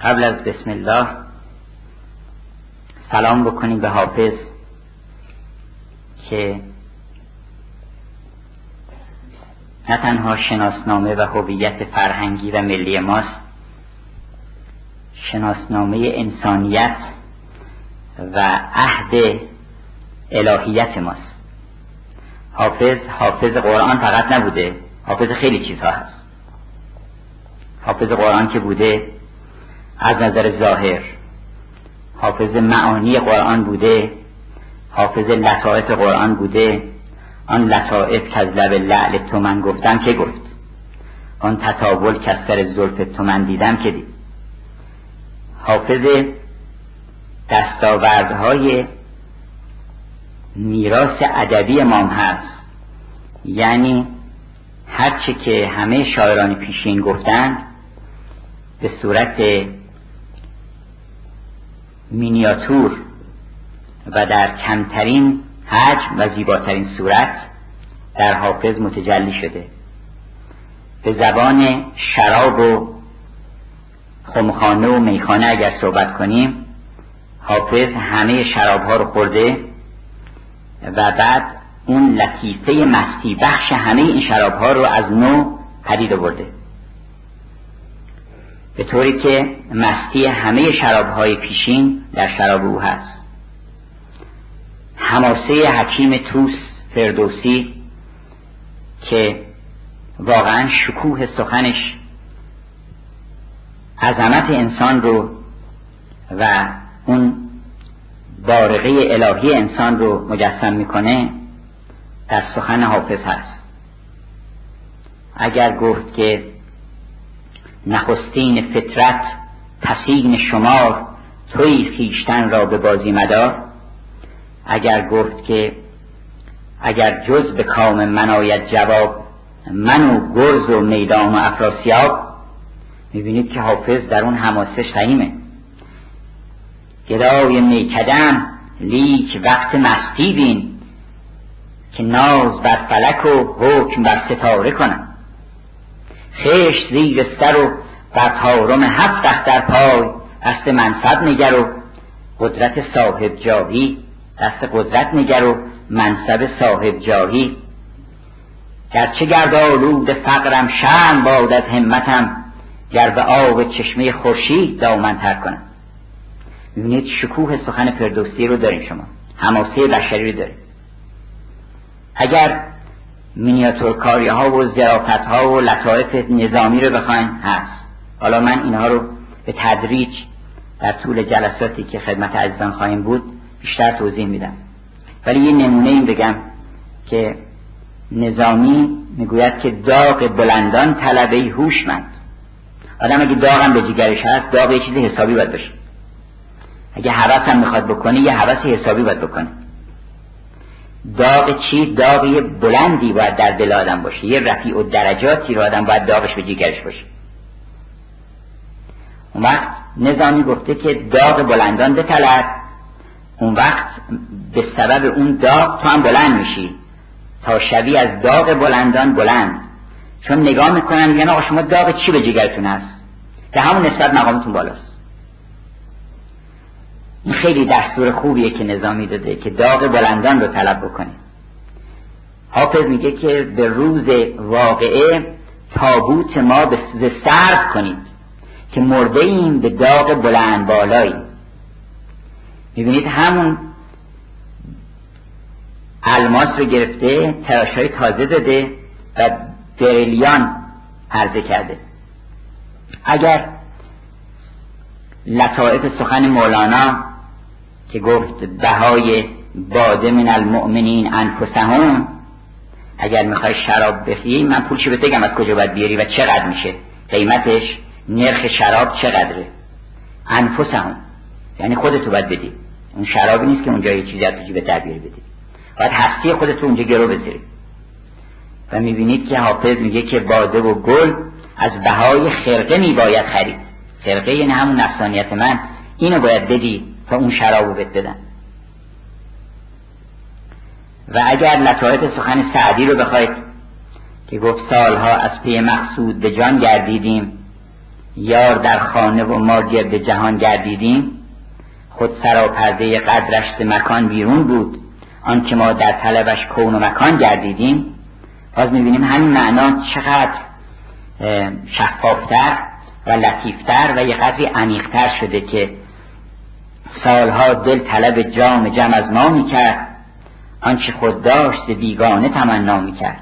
قبل از بسم الله سلام بکنیم به حافظ که نه تنها شناسنامه و هویت فرهنگی و ملی ماست شناسنامه انسانیت و عهد الهیت ماست. حافظ حافظ قرآن فقط نبوده حافظ خیلی چیزها هست. حافظ قرآن که بوده از نظر ظاهر. حافظ معانی قرآن بوده. حافظ لطائف قرآن بوده. آن لطائف که از لب لعل تو من گفتم که گفت؟ آن تطاول که از سر زلف تو من دیدم که دید؟ حافظ دستاوردهای میراث ادبی امام هست. یعنی هرچه که همه شاعران پیشین گفتند به صورت مینیاتور و در کمترین حجم و زیباترین صورت در حافظ متجلی شده. به زبان شراب و خمخانه و میخانه اگر صحبت کنیم حافظ همه شراب ها رو خورده و بعد اون لطیفه مستی بخش همه این شراب ها رو از نو پدید آورده. به طوری که مستی همه شراب های پیشین در شراب او هست هماسه حکیم توس فردوسی که واقعا شکوه سخنش عظمت انسان رو و اون بارقه الهی انسان رو مجسم می‌کنه در سخن حافظ هست. اگر گفت که نخستین فطرت پسین شمار توی خیشتن را به بازی مدار. اگر گفت که اگر جز به کام من آید جواب من و گرز و میدان و افراسیاب می‌بینید که حافظ در اون حماسه شهیمه. گدای میکدم لیک وقت مستی بین که ناز بر فلک و حکم بر ستاره کنم. خشت زیر سر و بر هفت در پای دست منصب نگر و قدرت صاحب جاهی دست قدرت نگر و منصب صاحب جاهی. گرچه گرد آلود فقرم شرم باد از همتم گر به آب چشمه خورشید دامن تر کنم. می‌بینید شکوه سخن فردوسی رو داریم شما. هماسه بشری رو داریم اگر مینیاتورکاری ها و زرافت ها و لطایف نظامی رو بخواین. هست. حالا من اینها رو به تدریج در طول جلساتی که خدمت عزیزان خواهیم بود بیشتر توضیح میدم. ولی یه نمونه این بگم که نظامی می‌گوید که داغ بلندان طلبه هوشمند. آدم اگه داغم به جگرش هست داغ یه چیز حسابی باید باشه. اگه حوث هم می‌خواد بکنه یه حوث حسابی باید بکنه. داغ چی داغی بلندی باید در دل آدم باشه یه رفیع و درجاتی رو آدم باید داغش به جگرش باشه. اون وقت نظامی گفته که داغ بلندان بطلب اون وقت به سبب اون داغ تو هم بلند میشی. تا شبیه از داغ بلندان بلند. چون نگاه می‌کنن میگن آقا شما داغ چی به جگرتون هست؟ که همون نسبت مقامتون بالاست. این خیلی دستور خوبیه که نظامی داده که داغ بلندان رو طلب بکنید حافظ میگه که به روز واقعه تابوت ما به سرد کنید که مرده ایم به داغ بلند بالایی. می‌بینید همون الماس رو گرفته تراش های تازه داده و بریلیان عرضه کرده. اگر لطائف سخن مولانا که گفت بهای باده من المؤمنین انفسهم اگر می‌خوای شراب بخری من پولشو بگم؟ از کجا باید بیاری و چقدر میشه؟ قیمتش نرخ شراب چقدره؟ انفسهم. یعنی خودتو باید بدی. اون شرابی نیست که اونجا یه چیزی از جیب تعبیر بدی. باید هستی خودتو اونجا گرو بذاری. و می‌بینید که حافظ میگه که باده و گل از بهای خرقه میباید خرید. خرقه یعنی همون نفسانیت من. اینو باید بدی تا اون شرابو بهت بدن. و اگر لطایف سخن سعدی رو بخواید که گفت سالها از پی مقصود به جان گردیدیم یار در خانه و ما گرد جهان گردیدیم خود سراپرده قدرشت مکان بیرون بود آنکه ما در طلبش کون و مکان گردیدیم باز می‌بینیم همین معنا چقدر شفافتر و لطیفتر و یه قدری عمیقتر شده که سالها دل طلب جام جم از ما می‌کرد. آنچه خود داشت بیگانه تمنا می‌کرد.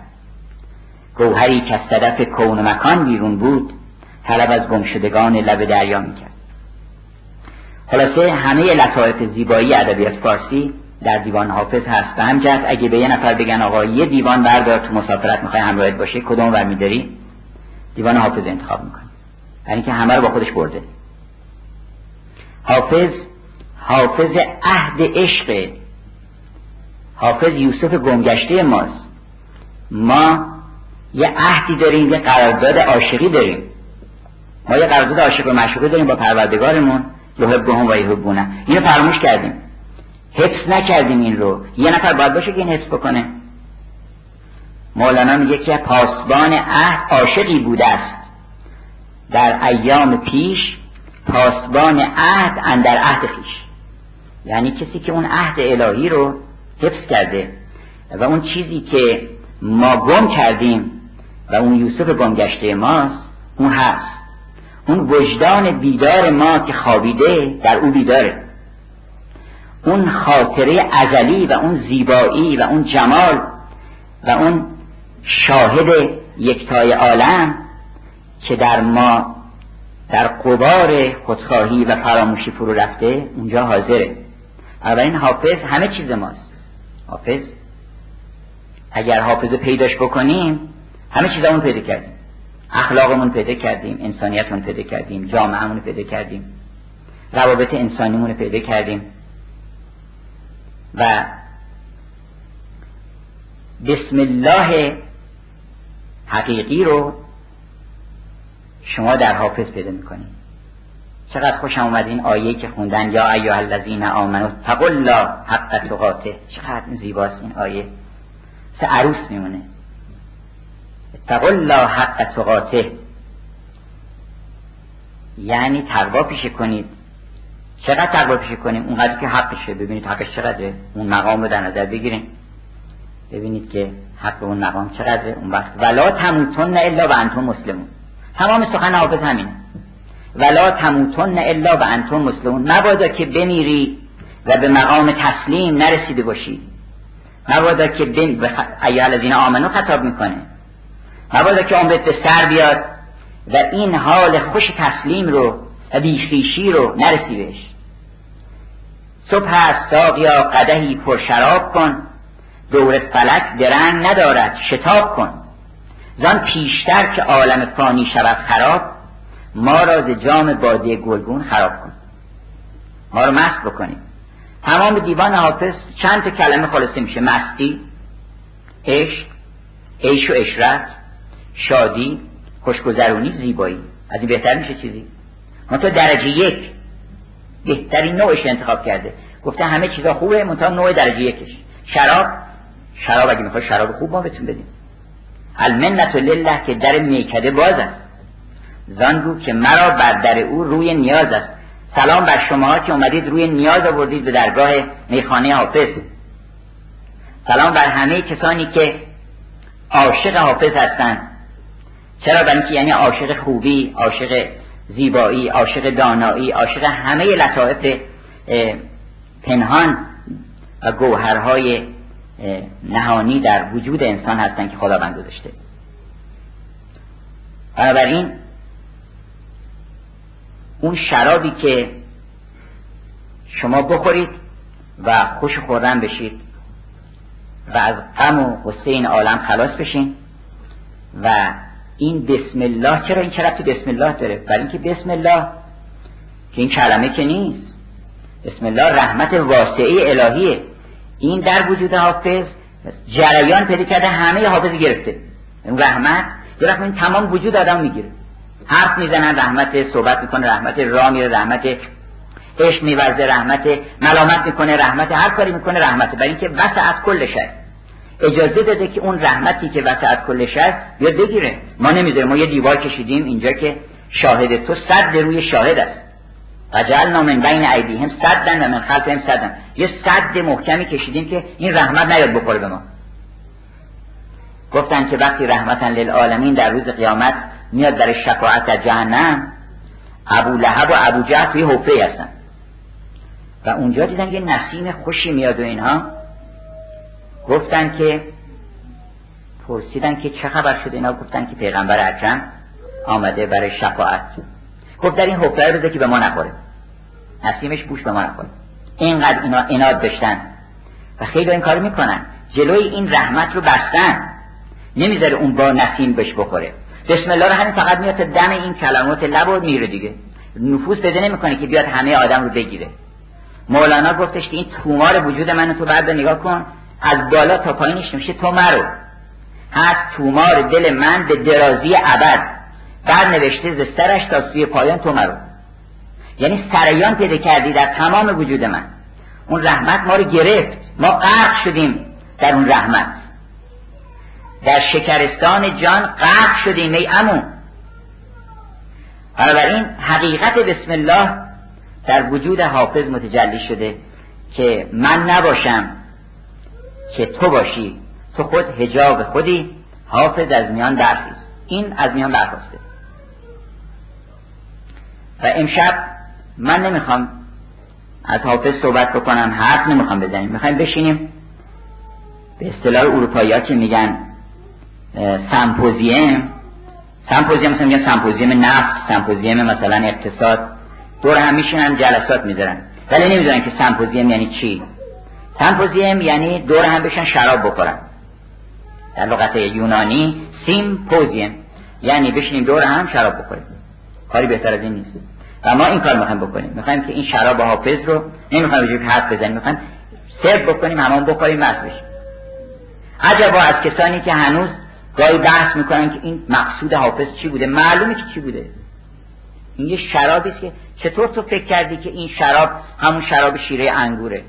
گوهری که از صدف کون و مکان بیرون بود طلب از گمشدگان لب دریا می‌کرد. خلاصه همه لطایف زیبایی ادبیات فارسی در دیوان حافظ هست. به همجهت اگه به یه نفر بگن آقا یه دیوان بردار تو مسافرت می‌خوای همراهت باشه کدوم ور میداری؟ دیوان حافظ انتخاب می‌کنه. یعنی اینکه همه رو با خودش برده. حافظ حافظ عهد عشق. حافظ یوسف گمگشته ماست. ما یه عهدی داریم یه قرارداد عاشقی داریم. ما یه قرارداد عاشق و معشوقه داریم با پروردگارمون یحبهم و یحبونه اینو فراموش کردیم. حفظ نکردیم این رو. یه نفر باید باشه که این حفظ بکنه. مولانا میگه که پاسبان عهد عاشقی بوده است. در ایام پیش پاسبان عهد اندر عهد خیش. یعنی کسی که اون عهد الهی رو حفظ کرده و اون چیزی که ما گم کردیم و اون یوسف گمگشته ماست اون هست. اون وجدان بیدار ما که خوابیده در او بیداره. اون خاطره ازلی و اون زیبایی و اون جمال و اون شاهد یکتای عالم که در ما در قبار خودخواهی و فراموشی فرو رفته اونجا حاضره. این حافظ همه چیز ماست. حافظ اگر حافظ پیداش بکنیم همه چیزمون پیدا کردیم. اخلاقمون پیدا کردیم انسانیتمون پیدا کردیم جامعهمون پیدا کردیم روابط انسانیمون پیدا کردیم. و بسم الله حقیقی رو شما در حافظ پیدا می‌کنید چقدر خوش اومد این آیه که خوندن یا ایها الذین آمنو تقوا الله حق تقاته. چقدر زیباست این آیه. سه عروس میمونه. تقوا الله حق تقاته. یعنی تقوا پیشه کنید. چقدر تقوا پیشه کنیم؟ اونقدر که حقشه. ببینید حقش چقدره. اون مقام رو در نظر بگیریم. ببینید که حق اون مقام چقدره. اون وقت. ولا تموتن الا و انتم مسلمون. تمام سخن حافظ همینه. ولا تموتن الا و انتم مسلمون. مبادا که بمیری و به مقام تسلیم نرسیده باشی. مبادا که به ایال الذین آمنو خطاب می‌کنه. مبادا که عمرت به سر بیاد و این حال خوش تسلیم رو و بیخیشی رو نرسی بهش صبح هست ساقیا قدهی پر شراب کن. دور فلک درنگ ندارد شتاب کن. زان پیشتر که عالم فانی شود خراب ما را ز جام باده گلگون خراب کن. ما رو مست بکنیم. تمام دیوان حافظ چند تا کلمه خلاصه میشه؟ مستی عشق عیش و اشرت شادی خوشگذرونی زیبایی. از این بهتر میشه چیزی؟ تو درجه یک بهترین نوعش انتخاب کرده. گفته همه چیزا خوبه منتها نوع درجه یکش. شراب؟ شراب اگه می‌خوای شراب خوب ما بهتون بدیم. المنت لله که در میکده باز است زان رو که مرا بر در او روی نیاز است. سلام بر شما که اومدید روی نیاز آوردید به درگاه میخانه حافظ. سلام بر همه کسانی که عاشق حافظ هستند. چرا برای اینکه یعنی عاشق خوبی عاشق زیبایی عاشق دانایی عاشق همه لطائف پنهان و گوهرهای نهانی در وجود انسان هستند که خداوند گذاشته. بنابراین اون شرابی که شما بخورید و خوش خوردن بشید و از غم و غصه این عالم خلاص بشین و این بسم الله چرا این چرا تو بسم الله داره؟ برای اینکه بسم الله که این کلمه که نیست. بسم الله رحمت واسعه الهیه. این در وجود حافظ جریان پیدا کرده همه حافظ گرفته. این رحمت یه این تمام وجود آدم می‌گیره. حرف می‌زنن رحمت صحبت می‌کنه رحمت را میره رحمت عشق میورزه رحمت ملامت می‌کنه رحمت هر کاری می‌کنه رحمت. برای اینکه وسع کلش هست اجازه داده که اون رحمتی که وسعت کلش هست بیاد بگیره. ما نمی‌ذاریم ما یه دیوار کشیدیم اینجا که شاهد تو صد روی شاهد است. و جعلنا من بین ایدیهم صدن و من خلفهم صدن. یه صد محکمی کشیدیم که این رحمت نیاد بخوره به ما. گفتن که وقتی رحمتا للعالمین در روز قیامت میاد در شفاعت در جهنم. ابو لهب و ابو جهل توی حفره هستن. و اونجا دیدن یه نسیم خوشی میاد و اینها. گفتن که پرسیدن که چه خبر شده اینا؟ گفتن که پیغمبر اکرم آمده برای شفاعت. گفت در این حفره بذار که به ما نخوره. نسیمش بوش به ما نخوره. اینقدر اینا اناد داشتن. و خیلی این کار می‌کنن. جلوی این رحمت رو بستن. نمی‌ذاره اون با نسیم بهش بخوره. بسم الله رو همین فقط میاد دم این کلمات لب و میره دیگه. نفوس بده نمی‌کنه که بیاد همه آدم رو بگیره. مولانا گفتش که این تومار وجود من تو بعد نگاه کن. از بالا تا پایینش میشه تو مرو. هست تومار دل من به درازی ابد. بعد نوشته ز سرش تا سوی پایان تو مرو. یعنی سریان پیدا کردی در تمام وجود من. اون رحمت ما رو گرفت. ما غرق شدیم در اون رحمت. در شکرستان جان غرق شدیم ای امون بنابراین حقیقت بسم الله در وجود حافظ متجلی شده که من نباشم که تو باشی. تو خود هجاب خودی حافظ از میان برخیز. این از میان برخواسته. و امشب من نمی‌خوام از حافظ صحبت بکنم حرف نمی‌خوام بزنیم. می‌خوایم بشینیم. به اصطلاح اروپایی ها که میگن؟ سمپوزیم. سمپوزیم مثلا میگن سمپوزیم نفت سمپوزیم مثلا اقتصاد. دور هم میشینن جلسات می‌ذارن. ولی نمی‌دونن که سمپوزیم یعنی چی؟ سمپوزیم یعنی دور هم بشن شراب بخورن. در لغت یونانی سیمپوزیم. یعنی بشینیم دور هم شراب بخوریم. کاری بهتر از این نیست. و ما این کار می‌خوایم بکنیم. می‌خوایم که این شراب حافظ رو نمی‌خوایم بجوری حرف بزنیم. می‌خوایم سرد بکنیم همان بخوریم مست بشیم. عجبا از کسانی که هنوز گاهی بحث می‌کنن که این مقصود حافظ چی بوده؟ معلومه که چی بوده. این یه شرابی که چطور تو فکر کردی که این شراب همون شراب شیره انگوره؟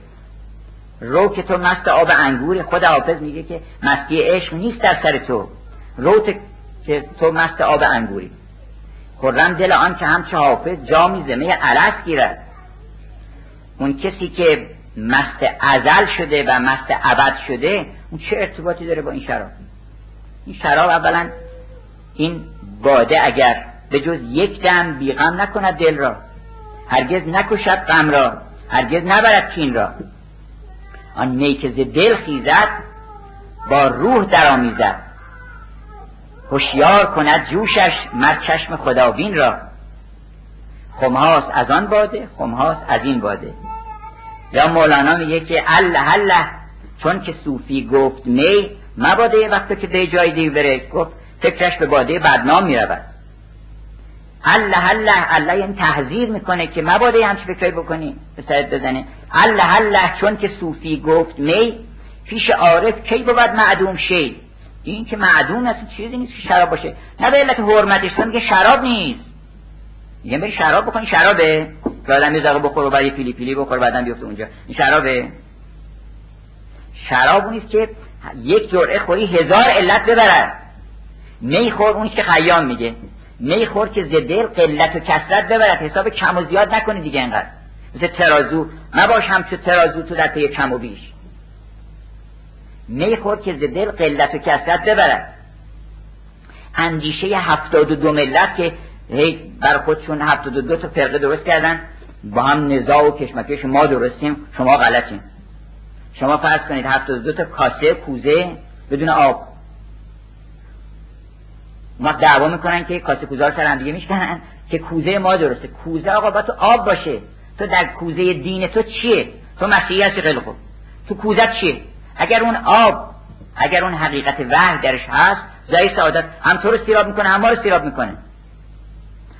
رو که تو مست آب انگوره خود حافظ میگه که مستی عشق نیست در سر تو. رو که تو مست آب انگوری. خرم دل آن که همچه حافظ جامی زمه علس گیرد. اون کسی که مست ازل شده و مست ابد شده اون چه ارتباطی داره با این شراب؟ این شراب اولا این باده اگر به جز یک دم بیغم نکند دل را هرگز نکشد غم را هرگز نبرد کین را. آن می که دل خیزد با روح درآمیزد. هوشیار کند جوشش مر چشم خداوین را. خمهاست از آن باده خمهاست از این باده. یا مولانا میگه که الله الله چون که صوفی گفت می مباده یه وقت که به جای دیگه بره گفت فکرش به باده بدنام می‌رود. الله الله الله یعنی تحذیر می‌کنه که مباده همچه فکرهایی بکنی. به سرت بزنه. الله الله چون که صوفی گفت می پیش عارف کی بود معدوم شی؟ این که معدوم است چیزی نیست که شراب باشه. نه به علت حرمتش میگه شراب نیست. میگه بری شراب بکنی شرابه. که آدم یه بخور و بعد یه پیلی پیلی بخور بعدا بیفته اونجا. این شرابه. شراب نیست که یک جرعه خوری هزار علت ببرد میخور اون که خیام میگه. میخور که زدل قلت و کسرت ببرد. حساب کم و زیاد نکنی دیگه انقدر. مثل ترازو. مباش همچه ترازو تو در پی کم و بیش. میخور که زدل قلت و کسرت ببرد. اندیشه هفتاد و دو ملت که هی بر خودشون هفتاد و دو تا فرقه درست کردن. با هم نزاع و کشمکش ما درستیم. شما غلطیم شما فرض کنید هفتاد دو تا کاسه کوزه بدون آب. ما دعوا می‌کنن که کاسه کوزه سر هم دیگه میشکنن. که کوزه ما درسته. کوزه آقا با تو آب باشه. تو در کوزه دین تو چیه؟ تو مسیحی هستی خیلی خوب. تو کوزه چیه؟ اگر اون آب اگر اون حقیقت وحی درش هست زای سعادت. هم تو رو سیراب می‌کنه هم ما رو سیراب می‌کنه.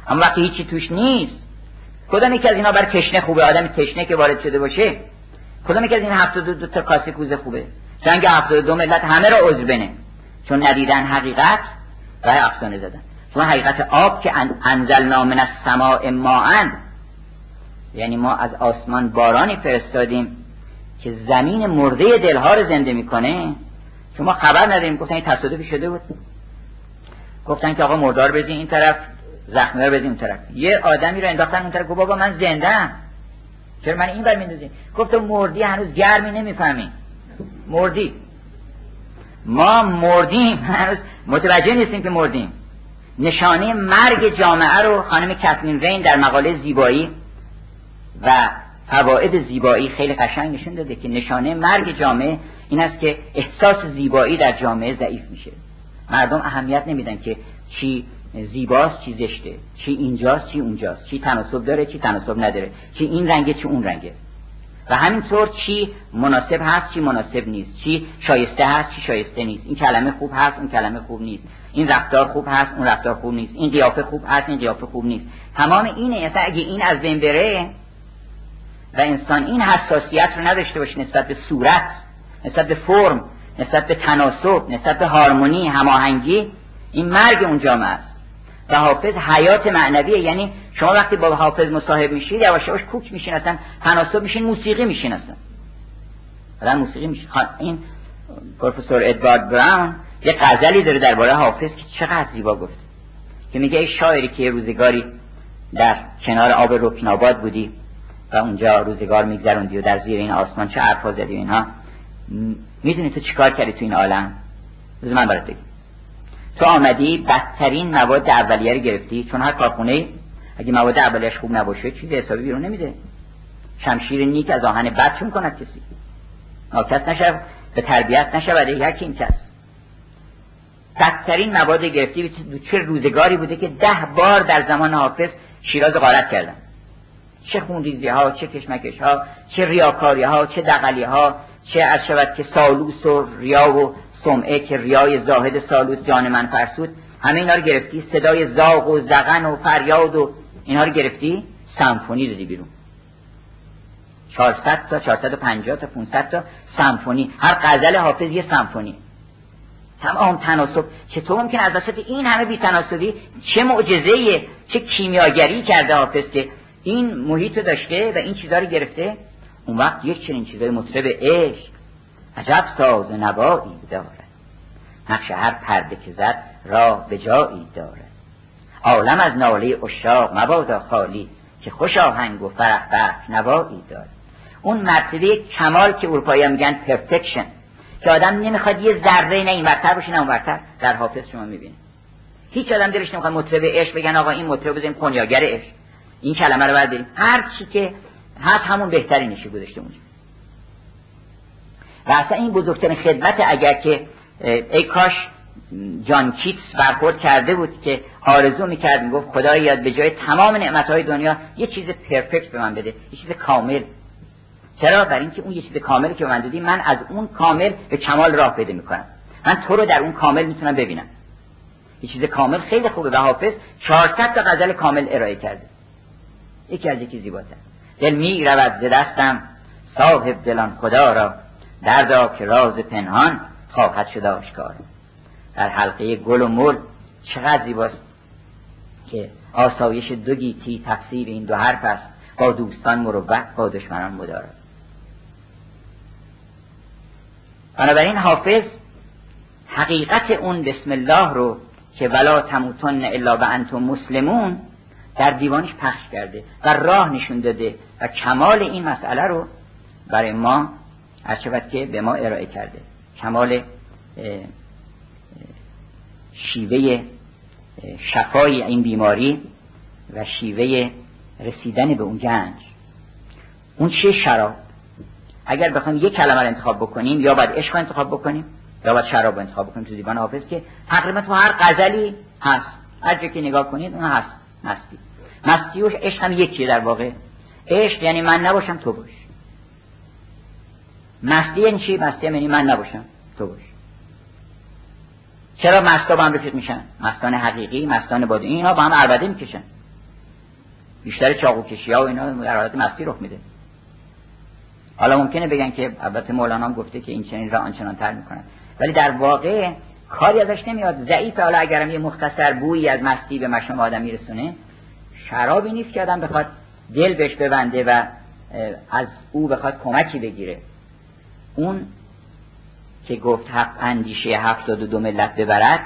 اما وقتی هیچی توش نیست کدام یکی از اینا بر تشنه خوبه؟ آدم تشنه که وارد شده باشه کدام یکی از این هفتاد دو, دو تا کاسه کوزه خوبه؟ جنگ هفتاد دو ملت همه را عذر بنه. چون ندیدن حقیقت راه افسانه زدن چون حقیقت آب که انزل من سماع ماعن یعنی ما از آسمان بارانی فرستادیم که زمین مرده دلها رو زنده می‌کنه. شما خبر نداریم گفتن این تصادفی شده بود. گفتن که آقا مردار بزین این طرف زخمی رو بدیم طرف. یه آدمی رو انداختن اون طرف گفت بابا من زنده چرا من این بر میندازی گفت مردی هنوز گرمی نمی‌فهمی مردی. ما مردیم هنوز متوجه نیستیم که مردیم. نشانه مرگ جامعه رو خانم کتلین رین در مقاله زیبایی و فواید زیبایی خیلی قشنگ نشون داده که نشانه مرگ جامعه این است که احساس زیبایی در جامعه ضعیف میشه. مردم اهمیت نمیدن که چی زیباست چی زشته چی اینجاست چی اونجاست چی تناسب داره چی تناسب نداره چی این رنگه چی اون رنگه. و همینطور چی مناسب هست چی مناسب نیست چی شایسته هست چی شایسته نیست. این کلمه خوب هست اون کلمه خوب نیست. این رفتار خوب هست اون رفتار خوب نیست. این قیافه خوب هست این قیافه خوب نیست. تمام اینه اصلا اگه این از بین بره و انسان این حساسیت رو نداشته باشه نسبت به صورت نسبت به فرم نسبت به تناسب نسبت به هارمونی هماهنگی این مرگ اون جامعه است و حافظ حیات معنویه. یعنی شما وقتی با حافظ مصاحب میشید یواش یواش کوک میشین اصلا تناسب میشین موسیقی میشین اصلا. موسیقی میشین این پروفسور ادوارد براون یه غزلی داره درباره حافظ که چقدر زیبا گفت که میگه ای شاعری که روزگاری در کنار آب رکناباد بودی و اونجا روزگار میگذروندی و در زیر این آسمان چه حرفا زدی اینها می‌دونی تو چیکار کردی تو این عالم؟ روز من برات بگم. تو آمدی بدترین مواد اولیه رو گرفتی. چون هر کارخونه اگه مواد اولیش خوب نباشه چیز حسابی بیرون نمیده. شمشیر نیک از آهن بد چون کند کسی. ناکس نشد به تربیت نشود هر کی این کس. بدترین مواد گرفتی چه روزگاری بوده که ده بار در زمان حافظ شیراز غارت کردن. چه خونریزی ها چه کشمکش ها چه ریاکاری ها چه دقلی ها چه شود که سالوس و ریا و سمعه که ریای زاهد سالوس جان من فرسود همه اینا رو گرفتی؟ صدای زاغ و زغن و فریاد و اینا رو گرفتی؟ سمفونی دادی بیرون. 400 تا 450 تا 500 تا سمفونی. هر غزل حافظ یه سمفونی. تمام تناسب. چطور ممکن از وسط این همه بی تناسبی چه معجزه چه کیمیاگری کرده حافظ که این محیط داشته و این چیزها رو گرفته. اون وقت یک چنین چیزای مطرب عشق عجب ساز نبایی دارد نقش هر پرده که زد راه به جایی دارد. عالم از ناله اشاق مبادا خالی که خوش آهنگ و فرح بخش نوایی دارد. اون مرتبه کمال که اروپایی میگن پرفکشن که آدم نمی‌خواد یه ذره نه این ورتر باشه نه اون ورتر. در حافظ شما می‌بینید. هیچ آدم دلش نمی‌خواد مطرب عشق بگن آقا این مطرب بزنیم کنیاگر عشق. این کلمه رو برداریم هر چی که هست همون بهتری نشه گذاشته اونجا. و اصلا این بزرگترین خدمت اگر که ای کاش جان کیتس برخورد کرده بود که آرزو می‌کرد می‌گفت خدا یاد به جای تمام نعمتهای دنیا یه چیز پرفکت به من بده یه چیز کامل. چرا؟ برای اینکه اون یه چیز کاملی که به من دادی من از اون کامل به کمال راه پیدا می‌کنم. من تو رو در اون کامل می‌تونم ببینم. یه چیز کامل خیلی خوبه و حافظ 400 تا غزل کامل ارائه کرده. یکی از یکی زیباتر. دل می رود دستم صاحب دلان خدا را دردا که راز پنهان. خواهد شد آشکار در حلقه گل و مل چقدر زیباست که آسایش دو گیتی تفسیر این دو حرف است. با دوستان مروت با دشمنان مدارد بنابراین حافظ حقیقت اون بسم الله رو که ولا تموتن الا و انتم مسلمون در دیوانش پخش کرده و راه نشون داده و کمال این مسئله رو برای ما هر که به ما ارائه کرده. کمال شیوه شفای این بیماری و شیوه رسیدن به اون گنج. اون چه شراب؟ اگر بخوایم یک کلمه رو انتخاب بکنیم یا باید عشق انتخاب بکنیم یا باید شراب انتخاب بکنیم تو دیوان حافظ که تقریبا تو هر غزلی هست. هر که نگاه کنید اون هست. مستی. مستی و عشق هم یکیه در واقع. عشق یعنی من نباشم تو باش. مستی یعنی چی؟ مستی یعنی من نباشم. تو باش. چرا مستا با هم رفیق میشن؟ مستان حقیقی مستان بادی اینا با هم عربده می‌کشن. بیشتر چاقو کشی ها و اینا در حالت مستی رخ میده. حالا ممکنه بگن که البته مولانا گفته که این چنین را آنچنان تر می‌کنن ولی در واقع کاری ازش نمیاد. ضعیف حالا اگرم یه مختصر بویی از مستی به مشام آدم میرسونه شرابی نیست که آدم بخواد دل بهش ببنده و از او بخواد کمکی بگیره. اون که گفت حق اندیشه هفتاد و دو ملت ببرد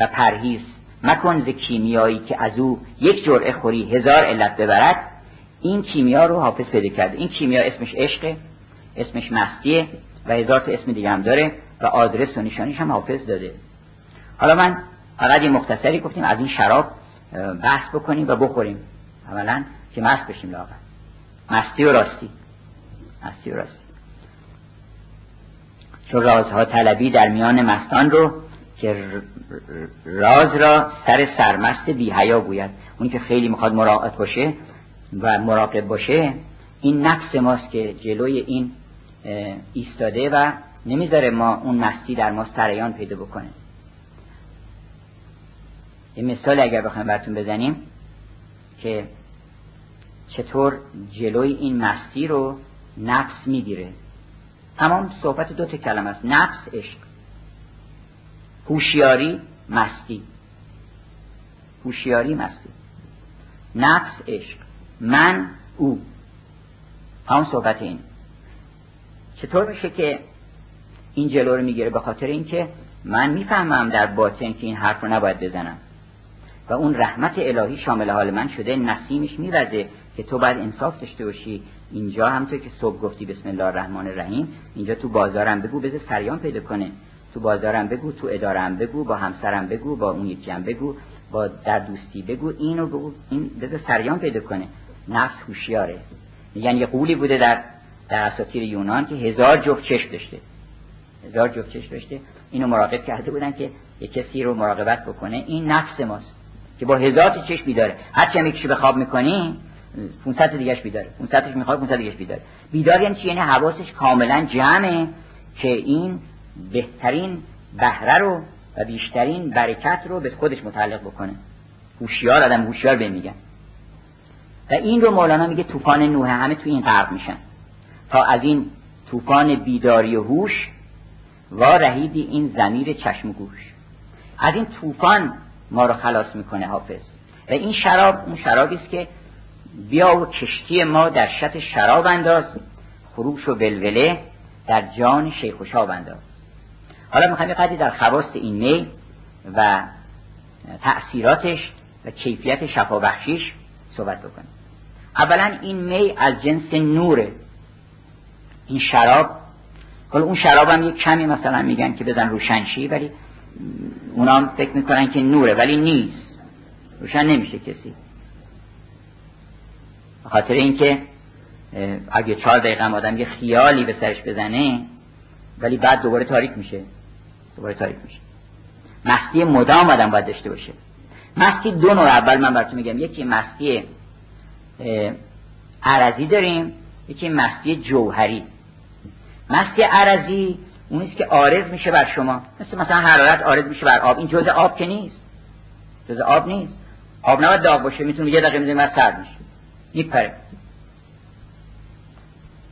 و پرهیز مکن ز کیمیایی که از او یک جرعه خوری هزار علت ببرد این کیمیا رو حافظ پیدا کرده. این کیمیا اسمش عشقه اسمش مستیه و هزار تا اسم دیگه هم داره و آدرس و نشانیش هم حافظ داده. حالا من فقط یه مختصری گفتیم از این شراب بحث بکنیم و بخوریم. اولا که مست بشیم لاغر. مستی و راستی. مستی و راستی. چون رازها طلبی در میان مستان رو که راز را سر سرمست بی حیا گوید. اون که خیلی می‌خواد مراقب باشه و مراقب باشه این نفس ماست که جلوی این ایستاده و نمی‌ذاره ما اون مستی در ما سریان پیدا بکنه. یه مثال اگر بخوایم براتون بزنیم که چطور جلوی این مستی رو نفس می‌گیره. تمام صحبت دو تا کلمه است. نفس عشق. هوشیاری مستی. هوشیاری مستی. نفس عشق. من او. همون صحبت این. چطور میشه که این جلو رو می‌گیره؟ به خاطر اینکه من می‌فهمم در باطن که این حرف رو نباید بزنم. و اون رحمت الهی شامل حال من شده نسیمش میوزه که تو باید انصاف داشته باشی اینجا همطور که صبح گفتی بسم الله الرحمن الرحیم اینجا تو بازارم بگو بذار سریان پیدا کنه. تو بازارم بگو تو ادارم بگو با همسرم بگو با اون یکی بگو با در دوستی بگو اینو بگو این بذار سریان پیدا کنه. نفس هوشیاره. یعنی یه قولی بوده در در اساطیر یونان که هزار جفت چشم داشته. هزار جفت چشم داشته. اینو مراقب کرده بودن که یه کسی رو مراقبت بکنه. این نفس ماست که با هزار تا چشم بیداره هر چی یکیشو به خواب می‌کنی 500 دیگهش بیداره. 500 می‌خواد 500 دیگهش بیداره. بیدار یعنی چی؟ یعنی حواسش کاملا جمعه که این بهترین بهره رو و بیشترین برکت رو به خودش متعلق بکنه. هوشیار آدم هوشیار به میگن. و این رو مولانا میگه طوفان نوح همه تو این غرق میشن. تا از این طوفان بیداری و هوش و رهیدی این زمیر چشم و گوش. از این طوفان ما رو خلاص می‌کنه حافظ. و این شراب اون شرابی است که بیا و کشتی ما در شط شراب انداز خروش و ولوله در جان شیخ و شاب انداز. حالا می‌خوایم یه قدری در خواست این می و تأثیراتش و کیفیت شفابخشیش صحبت بکنیم اولا این می از جنس نوره. این شراب حالا اون شراب هم یک کمی مثلا میگن که بزن روشنشی ولی اونا هم فکر می‌کنن که نوره ولی نیست. روشن نمیشه کسی. خاطر اینکه اگه چهار دقیقه آدم یه خیالی به سرش بزنه ولی بعد دوباره تاریک میشه. دوباره تاریک میشه. مستی مدام آدم باید داشته باشه. مستی دو نوع اول من براتون میگم. یکی مستی عرضی داریم یکی مستی جوهری. مستی عرضی اونیست که آرز میشه بر شما. مثل مثلا حرارت آرز میشه بر آب. این جزء آب که نیست. جزء آب نیست. آب نباید داغ باشه. می‌تونه یه دقیقه می‌زنیم سرد میشه. میپره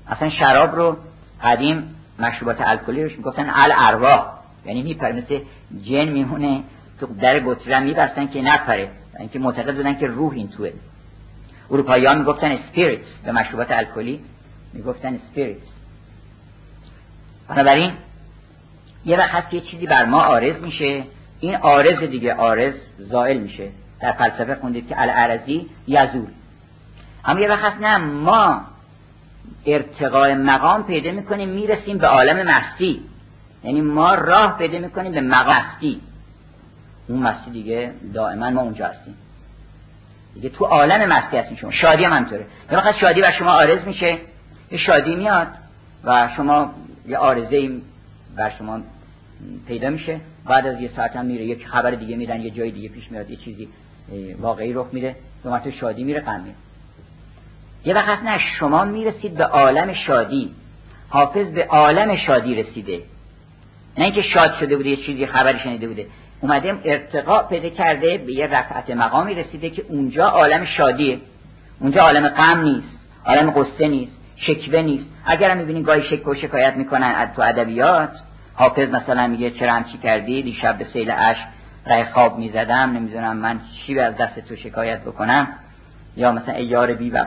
اصلا شراب رو قدیم مشروبات الکلی روش می‌گفتن ال ارواح یعنی میپره مثل جن میمونه تو در بطری میبستن که نپره. اینکه معتقد بودن که روح این توئه. اروپایی ها می‌گفتن spirit به مشروبات الکلی می‌گفتن spirit بنابراین یه وقت هست که یه چیزی بر ما عارض میشه. این عارض دیگه عارض زائل میشه. در فلسفه خوندید که العرضی یزول. اما یه وقت نه ما ارتقاء مقام پیدا می‌کنیم می‌رسیم به عالم مستی. یعنی ما راه پیدا می‌کنیم به مقام مستی اون مستی دیگه دائما ما اونجا هستیم. دیگه تو عالم مستی هستیم شما. شادی هم همطوره یه وقت شادی بر شما آرز میشه یه شادی میاد و شما یه آرزه بر شما پیدا میشه. بعد از یه ساعت هم میره یک خبر دیگه میرن یه جای دیگه پیش میاد یه چیزی واقعی رخ میده. تو شادی میره غم یه وقت نه شما می‌رسید به عالم شادی. حافظ به عالم شادی رسیده. نه اینکه شاد شده بوده یه چیزی خبری شنیده بوده. اومده ارتقا پیدا کرده به یه رفعت مقامی رسیده که اونجا عالم شادیه. اونجا عالم غم نیست عالم قصه نیست شکوه نیست. اگر هم می‌بینین گاهی شکوه شکایت می‌کنن تو ادبیات حافظ مثلا میگه چرا همچی کردی؟ دیشب به سیل عشق رای خواب می‌زدم نمی‌دونم من چی از دست تو شکایت بکنم. یا مثلا ای یار بی, بی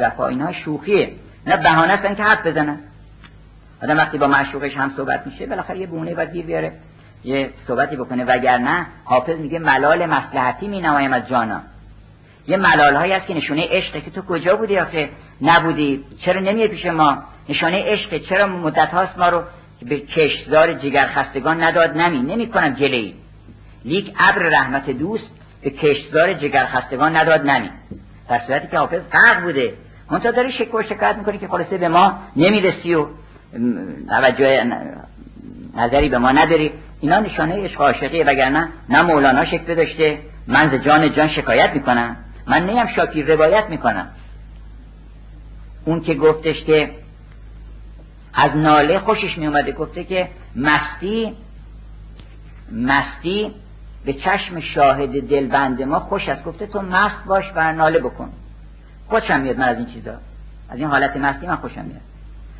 وفا اینها شوخیه. نه بهانه هستن که حرف بزنن. آدم وقتی با معشوقش هم صحبت میشه بالاخره یه بونه و گیر بیاره. یه صحبتی بکنه. وگرنه حافظ میگه ملال مسلحتی می نمایم از جانا. یه ملال هایی هست که نشونه عشقه که تو کجا بودی آخه؟ نبودی. چرا نمیه پیش ما؟ نشانه عشقه چرا مدت هاست ما رو به کشتزار جگر خستگان نداد؟ نمی. نمی کنم جلی لیک ابر رحمت دوست به کشتزار جگر خستگان نداد؟ نمی. در صورتی که حافظ غرق بوده. منتها داری شکر شکایت می‌کنی که خلاصه به ما نمی‌رسی و توجه نظری به ما نداری. اینا نشانه عشق عاشقی وگرنه نه مولانا شکل داشته من ز جان جان شکایت می‌کنم. من نیم شاکی روایت می‌کنم. اون که گفتش که از ناله خوشش میومده گفته که مستی مستی به چشم شاهد دلبند ما خوش است. گفته تو مست باش و ناله بکن. خوشم میاد من از این چیزا. از این حالت مستی من خوشم میاد.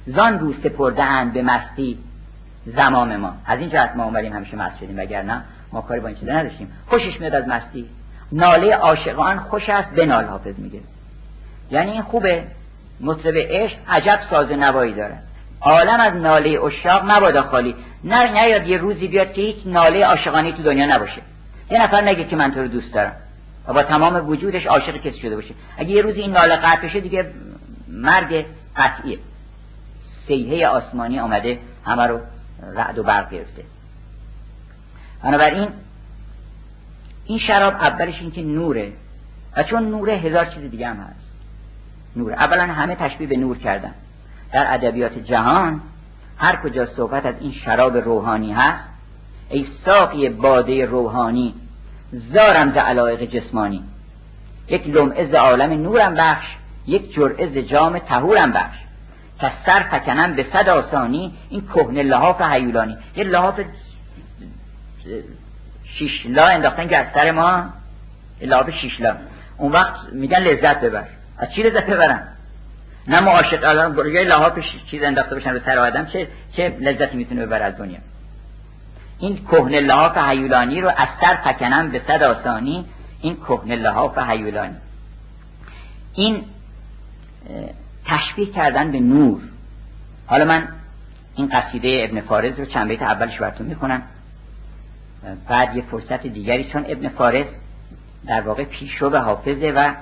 زان رو سپرده اند به مستی زمام ما. از این جهت ما اومدیم همیشه مست شدیم وگرنه ما کاری با این چیزا نداشتیم. خوشش میاد از مستی. ناله عاشقان خوش است به نال حافظ میگه. یعنی این خوبه. مطرب عشق عجب ساز نوایی داره. عالم از ناله اشاق مبادا خالی. نه نیاد یه روزی بیاد که هیچ ناله عاشقانی تو دنیا نباشه. یه نفر نگه که من تو رو دوست دارم. و با تمام وجودش عاشق کسی شده باشه. اگه یه روزی این ناله قطع بشه دیگه مرگ قطعیه. سیحه آسمانی آمده همه رو رعد و برق گرفته. بنابراین این شراب اولش این که نوره. و چون نوره هزار چیز دیگه هم هست. نور اولا همه تشبیه به نور کردن. در ادبیات جهان هر کجا صحبت از این شراب روحانی هست ای ساقی باده روحانی زارم ز علایق جسمانی. یک لمعه ز عالم نورم بخش یک جرعه ز جام تهورم بخش. که سر فکنم به صد آسانی این کهن لحاف حیولانی. یه لحاف شیشلا انداختن که از سر ما لحاف شیشلا اون وقت میگن لذت ببر. از چی لذت ببرن؟ نه معاشق الان یه لحاف چیز انداخته بشن رو سر آدم چه چه لذتی می‌تونه ببر از دنیا؟ این کهن لحاف حیولانی رو از سر فکنم به صد آسانی این کهن لحاف حیولانی. این تشبیه کردن به نور. حالا من این قصیده ابن فارز رو چند بیت اولش براتون می‌کنم بعد یه فرصت دیگری چون ابن فارز در واقع پیشو به حافظه و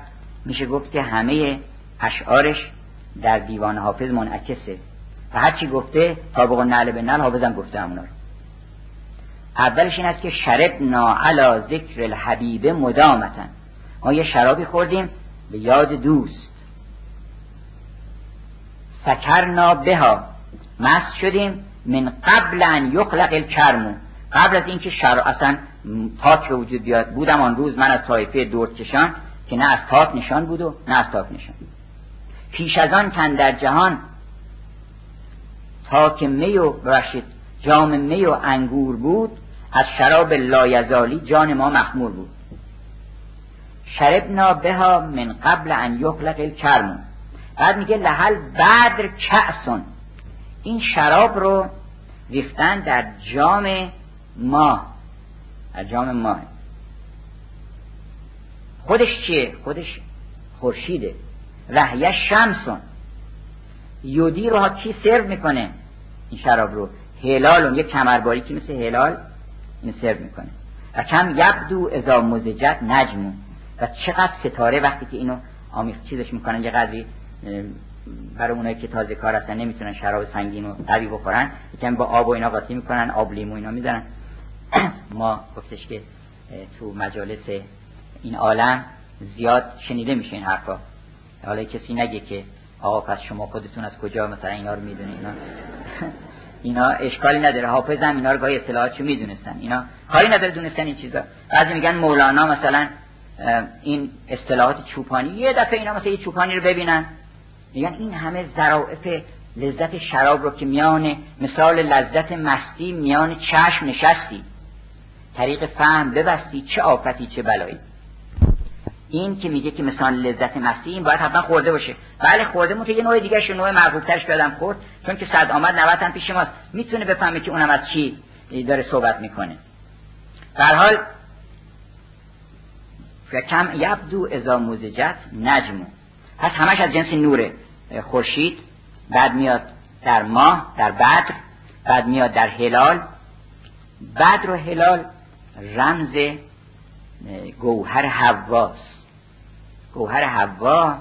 میشه گفت که همه اشعارش در دیوان حافظ منعکسه. و هرچی گفته طابق نعل به نعل حافظم گفته همونا رو. اولش این است که شربنا علا ذکر الحبیب مدامتن. ما یه شرابی خوردیم به یاد دوست. سکرنا بها. مست شدیم من قبل ان یخلق الکرمو قبل از اینکه شر اصلا تاک وجود بیاد بودم آن روز من از طایفه دورکشان که نه از تاک نشان بود و نه از تاک نشان. پیش از آن کن در جهان. تا که می و برشید جام می و انگور بود از شراب لایزالی جان ما مخمور بود. شربنا بها من قبل ان یخلق الکرم. بعد میگه لحل بدر کعسون این شراب رو ریختن در جام ماه در جام ماه خودش چیه؟ خودش خورشیده. رهیه شمسون. یودی رو ها کی سرو می‌کنه؟ این شراب رو. هلالون یک کمرباری که مثل هلال این سرو می‌کنه. و کم یبدو ازا مزجت نجمون و چقدر ستاره وقتی که اینو آمیخ چیزش می‌کنن یه قدری برای اونایی که تازه کار هستن نمی‌تونن شراب سنگین و قوی بخورن. یکم با آب و اینا قاطی می‌کنن آب لیمو اینا می‌زنن ما گفتش که تو مجالس این عالم زیاد شنیده میشه این حرفا. حالا کسی نگه که آقا پس شما خودتون از کجا مثلا اینا رو می‌دونه اینا؟ اینا اشکالی نداره. حافظ هم اینا رو گاهی اطلاعاتشو می‌دونستن. اینا کاری نداره دونستن این چیزا. بعضی میگن مولانا مثلا این اصطلاحات چوپانی یه دفعه اینا مثلا یه چوپانی رو ببینن. میگن این همه ظرافت لذت شراب رو که میان مثال لذت مستی میان چشم نشستی. طریق فهم ببستی چه آفتی چه بلایی. این که میگه که مثلا لذت مستی این باید حتما خورده باشه. بله خورده مون یه نوع دیگه نوع مرغوبترش بدم خورد چون که صد آمد 90 هم پیش ماست. می‌تونه بفهمه که اونم از چی داره صحبت می‌کنه. در حال کم یبدو ازا موزجت نجمو. پس همش از جنس نوره خورشید بعد میاد در ماه در بدر بعد میاد در هلال. بدر و هلال رمز گوهر حواست گوهر حوا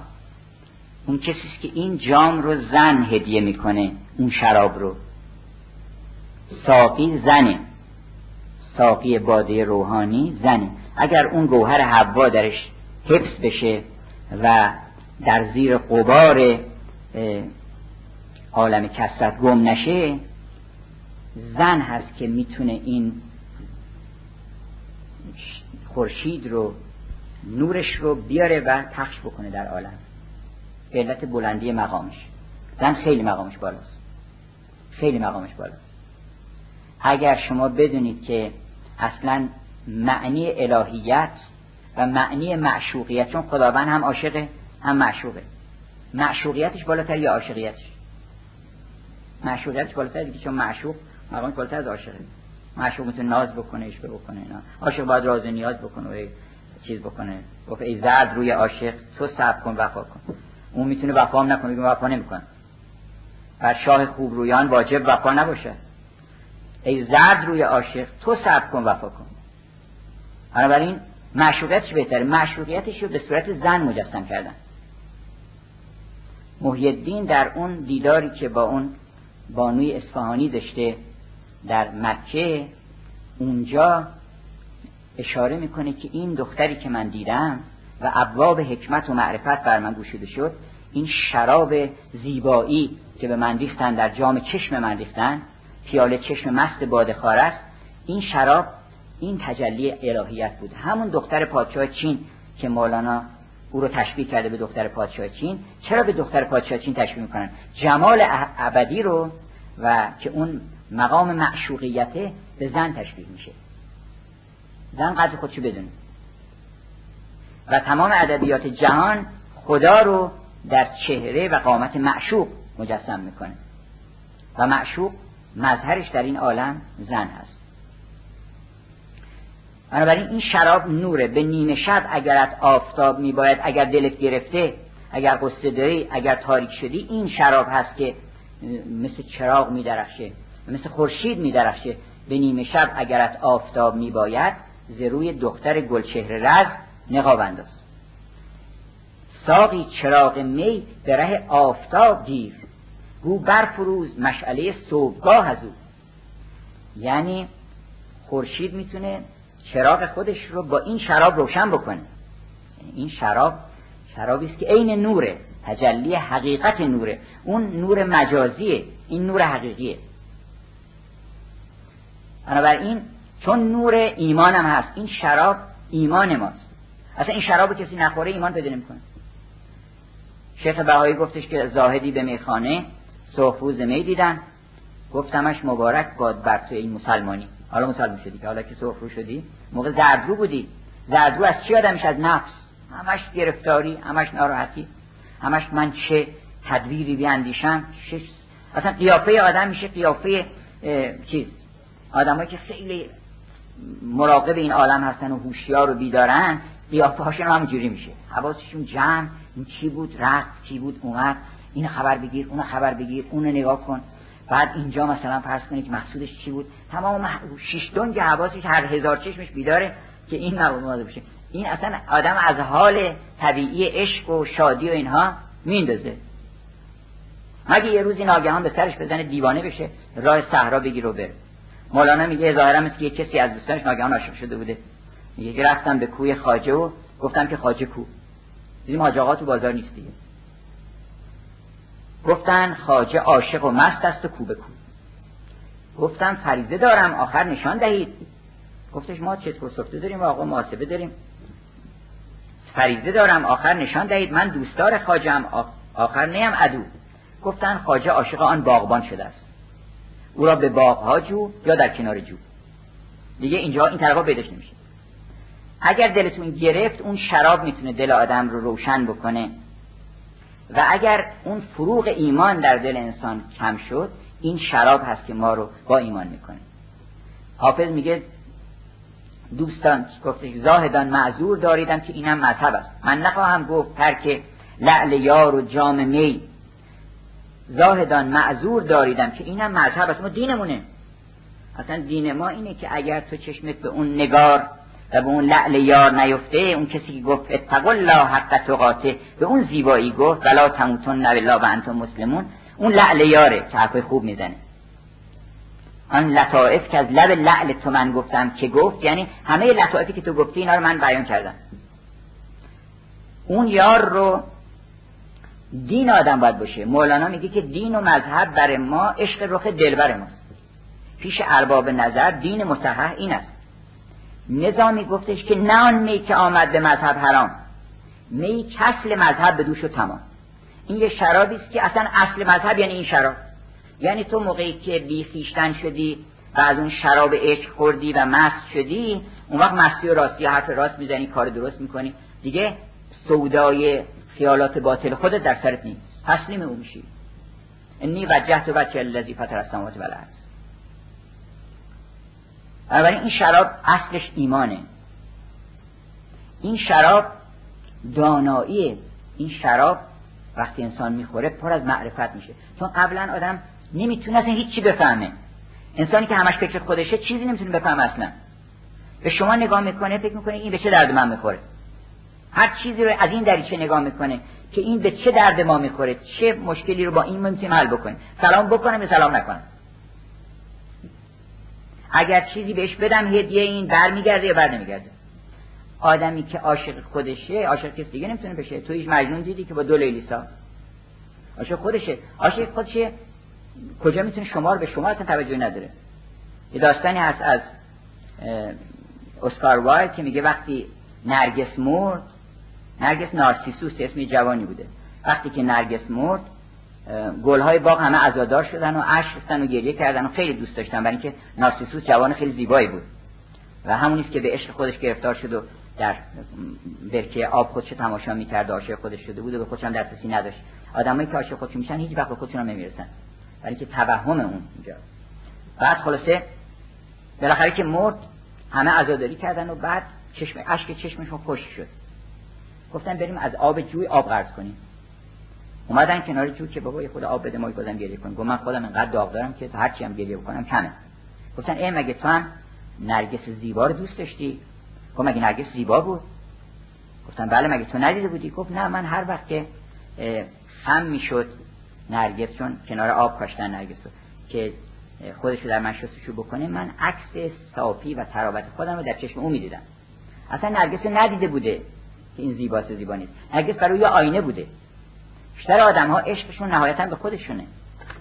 اون کسی که این جام رو زن هدیه می‌کنه اون شراب رو. ساقی زنه. ساقی باده روحانی زنه. اگر اون گوهر حوا درش حفظ بشه و در زیر قبار عالم کسرت گم نشه زن هست که می‌تونه این خورشید رو نورش رو بیاره و پخش بکنه در عالم. به علت بلندی مقامش. زن خیلی مقامش بالاست. خیلی مقامش بالاست. اگر شما بدونید که اصلا معنی الهیت و معنی معشوقیت چون خداوند هم عاشقه هم معشوقه. معشوقیتش بالاتر یا عاشقیتش؟ معشوقیتش بالاتر دیگه چون معشوق مقامش بالاتر از عاشقه. معشوق می‌تونه ناز بکنه اشبه بکنه اینا عاشق باید راز نیاز بکنه. و چیز بکنه. گفت ای زرد روی عاشق تو صبر کن وفا کن. اون می‌تونه وفا هم نکنه وفا نمی‌کنه. بر شاه خوب رویان واجب وفا نباشه. ای زرد روی عاشق تو صبر کن وفا کن. بنابراین معشوقیتش بهتره. معشوقیتش رو به صورت زن مجسم کردن. محیدین در اون دیداری که با اون بانوی اصفهانی داشته در مکه اونجا اشاره می‌کنه که این دختری که من دیدم و ابواب حکمت و معرفت بر من گوشیده شد این شراب زیبایی که به من ریختن در جام چشم من ریختن پیاله چشم مست بادخار است این شراب این تجلی الهیت بود. همون دختر پادشاه چین که مولانا او رو تشبیه کرده به دختر پادشاه چین چرا به دختر پادشاه چین تشبیه می‌کنن؟ جمال ابدی رو و که اون مقام معشوقیته به زن تشبیه میشه. زن قدر خودشو بدونه. و تمام ادبیات جهان خدا رو در چهره و قامت معشوق مجسم می‌کنه. و معشوق مظهرش در این عالم زن هست. بنابراین این شراب نوره. به نیمه شب اگرت آفتاب میباید اگر دلت گرفته اگر قصه داری اگر تاریک شدی این شراب هست که مثل چراغ میدرخشه مثل خورشید میدرخشه. به نیمه شب اگرت آفتاب میباید ز روی دختر گلچهر رز نقاب انداز. ساقی چراغ می به ره آفتاب گیر گو برفروز مشعله صبحگاه از او. یعنی خورشید می‌تونه چراغ خودش رو با این شراب روشن بکنه. این شراب شرابی است که عین نوره تجلی حقیقت نوره. اون نور مجازیه این نور حقیقیه. بنابراین چون نور ایمان هم هست. این شراب ایمان ماست. اصلا این شراب کسی نخوره ایمان پیدا نمی‌کنه. شیخ بهایی گفتش که زاهدی به میخانه صحفوز می دیدن. گفتمش مبارک باد بر تو این مسلمانی. حالا مسلمان شدی که حالا که صحفو شدی موقع زردرو بودی. زردرو از چی آدمش؟ از نفس. همش گرفتاری همش ناراحتی. همش من چه تدبیری بیاندیشم؟ اصلا قیافه آدم میشه قیافه چیز. آدمایی که خیلی مراقب این عالم هستن و هوشیار و بیدارن قیافه هاشون همونجوری میشه. حواسشون جمع این چی بود رفت چی بود اومد این خبر بگیر اون خبر بگیر اون نگاه کن. بعد اینجا مثلا فرض کنید که مقصودش چی بود؟ تمام شش دنگ حواسش هر هزار چشمش بیداره که این اومده بشه این اصلا آدم از حال طبیعی عشق و شادی و اینها میندازه مگه یه روزی ناگهان به سرش بزنه دیوانه بشه راه صحرا بگیر و بره. مولانا میگه ظاهرا مثل یه کسی از دوستانش ناگهان عاشق شده بوده. میگه رفتم به کوی خاجه و گفتم که خاجه کو. دیدیم حاج تو بازار نیست دیگه. گفتن خاجه عاشق و مست است و کو به کو. گفتم فریضه دارم آخر نشان دهید. گفتش ما چطور سفته داریم و آقا محاسبه داریم. فریضه دارم آخر نشان دهید. من دوستدار خاجم آخر نیم عدو. گفتن خاجه عاشق آن باغبان شده است. او را به باغها جو یا در کنار جو. دیگه اینجا این طرفا پیداش نمیشه. اگر دلتون گرفت اون شراب می‌تونه دل آدم رو روشن بکنه. و اگر اون فروغ ایمان در دل انسان کم شد این شراب هست که ما رو با ایمان می‌کنه. حافظ میگه دوستان گفتش زاهدان معذور داریدم که اینم مذهب است. من نخواهم گفت ترک لعل یار و جام می. زاهدان معذور داریدم که اینم مذهب است ما دینمونه. اصلا دین ما اینه که اگر تو چشمت به اون نگار و به اون لعل یار نیفته اون کسی که گفت اتقوا الله حق تقاته به اون زیبایی گفت ولا تموتون بالله و انتم مسلمون اون لعل یاره که حرفای خوب می‌زنه. آن لطائف که از لب لعل تو من گفتم که گفت یعنی همه لطائفی که تو گفتی اینا رو من بیان کردم. اون یار رو دین آدم باید باشه. مولانا میگه که دین و مذهب بر ما عشق رخ دلبر ماست. پیش ارباب نظر دین مصحح این است. نظامی گفتش که نه آن می که آمد به مذهب حرام می کسل مذهب به دوش و تمام. این یه شرابی است که اصلا اصل مذهب یعنی این شراب. یعنی تو موقعی که بی خیشتن شدی و از اون شراب عشق خوردی و مست شدی اون وقت مستی و راستی حرف راست می‌زنی کار درست می‌کنی. دیگه سودای خیالات باطل خودت در سرت نیست. تسلیم او میشی. انی وجهت وجه الذی فطر السماوات والارض. بنابراین این شراب اصلش ایمانه. این شراب داناییه این شراب وقتی انسان می‌خوره پر از معرفت میشه. چون قبلا آدم نمی‌تونه اصلا هیچی بفهمه. انسانی که همش فکر خودشه چیزی نمی‌تونه بفهمه اصلا. به شما نگاه می‌کنه فکر می‌کنه این به چه درد من می‌خوره. هر چیزی رو از این دریچه نگاه می‌کنه که این به چه درد ما می‌خوره چه مشکلی رو با این می‌تونیم حل بکنیم سلام بکنم یا سلام نکنم اگر چیزی بهش بدم هدیه این برمیگرده یا بر نمیگرده آدمی که عاشق خودشه عاشق کسی دیگه نمی‌تونه بشه. تو هیچ مجنون دیدی که با دو لیلیسا؟ عاشق خودشه. عاشق خودشه. کجا می‌تونه شما به شما اصلا توجه نداره. یه داستانی هست از اسکار وایل که میگه وقتی نرگس مرد نرگس نارسیسوس اسم جوانی بوده. وقتی که نرگس مرد گلهای باغ همه عزادار شدن و اشک ریختن و گریه کردن و خیلی دوست داشتن. برای اینکه نارسیسوس جوان خیلی زیبایی بود. و همون که به عشق خودش گرفتار شد و در برکه آب خودش تماشا می‌کرد عاشق خودش شده بود و به خودش هم دسترسی نداشت. آدمایی که عاشق خودشون میشن هیچ وقت به خودشون نمی‌رسن. برای اینکه توهم اون اینجا. بعد خلاصه بالاخره که مرد همه عزاداری کردن و بعد چشم اشک چشمشون خوش شد. گفتن بریم از آب جوی آب قرض کنیم. اومدن کنار جو که بابا خود آب بده ما بازم گریه کنیم. گفت من خودم انقدر داغ دارم که هر چی هم گریه بکنم کمه. گفتن ای مگه تو هم نرگس زیبا رو دوست داشتی؟ گفت مگه نرگس زیبا بود؟ گفتن بله مگه تو ندیده بودی؟ گفت نه من هر وقت که خم می‌شد نرگس چون کنار آب کاشتن نرگس که خودش رو در من شستشو بکنه من عکس صافی و ترابت خودم رو در چشم او می‌دیدم. اصلا نرگس ندیده بوده. که این زیباست زیبا نیست. نرگس برای یه آینه بوده. بیشتر آدم ها عشقشون نهایتا به خودشونه.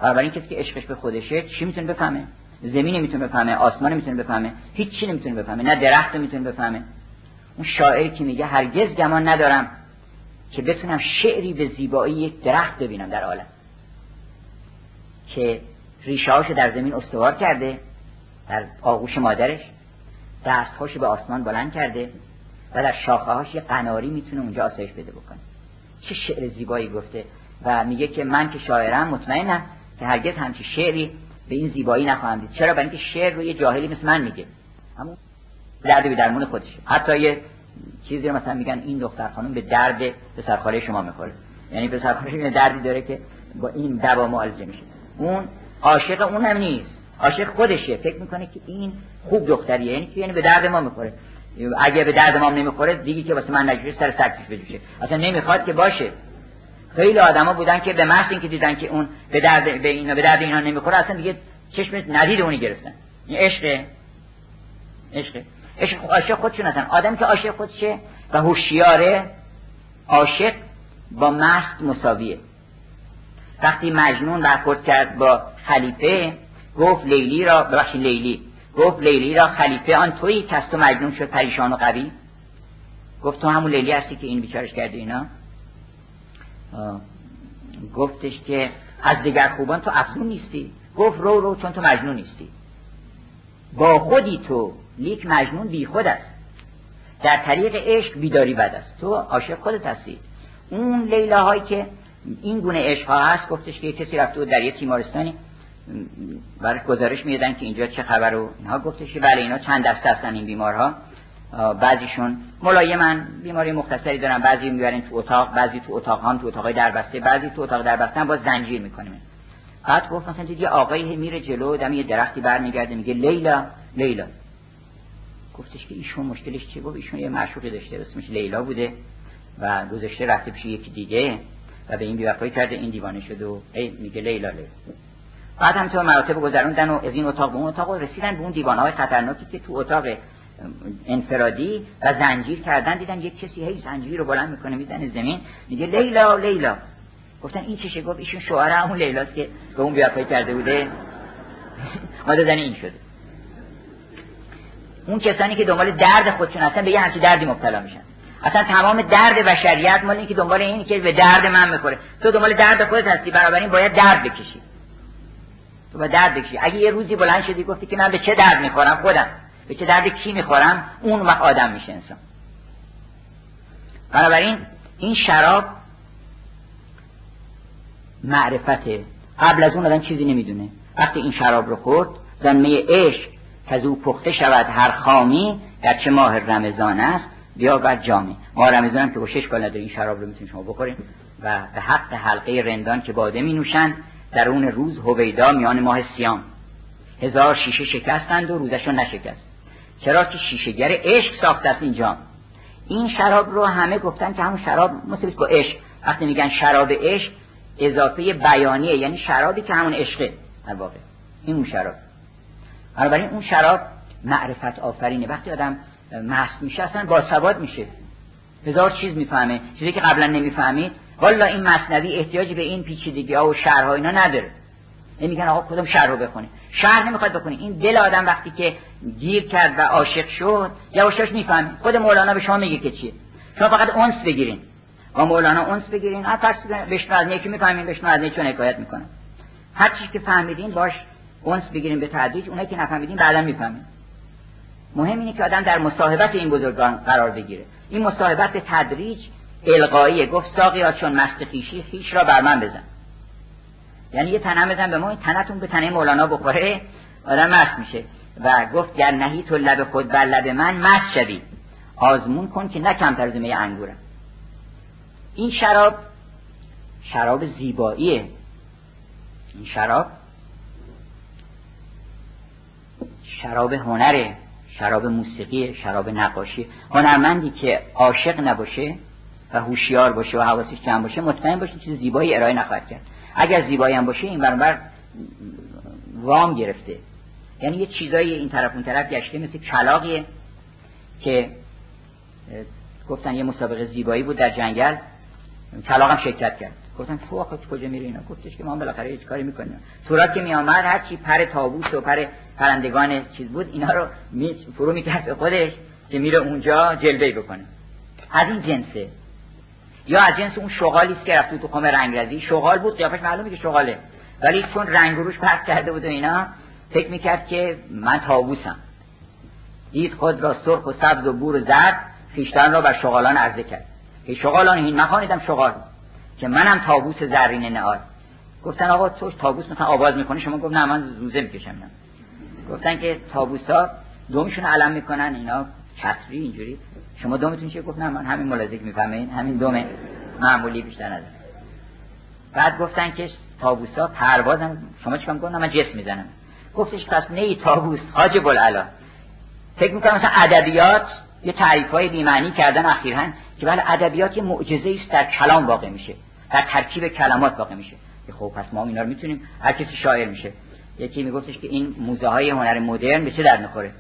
برای کسی که عشقش به خودشه چی می‌تونه بفهمه؟ زمین نمی‌تونه بفهمه آسمان نمی‌تونه بفهمه هیچ چی نمی‌تونه بفهمه نه درخت می‌تونه بفهمه. اون شاعری که میگه هرگز گمان ندارم که بتونم شعری به زیبایی یک درخت ببینم در عالم. که ریشهاش در زمین استوار کرده در آغوش مادرش دستهاش به آسمان بلند کرده. و در شاخه یه قناری می‌تونه اونجا آسایش بده بکنه. چه شعر زیبایی گفته و میگه که من که شاعرم مطمئنم که هرگز همچی شعری به این زیبایی نخواهم دید. چرا؟ برای اینکه شعر رو یه جاهلی مثل من میگه. همون درد به درمون خودشه. حتی یه چیزی رو مثلا میگن این دختر خانم به درد به سرخاله شما می‌خوره. یعنی به سرخاله دردی داره که با این دوا معالجه میشه. اون عاشق اون هم نیست. عاشق خودشه. فکر می‌کنه که این خوب دختریه. یعنی که یعنی به درد ما می‌خوره. اگه به درد ما نمی‌خوره دیگه که واسه من نجوشه سر سکتش بجوشه. اصلا نمی‌خواد که باشه. خیلی آدما بودن که به محض اینکه دیدن که اون به درد به اینا به درد اینا نمی‌خوره اصلا دیگه چشم ندید اونی گرفتن. این عشقه. عشقه. عشق عاشق خودشون هستن. آدم که عاشق خودشه و هوشیاره عاشق با مست مساویه. وقتی مجنون برخورد کرد با خلیفه گفت لیلی را ببخشید لیلی گفت لیلی را خلیفه آن تویی که تو مجنون شد پریشان و قوی؟ گفت تو همون لیلی هستی که این بیچارش کرده اینا؟ گفتش که از دیگر خوبان تو افزون نیستی. گفت رو رو چون تو مجنون نیستی. با خودی تو لیک مجنون بی خود است. در طریق عشق بیداری بد است. تو عاشق خودت هستی. اون لیلاهایی که این گونه عشق ها هست گفتش که کسی رفته در یه تیمارستانی برای گزارش میدن که اینجا چه خبر و اینها گفتش بله اینا چند دسته هستن این بیمارها. بعضیشون ملایمن بیماری مختصری دارن. بعضی می‌برن تو اتاق بعضی تو اتاق هم تو اتاقای دربسته. بعضی تو اتاق دربسته هم با زنجیر می‌کنیم بعد گفت مثلا یه آقایی میره جلو دم یه درختی برمیگرده میگه لیلا لیلا. گفتش که ایشون مشکلش چیه گفت ایشون یه معشوقی داشته اسمش لیلا بوده و گذشته رفته پیش یکی دیگه و به این بیوفایی کرده این دیوانه شده و ای میگه لیلا لیلا. بعد هم تو مراتب گذروندن و از این اتاق به اون اتاق و رسیدن به اون دیوانه خطرناکی که تو اتاق انفرادی و زنجیر کردن دیدن یک کسی هی زنجیر رو بلند می‌کنه می‌زنه زمین میگه لیلا لیلا. گفتن این چشه گفت ایشون شوهر همون لیلاست که به اون بیافایی کرده بوده. ما زن این شده. اون کسانی که دنبال درد خودشون هستن به یه همچی دردی مبتلا میشن. اصلا تمام درد بشریت مال این که دنبال این که به درد من می‌خوره تو دنبال درد خودت هستی بنابراین باید درد بکشی. باید درد بکشی اگه یه روزی بلند شدی گفتی که من به چه درد می‌خورم؟ خودم. به چه درد کی می‌خورم؟ اون وقت آدم میشه انسان. بنابراین این شراب معرفته. قبل از اون آدم چیزی نمی‌دونه. وقتی این شراب رو خورد زنمه عشق که از او پخته شود هر خامی در چه ماه رمضان است بیا بر جامعه ما رمضان هم که با شش کال نداره این شراب رو می‌تونیم شما بخوریم. و به حق حلقه رندان که باده می نوشند در اون روز هویدا میان ماه سیام. هزار شیشه شکستند و روزشون نشکست. چرا که شیشهگر عشق ساخته است اینجا؟ این شراب رو همه گفتن که همون شراب مثل با عشق. وقتی میگن شراب عشق اضافه بیانیه یعنی شرابی که همون عشقه. در واقع این اون شراب. بنابراین اون شراب معرفت آفرینه. وقتی آدم مست میشه اصلا باسواد میشه. هزار چیز می‌فهمه. چیزی که قبلا نمی‌فهمید والا این مصنوی احتیاجی به این پیچیدگی ها و شهرها اینا نداره. این میگن آقا کدوم شهر رو بخونی شهر نمی‌خواد بکنی این دل آدم وقتی که گیر کرد و عاشق شد یواشاش می‌فهمی خود مولانا به شما میگه که چیه؟ شما فقط اونس بگیرین. و مولانا اونس بگیرین. هر پس بشنو از نیکی می‌فهمین بشنو از نیکی حکایت می‌کنه. هر چیزی که فهمیدین باش اونس بگیرین به تدریج اونایی که نفهمیدین بعدا می‌فهمین. مهم اینه که آدم در مصاحبت این بزرگان قرار بگیره. این مصاحبت تدریج القایی گفت ساقیا چون مست خیشی خیش را بر من بزن. یعنی یه تنم بزن به ما تنتون به تنه مولانا بخوره آدم مست میشه. و گفت گر نهی تو لب خود بر لب من مست شوی. آزمون کن که نه کمتر از انگورم این شراب شراب زیباییه. این شراب شراب هنره شراب موسیقی شراب نقاشی. هنرمندی که عاشق نباشه و هوشیار باشه و حواسش جمع باشه مطمئن باشه چیز زیبایی ارائه نخواهد کرد. اگر زیبایی هم باشه این برابر وام گرفته. یعنی یه چیزایی این طرف اون طرف گشته مثل کلاقیه که گفتن یه مسابقه زیبایی بود در جنگل. کلاقم شرکت کرد. گفتن تو آخه کجا میری اینا؟ گفتش که ما بالاخره هیچ کاری می‌کنیم. سورات که میآمد هر چی پر تابوت و پر پرندگان چیز بود اینا رو می فرو می‌کرد به خودش که میره اونجا جلوه بکنه. از این جنسه. یا از جنس اون شغالی است که رفت تو خم رنگرزی شغال بود قیافش معلومه که شغاله. ولی چون رنگ روش پرت کرده بود و اینا فکر می‌کرد که من تابوسم دید خود را سرخ و سبز و بور و زرد خیشتن را بر شغالان عرضه کرد. که شغالان این نخوانیدم شغال که منم تابوس زرین نهار گفتن آقا تو تابوس مثلا آواز می‌کنه شما گفت نه من زوزه می‌کشم. نه گفتن که تابوسا دومشون علم می‌کنن اینا چتری اینجوری. شما دومتون چیه گفت نه من همین ملازیک می‌فهمین همین دوم معمولی بیشتر از بعد گفتن که تابوسا پروازم شما چیکار می‌کنن؟ من جسم می‌زنم. گفتش پس نه تابوس حاج بلعلا فکر می‌کنم مثلا ادبیات یه تعریف های بیمعنی کردن اخیرا که بله ادبیات یه معجزه است در کلام واقع میشه. در ترکیب کلمات واقع میشه. خب پس ما اینا رو می‌تونیم هر کسی شاعر میشه. یکی میگفتش که این موزه های هنر مدرن به چه در می‌خوره؟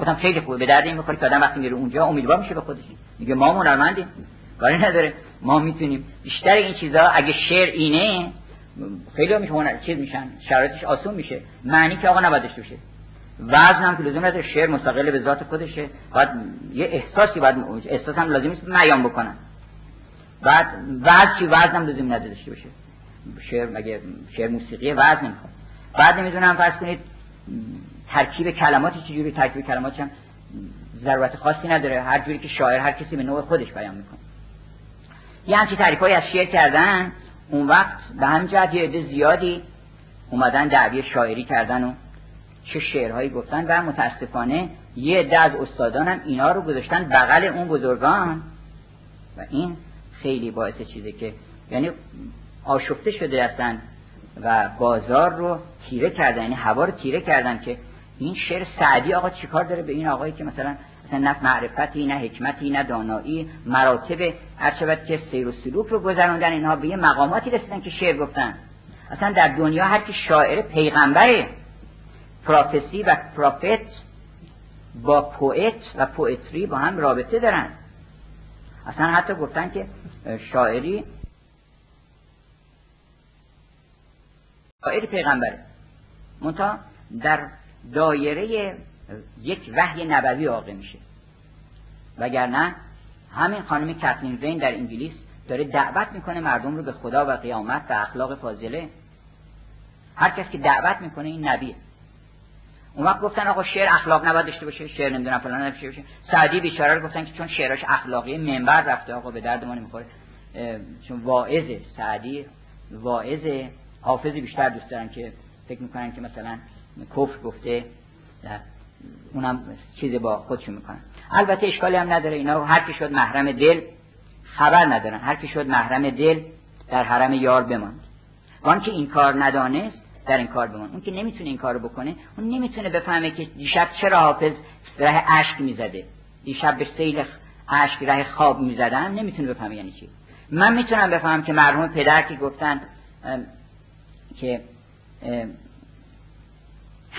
گفتم خیلی خوبه به درد این می‌خوره که آدم وقتی میره اونجا امیدوار میشه به خودش. میگه ما هنرمندیم کاری نداره. ما می‌تونیم. بیشتر این چیزا اگه شعر اینه خیلی میشه هنر چیز میشن. شرایطش آسون میشه. معنی که آقا نباید داشته باشه. وزن هم که لزوم نداره شعر مستقل به ذات خودشه. باید یه احساسی باید احساس هم لازم نیست بیان بکنن. بعد وزن چی؟ وزن هم لزوم نداشته باشه. شعر مگه شعر موسیقی وزن نمی‌خواد. بعد نمی‌دونم فرض کنید ترکیب کلماتی چجوری ترکیب کلمات هم ضرورت خاصی نداره. هر جوری که شاعر هر کسی به نوع خودش بیان می‌کنه. یه همچی تعریف از شعر کردن. اون وقت به هم جهت یه زیادی اومدن دعوی شاعری کردن و چه شعرهایی گفتن و متاسفانه یه عده از استادانم اینا رو گذاشتن بغل اون بزرگان. و این خیلی باعث چیزه که یعنی آشفته شده اصلا و بازار رو تیره کردن یعنی هوا رو تیره کردن که این شعر سعدی آقا چیکار داره به این آقایی که مثلا مثلا نه معرفتی نه حکمتی نه دانایی مراتب هر که سیر و سلوک رو گذروندن اینها به یه مقاماتی رسیدن که شعر گفتن. اصلا در دنیا هر کی شاعر پیغمبره پروفسی و پروفت با پوئت و پوئتری با هم رابطه دارن. اصلا حتی گفتن که شاعری شاعر پیغمبره. منتها در دایره یک وحی نبوی واقع میشه. وگرنه همین خانم کتلین وین در انگلیس داره دعوت می‌کنه مردم رو به خدا و قیامت و اخلاق فاضله. هر کس که دعوت می‌کنه این نبیه. اون وقت گفتن آقا شعر اخلاق نباید داشته باشه شعر نمی‌دونم فلان نباشه باشه. سعدی بیچاره رو گفتن که چون شعراش اخلاقی منبر رفته آقا به درد ما نمی‌خوره. چون واعظه سعدی واعظه حافظی بیشتر دوست دارن که فکر می‌کنن که مثلا کفر گفته اونم چیزی با خودشون می‌کنن. البته اشکالی هم نداره. اینا هر کی شد محرم دل خبر ندارن. هر کی شد محرم دل در حرم یار بماند. وان که این کار ندانست در این کار بماند. اون که نمی‌تونه این کارو بکنه اون نمی‌تونه بفهمه که دیشب چرا حافظ ره اشک می‌زده. دیشب به سیل اشک ره خواب می‌زدن نمی‌تونه بفهمه یعنی چی. من می‌تونم بفهمم که مرحوم پدر که گفتن که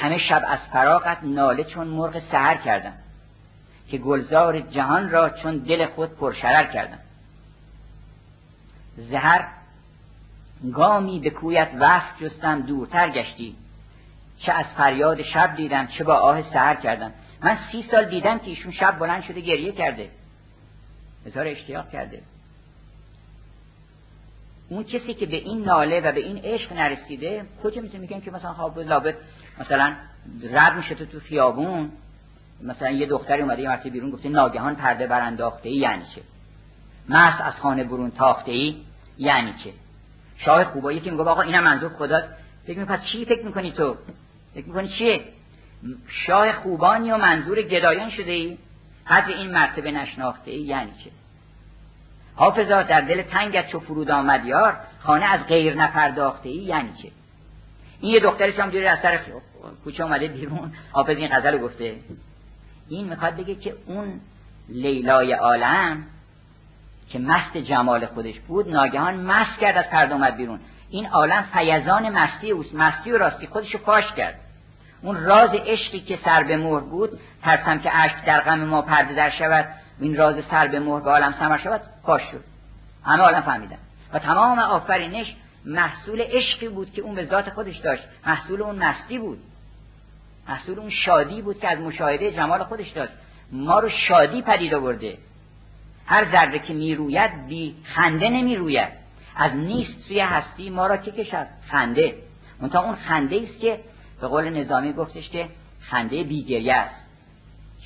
همه شب از فراغت ناله چون مرغ سهر کردم که گلزار جهان را چون دل خود پرشرر کردم. زهر گامی به کویت وقت جستم دورتر گشتی. چه از فریاد شب دیدم چه با آه سهر کردم. من سی سال دیدم که ایشون شب بلند شده گریه کرده. هزار اشتیاق کرده. اون کسی که به این ناله و به این عشق نرسیده کجا می‌تونه میگن که مثلا خواب لابد مثلا رد میشه تو تو خیابون. مثلا یه دختری اومده یه مرتبه بیرون گفته ناگهان پرده برانداخته ای یعنی چه؟ مس از خانه برون تاخته ای یعنی چه؟ شاه خوبایی که میگه آقا اینم منظور خدا. فکر می‌کنی پس چی فکر می‌کنی تو؟ فکر می‌کنی چیه؟ شاه خوبانی و منظور گدایان شده ای. قدر این مرتبه نشناخته ای یعنی چه؟ حافظا در دل تنگت چو فرود آمد یار. خانه از غیر نپرداخته ای یعنی چه؟ این یه دخترش هم جوری از سر کوچه اومده بیرون. حافظ این غزل گفته. این می‌خواد بگه که اون لیلای عالم که مست جمال خودش بود ناگهان مست کرد از پرده اومد بیرون. این عالم فیضان مستی اوست. مستی و راستی خودشو فاش کرد. اون راز عشقی که سر به مهر بود ترسم که اشک در غم ما پرده در شود این راز سر به مهر به عالم سمر شود فاش شد. همه عالم فهمیدن. و تمام آفرینش محصول عشقی بود که اون به ذات خودش داشت. محصول اون مستی بود. محصول اون شادی بود که از مشاهده جمال خودش داشت. ما رو شادی پدید آورده. هر ذره که می‌روید بی خنده نمی‌روید. از نیست سوی هستی ما را که کشد؟ خنده. منتها اون خنده است که به قول نظامی گفتش که خنده بیگریه است.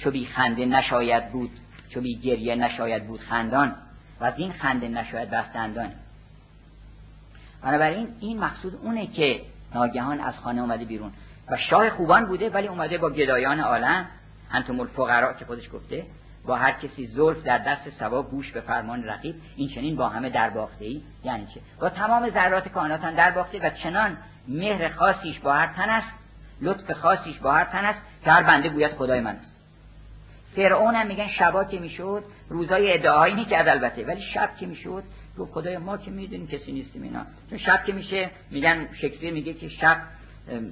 چو بی خنده نشاید بود چو بی گریه نشاید بود خندان. و از این خنده نشاید بستندان. بنابراین این مقصود اونه که ناگهان از خانه اومده بیرون. و شاه خوبان بوده ولی اومده با گدایان عالم انتم الفقرا که خودش گفته با هر کسی زلف در دست سوا گوش به فرمان رقیب این چنین با همه در باخته ای یعنی چه؟ با تمام ذرات کائنات در باخته و چنان مهر خاصیش با هر تن است لطف خاصیش با هر تن است که هر بنده گوید خدای من. است فرعون هم میگن شبا که می‌شد روزای ادعایی نیست البته ولی شب که می‌شد رو خدای ما که می‌دونیم کسی نیستیم اینا. چون شب که میشه میگن شکسپیر میگه که شب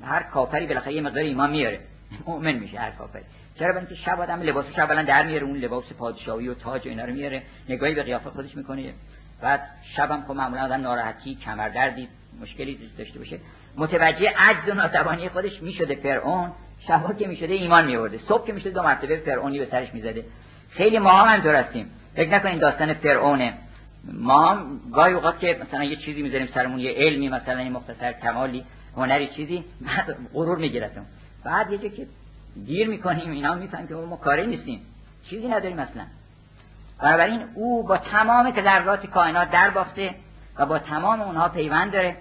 هر کافری بالاخره یه مقدار ایمان میاره. مؤمن میشه هر کافری. چرا؟ اینکه شب آدم لباسش اولا در میاره اون لباس پادشاهی و تاج و اینا رو میاره نگاهی به قیافه خودش می‌کنه. بعد شبم خب معمولا آدم ناراحتی کمردردی مشکلی داشته باشه. متوجه عجز و ناتوانی خودش می‌شده فرعون. شبا که می‌شده ایمان میورده صبح که می‌شده دو مرتبه فرعونی به سرش می‌زده. خیلی ما هم همینطور هستیم. فکر نکنین داستان فرعونه. ما هم گاهی اوقات که مثلا یه چیزی می‌ذاریم سرمون یه علمی مثلا یه مختصر کمالی هنری چیزی بعد غرور میگیرتون. بعد یه که دیر می‌کنیم اینا می‌فهمیم که ما کاری نیستیم. چیزی نداریم اصلا. بنابراین او با تمام ذرات کائنات در باخته و با تمام اونها پیوند داره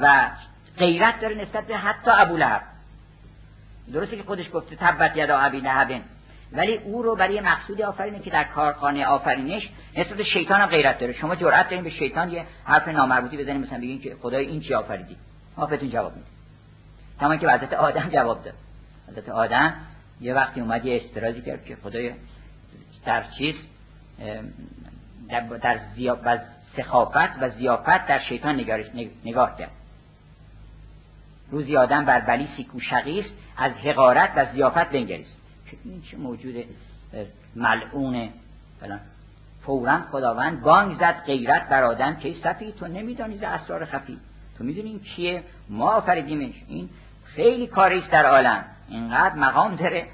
و غیرت داره نسبت به حتی ابو لهب. درسته که خودش گفته تبت یدا ابی لهب ولی او رو برای مقصودی آفرینه که در کارخانه آفرینش نسبت شیطان هم غیرت داره. شما جرأت دارین به شیطان یه حرف نامربوطی بزنید مثلا بگین که خدای این چی آفریدی حافظتون جواب میده. تمام که حضرت آدم جواب داد. حضرت آدم یه وقتی اومد یه استرازی کرد که خدای در چیز در, در و سخافت و زیافت در شیطان نگاه کرد. روزی آدم بر بلی سیکو شقیست از حقارت و زیافت بنگریست. این چه موجود ملعون فلان. فورا خداوند بانگ زد غیرت بر آدم که صفی تو نمیدانی اسرار خفی تو می‌دونی این کیه ما آفریدیمش. این خیلی کاریست در عالم. اینقدر مقام داره.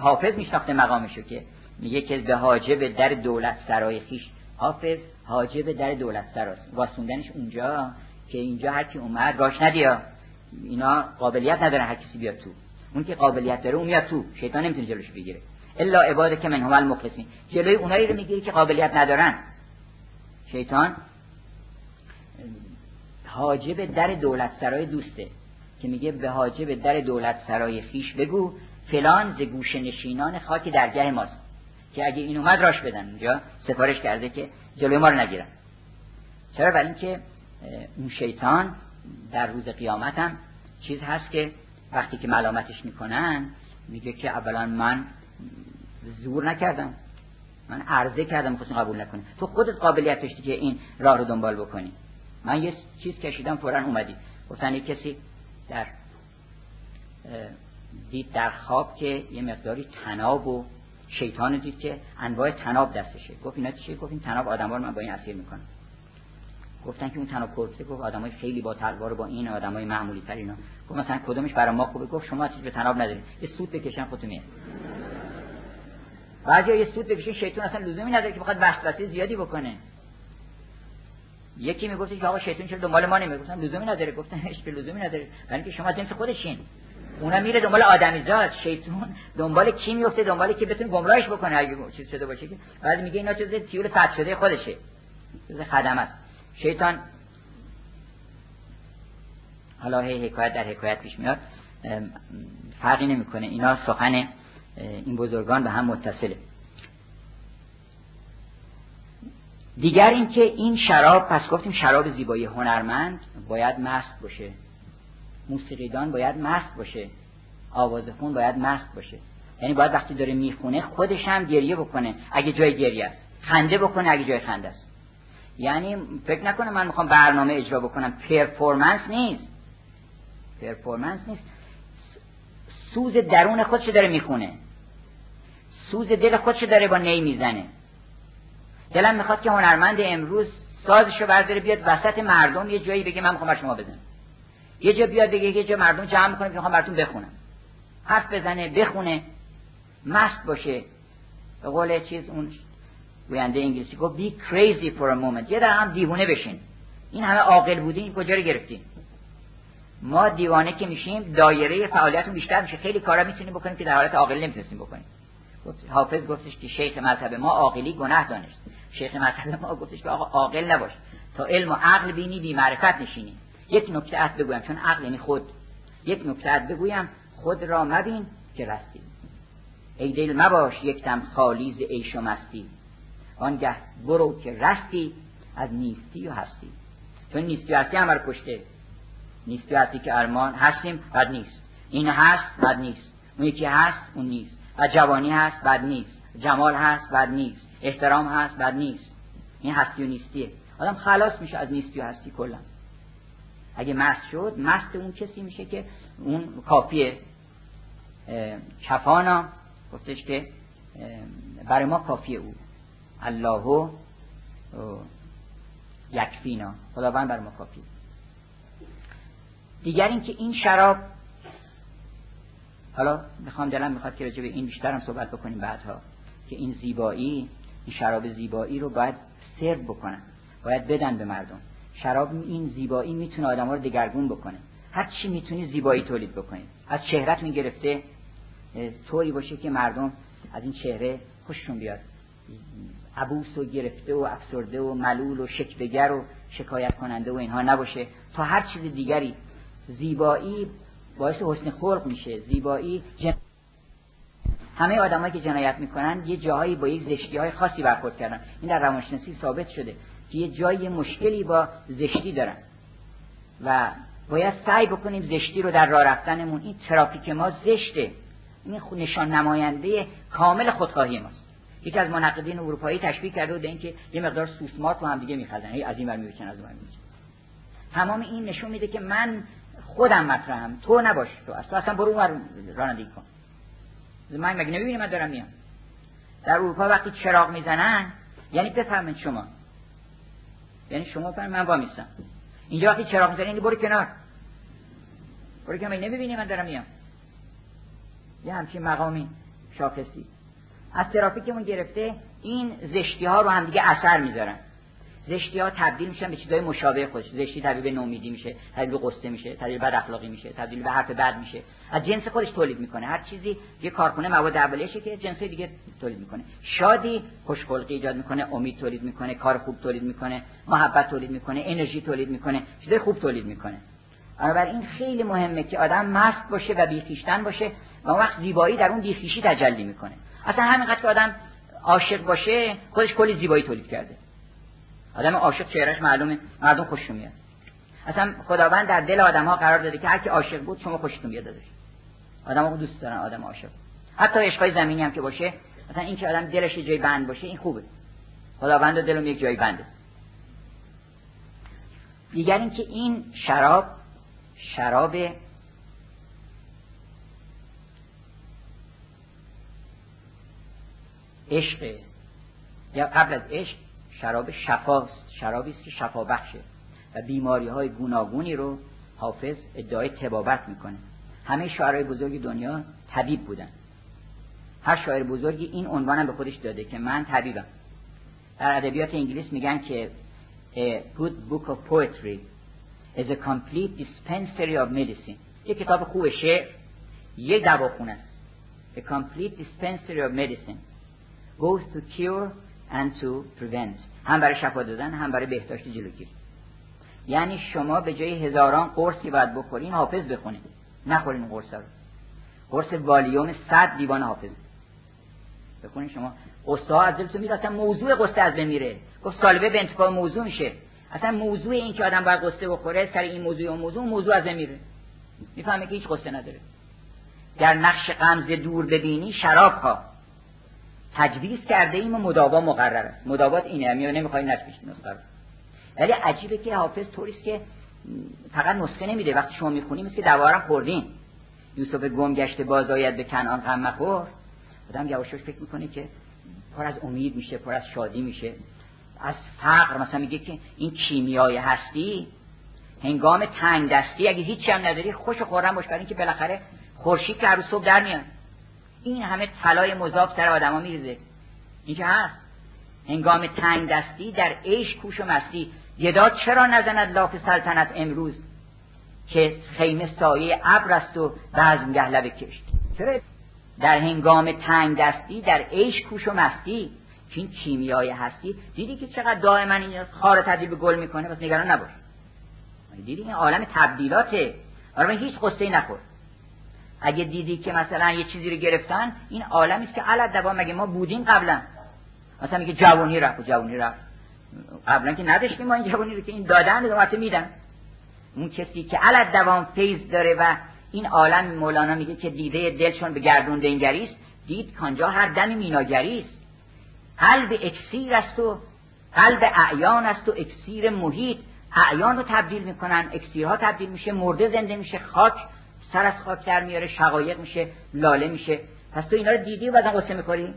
حافظ میشناخته مقامشو که میگه که به حاجب در دولت سرای خیش. حافظ حاجب در دولت سراست. واسوندنش اونجا که اینجا هر کی اومد باش ندیا. اینا قابلیت ندارن هر کسی بیاد تو. اون که قابلیت داره اون میاد تو. شیطان نمی‌تونه جلوش بگیره. الا عباده که من هم المخلصین. جلوی اونایی رو می‌گیره که قابلیت ندارن. شیطان حاجب در دولت سرای دوسته که میگه به حاجب در دولت سرای خیش بگو فلان ز گوش نشینان خاک درگه ماست. که اگه این اومد راش بدن. اونجا سفارش کرده که جلوی ما رو نگیرن. چرا؟ برای اینکه اون شیطان در روز قیامت هم چیز هست که وقتی که ملامتش می‌کنن میگه که اولا من زور نکردم. من عرضه کردم خواستم قبول نکنی. تو خودت قابلیت داشتی که این راه رو دنبال بکنی. من یه چیز کشیدم فورا اومدی. گفتن یه کسی در دید در خواب که یه مقداری تناب و شیطان دید که انواع تناب دستشه. گفت اینا چیه؟ گفت این تناب آدم رو من با این اسیر می‌کنم. گفتن که اون تناب کرسه گفت آدمای خیلی با تلوار با این آدمای معمولی تر اینا. گفت مثلا کدومش برای ما خوبه؟ گفت شما چیز به تناب ندارید. یه سود بکشن خودتون میاد بعضی یه سود بکشین شیطان اصلا لزومی نداره که بخواد وسوسه زیادی بکنه. یکی می‌گفت که آقا شیطان چرا دنبال ما گفتن لزومی نداره. گفتن هیچ لزومی نداره. برای اینکه شما جنس خودشین. اونا میره دنبال آدمیزاد شیطان دنبال کی میفته دنبال که بتونه گمراهش بکنه اگه چیز شده باشه که؟ بعد میگه اینا چیز تیول فتح شده خودشه. چیز خدمت. شیطان. حالا هی حکایت در حکایت پیش میاد. فرقی نمی‌کنه. اینا سخن این بزرگان به هم متصله. دیگر اینکه این شراب پس گفتیم شراب زیبایی هنرمند باید مست باشه. موسیقیدان باید مست باشه. آوازخون باید مست باشه. یعنی باید وقتی داره می‌خونه خودش هم گریه بکنه. اگه جای گریه است. خنده بکنه اگه جای خنده است. یعنی فکر نکنه من می‌خوام برنامه اجرا بکنم. پرفورمنس نیست. پرفورمنس نیست. سوز درون خودش داره می‌خونه. سوز دل خودش داره با نی می‌زنه. دلم می‌خواد که هنرمند امروز سازشو برداره بیاد وسط مردم یه جایی بگه من می‌خوام شما بزنم. یه جا بیاد بگه یه جا مردم جمع می‌کنه می‌خوام براتون بخونم. حرف بزنه بخونه. مست باشه. به قول چیز اون گوینده انگلیسی. گفت be crazy for a moment. یه هم دیوونه بشین. این همه عاقل بودین کجا رو گرفتین؟ ما دیوانه که میشیم دایره فعالیتون بیشتر میشه. خیلی کارا می‌تونیم بکنیم که در حالت عاقل نمی‌تونستیم بکنیم. حافظ گفتش که شیخ مذهب ما عاقلی گناه دانست. شیخ مذهب ما گفتش که آقا عاقل نباش. تا علم و عقل بینی بی معرفت نشینی. یک نکته ات بگویم چون عقل یعنی خود. یک نکته ات بگویم خود را مبین که رستی. ای دل مباش یک دم خالی ز عیش و مستی. آنگه برو که رستی از نیستی و هستی. چون نیستی و هستی هم کشته. نیستی و هستی که ارمان هستیم بد نیست. این هست بد نیست. اون یکی هست اون نیست. و جوانی هست بد نیست. جمال هست بد نیست. احترام هست بد نیست. این هستی و نیستیه. آدم خلاص میشه از نیستی و هستی کلا. اگه مست شد مست اون کسی میشه که اون کافیه. کفانا گفتش که برای ما کافیه او. الله یکفینا. خداوند بر ما کافیه دیگر اینکه این شراب حالا می‌خوام دلم می‌خواد که راجع به این بیشتر هم صحبت بکنیم بعدها. که این زیبایی این شراب زیبایی رو باید سرو بکنن. باید بدن به مردم. شراب این زیبایی می‌تونه آدم رو دگرگون بکنه. هر چی می‌تونی زیبایی تولید بکنی. از چهرت گرفته طوری باشه که مردم از این چهره خوششون بیاد. عبوس و گرفته و افسرده و ملول و شکبگر و شکایت کننده و اینها نباشه. تا هر چیز دیگری. زیبایی باعث حسن خلق میشه. زیبایی جن... همه آدمایی که جنایت می‌کنن یه جاهایی با یک زشتی های خاصی برخورد کردن. این در روانشناسی ثابت شده که یه جایی مشکلی با زشتی دارن. و باید سعی بکنیم زشتی رو در راه رفتنمون. این ترافیک ما زشته. این نشان نماینده کامل خودخواهی ماست. یکی از منقدین اروپایی تشبیه کرده به اینکه یه مقدار سوسمات با هم دیگه میخزن از این ور میوچن از اون تمام این نشون میده که من خودم مطرحم. تو نباش. تو اصلا اصلا برو اون رانندگی کن. من مگه نمی‌بینی من دارم میام. در اروپا وقتی چراغ می‌زنن یعنی بفهمید شما. یعنی شما بفرمایید من با اینجا وقتی چراغ می‌زنن یعنی برو کنار. برو کنار. نمی‌بینی من دارم میام؟ یه همچین مقامی شاخصی. از ترافیکمون گرفته این زشتی ها رو هم دیگه اثر می‌ذارن. زشتی ها تبدیل میشن به چیزای مشابه خودش. زشتی تبدیل به نومیدی میشه تبدیل به قصه میشه تبدیل به اخلاقی میشه تبدیل به حرف بد میشه. از جنس خودش تولید می‌کنه. هر چیزی یه کارخونه مواد اولیه‌شه که جنس دیگه تولید می‌کنه. شادی خوشخلقی ایجاد می‌کنه امید تولید می‌کنه کار خوب تولید می‌کنه محبت تولید می‌کنه انرژی تولید می‌کنه چیزای خوب تولید می‌کنه. این خیلی مهمه که آدم مست باشه و بیخیشتن باشه و وقت زیبایی در اون بیخیشی تجلی می‌کنه. اصلا همینقدر که آدم عاشق باشه خودش کلی زیبایی تولید کرده. آدم عاشق چهرهش معلومه مردم خوششون میاد. اصلا خداوند در دل آدم ها قرار داده که هر کی عاشق بود شما خوشتون بیاد ازش. آدم ها دوست دارن آدم عاشق. حتی عشقای زمینی هم که باشه مثلا این که آدم دلش جای بند باشه این خوبه. خداوند دلم یک جای بنده. دیگر اینکه این شراب شراب عشق یا قبل از عشق شراب شفاست شرابی است که شفا بخشه. و بیماری های گوناگونی رو حافظ ادعای تبابت می‌کنه. همه شاعرای بزرگ دنیا طبیب بودن. هر شاعر بزرگی این عنوانم به خودش داده که من طبیبم. در ادبیات انگلیس میگن که a good book of poetry is a complete dispensary of medicine. یه کتاب خوب شعر یه دواخونه است. A complete dispensary of medicine. Goes to cure and to prevent. هم برای شفا دادن هم برای بهداشت جلوگیری. یعنی شما به جای هزاران قرصی باید بخورین حافظ بخونید نخورین قرص رو. قرص والیوم صد دیوان حافظ. بخونین شما. قصه از دلتون میره اصلا موضوع قصه از میره. گفت سالبه به انتفاع موضوع میشه. اصلا موضوع این که آدم باید قصه بخوره سر این موضوع و موضوع موضوع از میره. می‌فهمه که هیچ قصه نداره. در نقش قمز دور ببینی شراب ها تجویز کرده ایم و مداوا مقرر است. مداوات اینه همین نمی‌خوای نسبش نسخه ولی عجیبه که حافظ طوریست که فقط نسخه نمیده. وقتی شما می‌خونیم مثل که دوارم خوردین. یوسف گم گشته باز آید به کنعان غم مخور. آدم یواشاش فکر می‌کنه که پر از امید میشه پر از شادی میشه. از فقر مثلا میگه که این کیمیای هستی هنگام تنگ دستی اگه هیچی هم نداری خوش خورم باش برای اینکه بالاخره خورشید که هر صبح در میاد. این همه طلای مضاف سر آدما میریزه. این که هست. هنگام تنگ دستی در عیش کوش و مستی. گدا چرا نزند لاف سلطنت امروز؟ که خیمه سایه ابر است و بزمگه لب کشت. چرا در هنگام تنگ دستی در عیش کوش و مستی. که این کیمیای هستی. دیدی که چقدر دائما این خار تبدیل به گل می‌کنه؟ بس نگران نباش. دیدی این عالم تبدیلاته. آره هیچ قصه نخور اگه دیدی که مثلا یه چیزی رو گرفتن این عالمی است که علت دوام مگه ما بودیم قبلا؟ مثلا میگه جوانی رفت جوانی رفت. قبلا که نداشتیم ما این جوانی رو که این دادن رو میدن. اون کسی که علت دوام فیض داره و این عالم مولانا میگه که دیده دلشون به گردون دنگری دید کانجا هر دمی میناگری است. قلب اکسیر است و قلب اعیان است و اکسیر محیط. اعیان رو تبدیل می‌کنن اکسیرها تبدیل میشه مرده زنده میشه خاک. سر از خاک در میاره شقایق میشه لاله میشه. پس تو اینا رو دیدی و بعدا قصه می‌کنی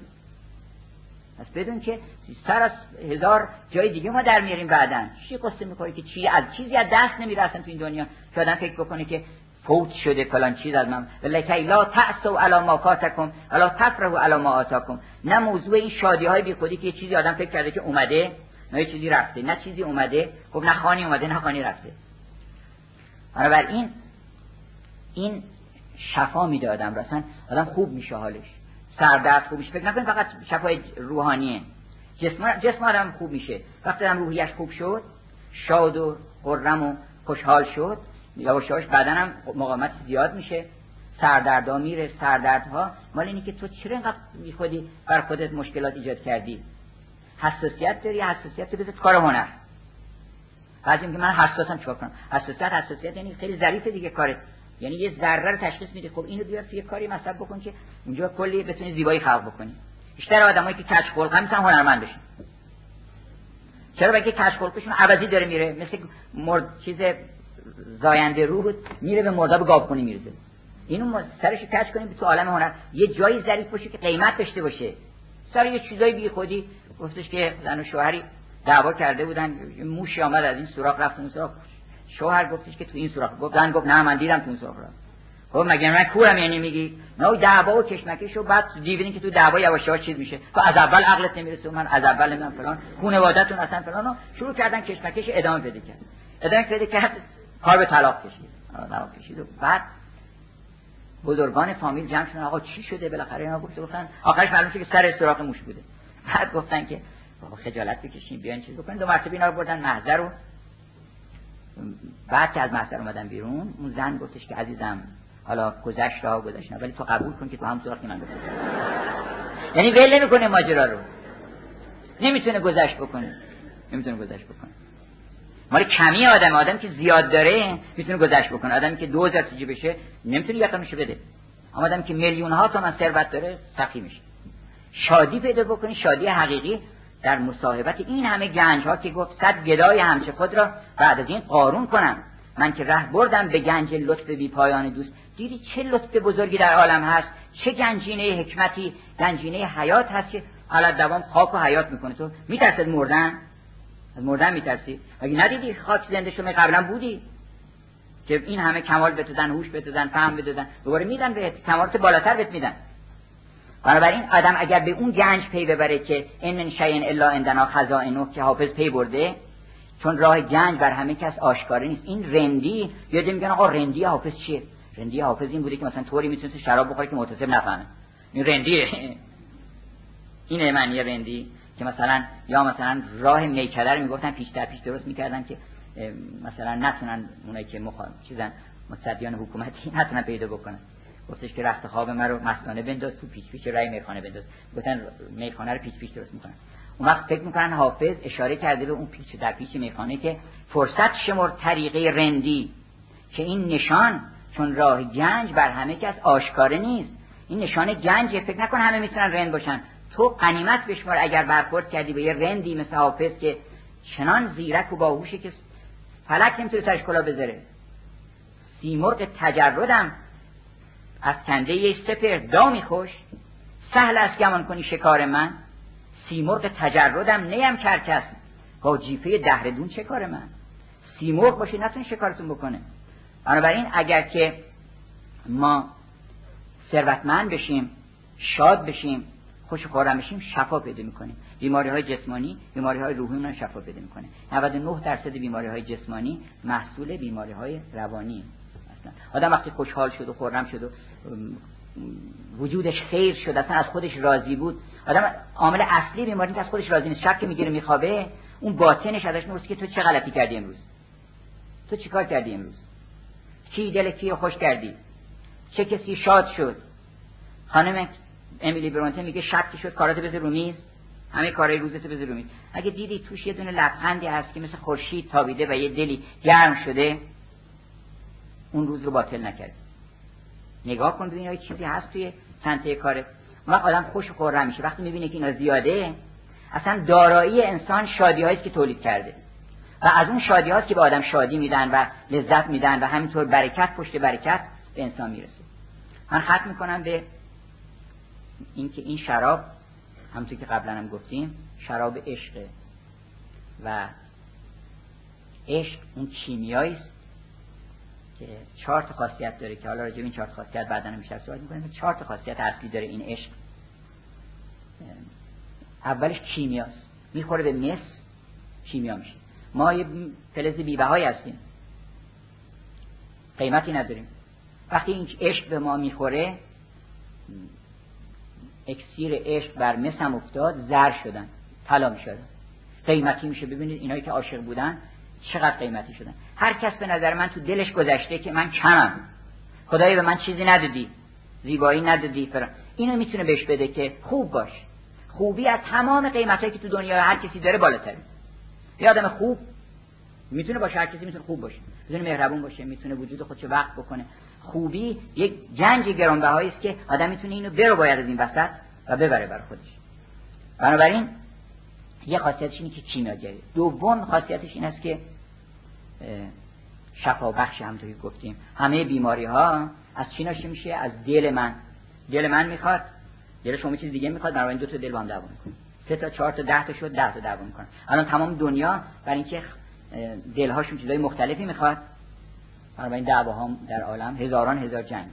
پس بدون که سر از هزار جای دیگه ما در میاریم بعدا. چی قصه می‌کنی که چی؟ از چیزی از دست نمیره اصلا تو این دنیا. که آدم فکر بکنه که فوت شده کلان چیز از من. لکی لا و علی ما فاتکم الا تفرحوا علی ما آتاکم. نه موضوع این شادی های بی خودی که یه چیزی آدم فکر کرده که اومده نه چیزی رفته. نه چیزی اومده. خب نه خانی اومده نه خانی رفته. بنابراین این شفا میده آدم رسن آدم خوب میشه حالش. سردرد خوب میشه. فکر نکن فقط شفای روحانیه. جسم جسم آدم خوب میشه. وقتی آدم روحیش خوب شد شاد و خرم و خوشحال شد یواش یواش بدنم مقاومت زیاد میشه. سردردا میره سردردها. مال اینه که تو چرا اینقدر خودی بر خودت مشکلات ایجاد کردی؟ حساسیت داری حساسیت تو کار هنر. بعضی میگه من حساسم چیکار کنم؟ حساسیت حساسیت یعنی خیلی ظریفه دیگه کارت. یعنی یه ذره رو تشخیص میده. خب اینو بیار توی کاری مصرف بکن که اونجا کلی بتونی زیبایی خلق بکنی. بیشتر آدمایی که کج خلق هم هنرمند بشن. چرا؟ بگه کج خلقشون عوضی داره میره. مثل مرد چیز زاینده روح میره به مردا به گاو کنی میرزه اینو سرش کج کنیم تو عالم هنر. یه جایی ظریف باشه که قیمت داشته باشه. سر یه چیزای بی خودی گفتش که زن و شوهری دعوا کرده بودن. موشی آمد از این سوراخ رفت اون سوراخ. شوهر گفتش که تو این سوراخ گفت زن گفت نه من دیدم تو این سوراخ رفت خب مگه من کورم یعنی میگی؟ نه دعوا و کشمکش و بعد دیدین که تو دعوا یواش یواش چیز میشه. تو از اول عقلت نمی‌رسه من از اول من فلان خانواده‌تون اصلا فلان شروع کردن کشمکش ادامه بده کرد. ادامه بده کرد کار به طلاق کشید. طلاق کشید. و بعد بزرگان فامیل جمع شدن. آقا چی شده؟ بالاخره اینا گفت گفتن آخرش معلوم شد که سر سوراخ موش بوده. بعد گفتن که بابا خجالت بکشین بیان چیز بکنین. دو مرتبه اینا رو بردن محضر رو بعد که از محضر اومدن بیرون اون زن گفتش که عزیزم حالا گذشت ها گذشت ولی تو قبول کن که تو هم سوراخی من گفتم یعنی ول نمی‌کنه ماجرا رو. نمی‌تونه گذشت بکنه. نمی‌تونه گذشت بکنه. مال کمی آدم آدم که زیاد داره می‌تونه گذشت بکنه. آدمی که دو هزار بشه نمی‌تونه یقمشو بده. اما آدمی که میلیون ها تومن ثروت داره سخی میشه. شادی پیدا بکنی شادی حقیقی. در مصاحبت این همه گنج ها که گفت صد گدای همچه خود را بعد از این قارون کنم. من که ره بردم به گنج لطف بی پایان دوست. دیدی چه لطف بزرگی در عالم هست؟ چه گنجینه حکمتی گنجینه حیات هست که حالا دوام خاک و حیات می‌کنه. تو میترسد مردن؟ از مردن میترسی؟ اگه ندیدی خاک زنده شما قبلا بودی؟ که این همه کمال بتدن هوش بتدن فهم بهت دادن دوباره میدن به کمالات بالاتر بهت میدن. بنابراین آدم اگر به اون گنج پی ببره که ان من شیء الا عندنا خزائنه که حافظ پی برده چون راه گنج بر همه کس آشکار نیست. این رندی یاد میگن آقا رندی حافظ چیه؟ رندی حافظ این بوده که مثلا طوری می‌تونه شراب بخوره که متصل نفهمه. این رندیه. این معنی رندی که مثلا یا مثلا راه میکده رو می‌گفتن پیش در پیش درست می‌کردن که مثلا نتونن اونایی که مخا... چیزن مصدیان حکومتی نتونن پیدا بکنن. گفتش که رخت خواب من رو مستانه بنداز تو پیچ پیچ رای میخانه بنداز. گفتن میخانه رو پیچ پیچ درست می‌کنن. اون وقت فکر می‌کنن حافظ اشاره کرده به اون پیچ در پیچ میخانه که فرصت شمر طریقه رندی که این نشان چون راه گنج بر همه کس آشکاره نیست. این نشان گنجه فکر نکن همه می‌تونن رند باشن. تو قنیمت بشمار اگر برخورد کردی به یه رندی مثل حافظ که چنان زیرک و باهوشه که فلک نمی‌تونه سرش کلا بذاره. سیمرغ تجردم از کنده سپر دامی خوش سهل است گمان کنی شکار من. سیمرغ تجردم نیم کرکس. با جیفه دهردون چه کار من. سیمرغ باشه نتون شکارتون بکنه. بنابراین اگر که ما ثروتمند بشیم شاد بشیم خوش خورم بشیم شفا پیدا می‌کنیم. بیماری های جسمانی بیماری های روحی شفا پیدا می‌کنه. 99 درصد بیماری های جسمانی محصول بیماری های روانی اصلا آدم وقتی خوشحال شد و خورم شد و وجودش خیر شد اصلا از خودش راضی بود. آدم عامل اصلی بیماری که از خودش راضی نیست. شب که می‌گیره میخوابه اون باطنش ازش می‌پرسه که تو چه غلطی کردی امروز؟ تو چیکار کردی امروز؟ کی دل کی خوش کردی؟ چه کسی شاد شد؟ خانم امیلی برونته میگه شب شد کاراتو بذار رو میز. همه کارهای روزتو بذار رو میز. اگه دیدی توش یه دونه لبخندی هست که مثل خورشید تابیده و یه دلی گرم شده اون روز رو باطل نکرد نگاه کن ببین چیزی هست توی سنته کاره اون آدم خوش و خورم میشه. وقتی می‌بینه که اینا زیاده اصلا دارایی انسان شادی هایی که تولید کرده. و از اون شادی هاست که به آدم شادی میدن و لذت میدن و همینطور برکت پشت برکت به انسان می‌رسه. من ختم می‌کنم به اینکه این شراب همونطور که قبلا هم گفتیم شراب عشقه و عشق اون کیمیایی است که چهار تا خاصیت داره که حالا راجع این چهار خاصیت بعدا بیشتر صحبت می‌کنیم. چهار تا خاصیت اصلی داره این عشق. اولش کیمیاست. می‌خوره به مس کیمیا میشه. ما یه فلز بیبهای هستیم. قیمتی نداریم. وقتی این عشق به ما می‌خوره اکسیر عشق بر مس هم افتاد زر شدن طلا می‌شدن قیمتی میشه. ببینید اینایی که عاشق بودن چقدر قیمتی شدن هر کس به نظر من تو دلش گذشته که من کمم. خدایی به من چیزی ندادی. زیبایی ندادی. فرا اینو می‌تونه بهش بده که خوب باش. خوبی از تمام قیمتایی که تو دنیا هر کسی داره بالاتره یه آدم خوب می‌تونه باشه هر کسی می‌تونه خوب باشه. می‌تونه مهربون باشه می‌تونه وجود خودش وقت بکنه. خوبی یک جنج گرانبهایی است که آدم می‌تونه اینو برو باید از این وسط و ببره برای خودش. بنابراین یه خاصیتش اینه که کیمیاگری دوم خاصیتش این است که شفا بخش هم که گفتیم. همه بیماری ها از چی ناشی میشه؟ از دل من. دل من می‌خواد. دل شما چیز دیگه می‌خواد. بنابراین دو تا دل با هم دعوا سه تا چهار تا ده تا شد ده تا دعوا می‌کنن الان تمام دنیا برای اینکه دلهاشون چیزای مختلفی می‌خواد. بنابراین دعواها در عالم هزاران هزار جنگ.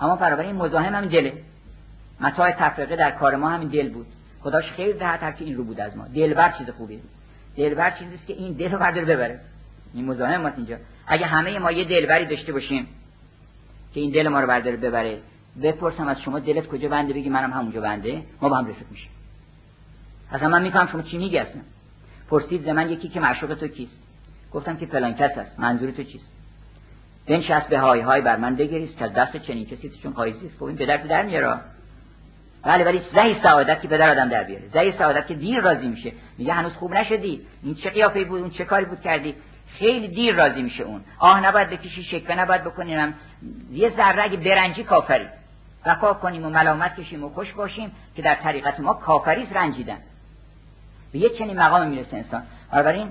اما بنابراین مزاحم هم دله. متاع تفرقه در کار ما همین دل بود. خداش خیلی در که این رو بود از ما. دلبر چیز خوبی. دلبر چیزی که این دل رو بردار ببره. این مزاحم ما اینجا. اگه همه ما یه دلبری داشته باشیم که این دل ما رو برداره ببره بپرسم از شما دلت کجا بنده؟ بگی منم همونجا بنده. ما با هم رفیق میشیم. اصلا من میفهم شما چی میگی اصلا. پرسید ز یکی که معشوق تو کیست. گفتم که فلان کس است. منظور تو چیست؟ بنشست به های های بر من بگریست که از دست چنین کسی چون قایزی است خب این پدر در میاره. بله ولی زهی سعادت که پدر آدم در بیاره. زهی سعادت که دیر راضی میشه. میگه هنوز خوب نشدی. این چه قیافه بود؟ اون چه کاری بود کردی؟ خیلی دیر راضی میشه اون. آه نباید بکشی شکوه نباید بکنیم. یه ذره اگه برنجی کافری. وفا کنیم و ملامت کشیم و خوش باشیم که در طریقت ما کافریز رنجیدن. به یه چنین مقام می‌رسه انسان. بنابراین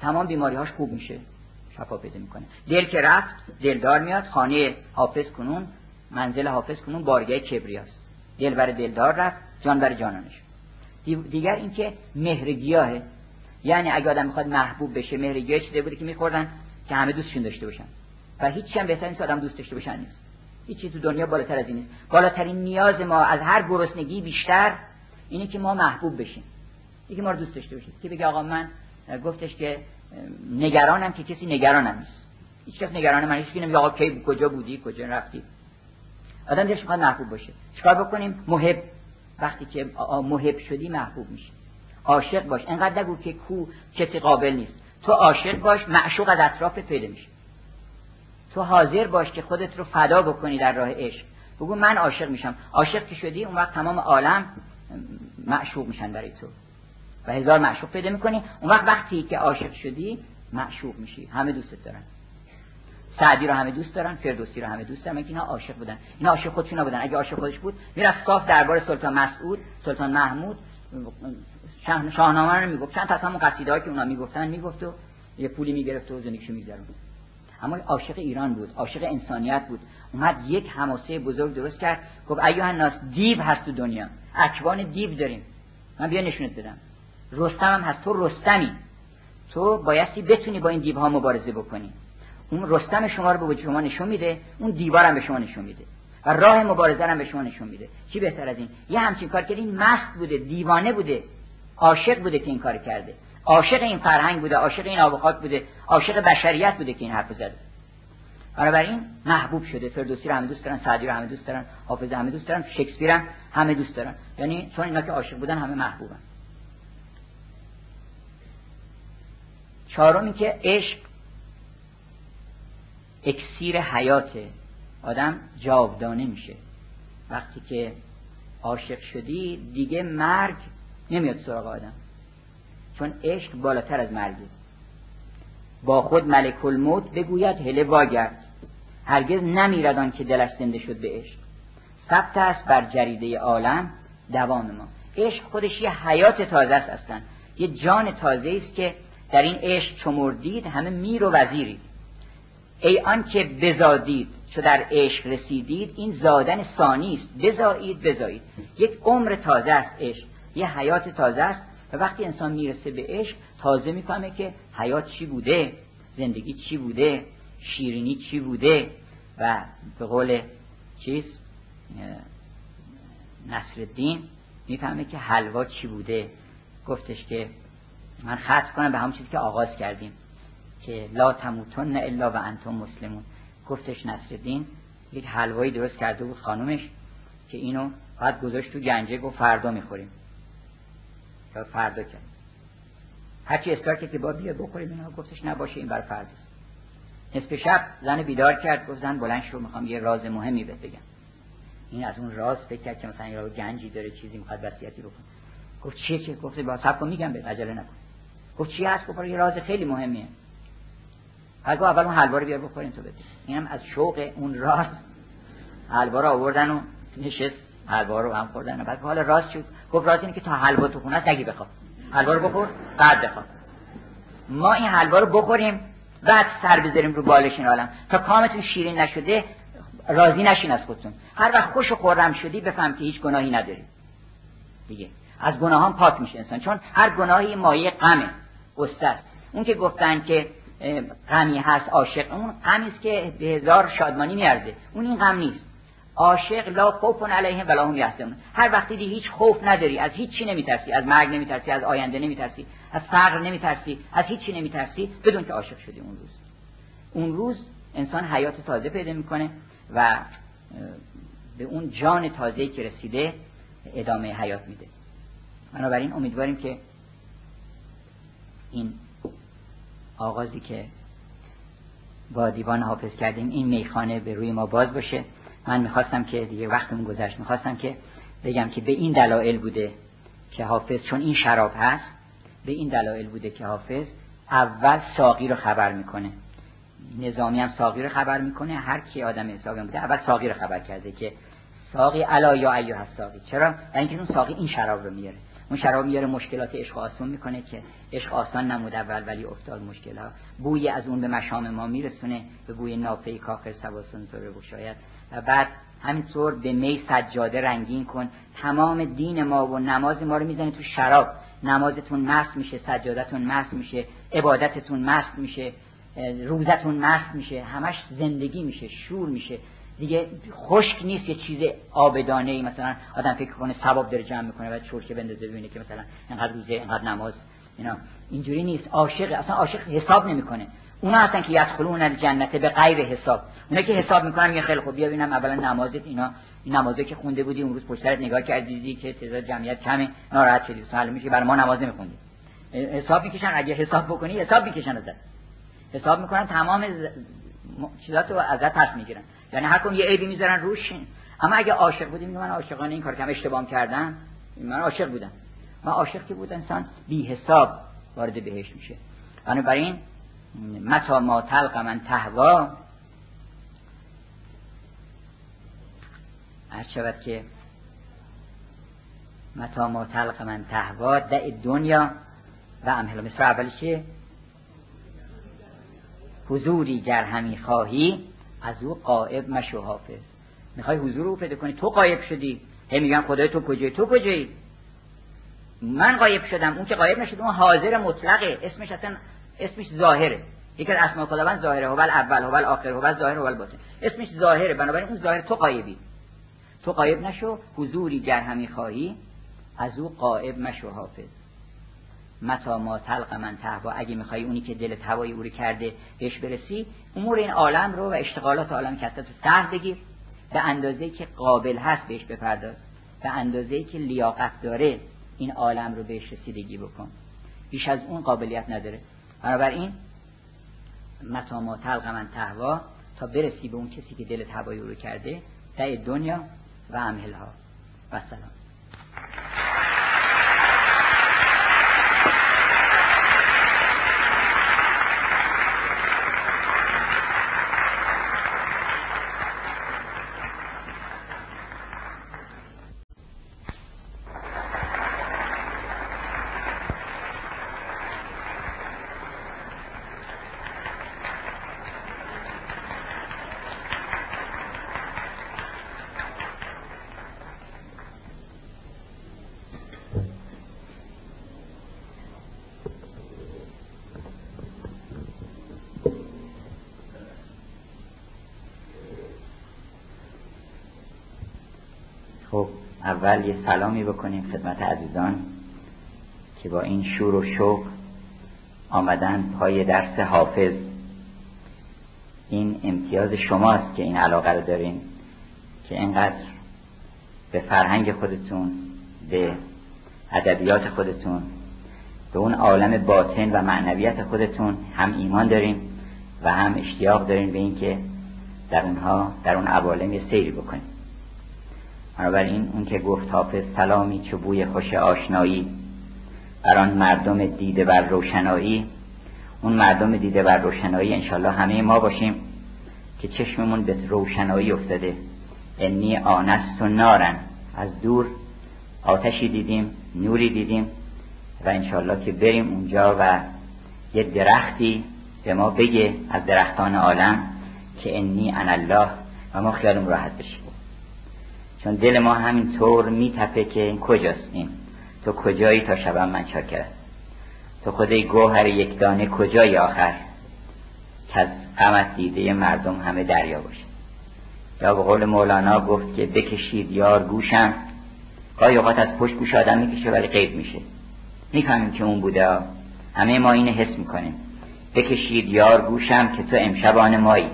تمام بیماریهاش خوب میشه. شفا پیدا می‌کنه. دل که رفت دلدار میاد. خانه حافظ کنون منزل حافظ کنون بارگاه کبریاست دل بر دلدار رفت جان بر جانانش. دیگر اینکه مهرگیاهه یعنی اگه آدم می‌خواد محبوب بشه مهرگیاه چیزی بوده که میخوردن که همه دوستشون داشته باشن. و هیچ هم بهتر نیست آدم دوست داشته باشن نیست. چیز تو دنیا بالاتر از این نیست. بالاترین نیاز ما از هر گرسنگی بیشتر اینه که ما محبوب بشیم. یکی ما رو دوست داشته باشید که بگه آقا من گفتش که نگرانم که کسی نگرانم نیست. هیچ کس نگران من هیچ نمیگه آقا کی کجا بودی کجا رفتی. آدم دلش می‌خواد محبوب باشه. چیکار بکنیم؟ محب. وقتی که محب شدی محبوب میشه عاشق باش. انقدر نگو که کو کسی قابل نیست. تو عاشق باش معشوق از اطراف پیدا میشه تو حاضر باش که خودت رو فدا بکنی در راه عشق. بگو من عاشق میشم. عاشق که شدی اون وقت تمام عالم معشوق میشن برای تو. و هزار معشوق پیدا می‌کنی. اون وقت وقتی که عاشق شدی معشوق میشی. همه دوستت دارن. سعدی رو همه دوست دارن فردوسی رو همه دوست دارن. اینا عاشق بودن؟ اینا عاشق خودشون بودن اگه عاشق خودش بود می‌رفت صاف دربار سلطان مسعود سلطان محمود شاهنامه رو می‌گفت چند تا همون قصیده که اونا می‌گفتن می‌گفت و یه پولی می‌گرفت و زندگیشو میگذرون. اما عاشق ایران بود عاشق انسانیت بود. اومد یک حماسه بزرگ درست کرد گفت ایها الناس دیو هست تو دنیا. اکوان دیو داریم. من بیا نشونت بدم. رستم هم هست. تو رستمی. تو بایستی بتونی با این دیوها مبارزه بکنی. اون رستم شما رو به شما نشون میده اون دیوار هم به شما نشون میده. و راه مبارزه هم به شما نشون میده. چی بهتر از این؟ یه همچین کار کردین مست بوده دیوانه بوده. عاشق بوده که این کار کرده. عاشق این فرهنگ بوده عاشق این آب بوده عاشق بشریت بوده که این حرف زده. بنابراین محبوب شده. فردوسی رو همه دوست دارن سعدی رو همه دوست دارن حافظ همه دوست دارن شکسپیر هم همه دوست دارن. یعنی چون اینا که عاشق بودن همه محبوبن. چهارم که عشق اکسیر حیاته آدم جاودانه میشه. وقتی که عاشق شدی دیگه مرگ نمیاد سراغ آدم. چون عشق بالاتر از مرگه با خود ملک الموت بگوید هله واگرد. هرگز نمیردان که دلش زنده شد به عشق. ثبت است بر جریده عالم دوام ما. عشق خودش یه حیات تازه است اصلا. یه جان تازه است که در این عشق چمردید همه میر و وزیرید. ای آنکه بزادید چو در عشق رسیدید این زادن ثانی است. بزایید بزایید. یک عمر تازه است عشق. یه حیات تازه است و وقتی انسان می‌رسه به عشق تازه می‌فهمه که حیات چی بوده زندگی چی بوده شیرینی چی بوده و به قول چیز نصر می‌فهمه که حلوا چی بوده. گفتش که من خط کنم به همون چیزی که آغاز کردیم که لا تموتن الا و انتم مسلمون. گفتش نصرالدین یک حلوایی درست کرده بود خانومش که اینو بعد گذاشت تو گنجه گفت فردا می‌خوریم. یا فردا کرد هرچی اصرار که با بیا بخوریم اینا گفتش نباشه این بر فردا نصف شب زن بیدار کرد گفت زن بلند شو می‌خوام یه راز مهمی بهت بگم. این از اون راز فکر کرد که مثلا یه گنجی داره چیزی می‌خواد وصیتی بکن گفت چیه که؟ گفت با صبر میگم به عجله نکن. گفت چی هست؟ گفت یه راز خیلی مهمیه. بعد اول اون حلوا رو بیار بخورین تو بده. اینم از شوق اون راست حلوا رو آوردن و نشست. حلوا رو هم خوردن بعد حال راست شد. گفت راست اینه که تا حلوا تو خونه نگی بخواب. حلوا رو بخور بعد بخواب. ما این حلوا رو بخوریم بعد سر بذاریم رو بالش این عالم. تا کامتون شیرین نشده راضی نشین از خودتون. هر وقت خوش و خورم شدی بفهم که هیچ گناهی نداری. دیگه. از گناهان پاک میشه انسان. چون هر گناهی مایه غمه قصه اون که گفتن که غمی هست عاشق اون غمی است که به هزار شادمانی میارزه. اون این غم نیست. عاشق لا خوف علیهم ولا هم یحزنون. هر وقتی دی هیچ خوف نداری از هیچ چی نمیترسی؟ از مرگ نمیترسی؟ از آینده نمیترسی؟ از فقر نمیترسی؟ از هیچ چی نمیترسی؟ بدون که عاشق شدی اون روز. اون روز انسان حیات تازه پیدا می‌کنه و به اون جان تازه که رسیده ادامه حیات میده. بنابراین امیدواریم که این آغازی که با دیوان حافظ کردیم این میخانه به روی ما باز باشه. من می‌خواستم که دیگه وقتمون گذشت می‌خواستم که بگم که به این دلایل بوده که حافظ چون این شراب هست به این دلایل بوده که حافظ اول ساقی رو خبر می‌کنه. نظامی هم ساقی رو خبر می‌کنه هر کی آدم حسابی بوده اول ساقی رو خبر کرده که ساقی علا یا ایها ساقی چرا؟ اینکه اون ساقی این شراب رو میاره. اون شراب میاره مشکلات عشق آسان می‌کنه که عشق آسان نمود اول ولی افتاد مشکل ها بوی از اون به مشام ما میرسونه به بوی نافه کاخر سواسون طور شاید و بعد همینطور به می سجاده رنگین کن. تمام دین ما و نماز ما رو می‌زنه تو شراب. نمازتون مست میشه سجادتون مست میشه عبادتتون مست میشه روزتون مست میشه همش زندگی میشه شور میشه. دیگه خشک نیست یه چیز آبدانه ای مثلا آدم فکر کنه ثواب داره جمع می‌کنه و چرکه بندازه ببینه که مثلا اینقدر روزه اینقدر نماز اینا. اینجوری نیست. عاشق اصلا عاشق حساب نمی‌کنه. اونا هستن که یدخلون الجنت به غیر حساب. اونا که حساب می‌کنن یه خیلی خوب بیا ببینم. اولا نمازت اینا این نمازه که خونده بودی اون روز پشت سرت نگاه کردی دیدی که تعداد جمعیت کمه ناراحت شدی. سوال میشه برای ما نماز نمیخوندی. حساب می‌کشن. اگه حساب بکنی حساب می‌کشن ازت. حساب می‌کنن تمام چیزات رو ازت پس می‌گیرن. یعنی هر کم یه عیبی می‌ذارن روش. اما اگه عاشق بودی میگم من عاشقانه این کار کم اشتباه کردم. من عاشق بودم. من عاشق که بود انسان بی حساب وارد بهش میشه. بنابراین متا ما تلق من تهوا هر شود که متا ما تلق من تهوا دع دنیا و امهلا مثل اولی که حضوری گر همی خواهی از او قائب مشو حافظ. می‌خوای حضور رو پیدا کنی؟ تو قایب شدی. هی میگن خدای تو کجایی؟ تو کجایی؟ من قایب شدم. اون که قایب نشد اون حاضر مطلقه. اسمش اصلا اسمش ظاهره. یکی از اسماء خداوند ظاهره هو اول هو آخر هو ظاهر هو باطن. اسمش ظاهره بنابراین اون ظاهر تو قایبی. تو قایب نشو حضوری گر همی خواهی از او قائب مشو حافظ. متا ما تلق من تهوا اگه می‌خوای اونی که دل هوایی او رو کرده بهش برسی امور این عالم رو و اشتغالات عالم که تو سر بگیر. به اندازه که قابل هست بهش بپرداز. به اندازه که لیاقت داره این عالم رو بهش رسیدگی بکن. بیش از اون قابلیت نداره. بنابراین متا ما تلق من تهوا تا برسی به اون کسی که دل هوایی رو کرده در دنیا و امهلها. و سلام. اول یه سلامی بکنیم خدمت عزیزان که با این شور و شوق آمدن پای درس حافظ. این امتیاز شماست که این علاقه رو دارین که اینقدر به فرهنگ خودتون به ادبیات خودتون به اون عالم باطن و معنویت خودتون هم ایمان دارین و هم اشتیاق دارین به اینکه در اونها در اون عوالم یه سیری بکنیم بنابراین اون که گفت حافظ سلامی چو بوی خوش آشنایی. بر آن مردم دیده بر روشنایی. اون مردم دیده بر روشنایی انشالله همه ما باشیم که چشممون به روشنایی افتاده. انی آنست و نارن. از دور آتشی دیدیم نوری دیدیم و انشالله که بریم اونجا و یه درختی به ما بگه از درختان عالم که انی ان الله و ما خیالمون راحت بشیم. چون دل ما همینطور میتپه که این کجاست این؟ تو کجایی تا شبم من کرد تو خدای گوهر یک دانه کجایی آخر؟ که از غمت دیده مردم همه دریا باشه. یا به قول مولانا گفت که بکشید یار گوشم. گاهی اوقات از پشت گوش آدم می‌کشه ولی غیب میشه. می‌فهمیم که اون بوده همه ما اینه حس می‌کنیم. بکشید یار گوشم که تو امشبان مایی.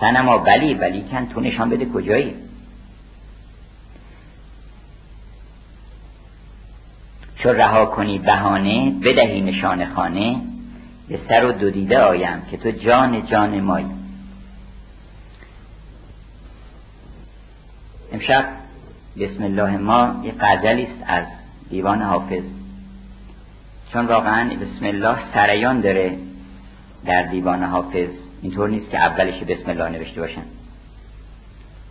سنما بلی ولی کن تو نشان بده کجایی؟ چو رها کنی بهانه بدهی نشان خانه به سر و دو دیده آیم که تو جان جان مایی. امشب بسم الله ما یه غزلی است از دیوان حافظ. چون واقعا بسم الله سریان داره در دیوان حافظ اینطور نیست که اولش بسم الله نوشته باشن.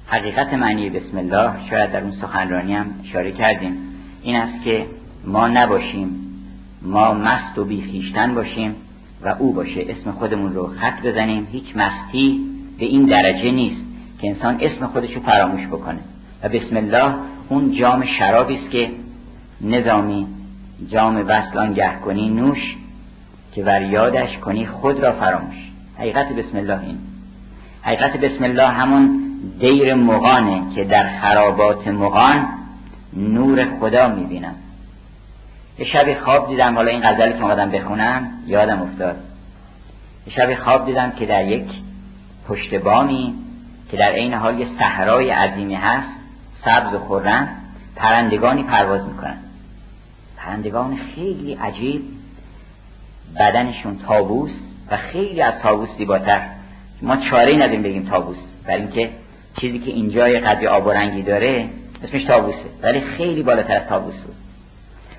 حقیقت معنی بسم الله شاید در اون سخنرانی هم اشاره کردیم. این است که ما نباشیم. ما مست و بیخیشتن باشیم و او باشه اسم خودمون رو خط بزنیم. هیچ مستی به این درجه نیست که انسان اسم خودش رو فراموش بکنه. و بسم الله اون جام شرابی است که نظامی جام وصل آنگه کنی نوش که ور یادش کنی خود را فراموش. حقیقت بسم الله این. حقیقت بسم الله همون دیر مغانه که در خرابات مغان نور خدا می‌بینم. یه شبی خواب دیدم حالا این غزلی که اومدم بخونم یادم افتاد. یه شبی خواب دیدم که در یک پشت بامی که در عین حال یه صحرای عظیمی هست سبز و خورن پرندگانی پرواز می‌کنن. پرندگان خیلی عجیب بدنشون تابوس و خیلی از تابوس زیباتر. ما چاره ندیم بگیم تابوس برای اینکه چیزی که اینجای قدری آب و رنگی داره اسمش تابوسه ولی خیلی بالاتر از تابوس بود.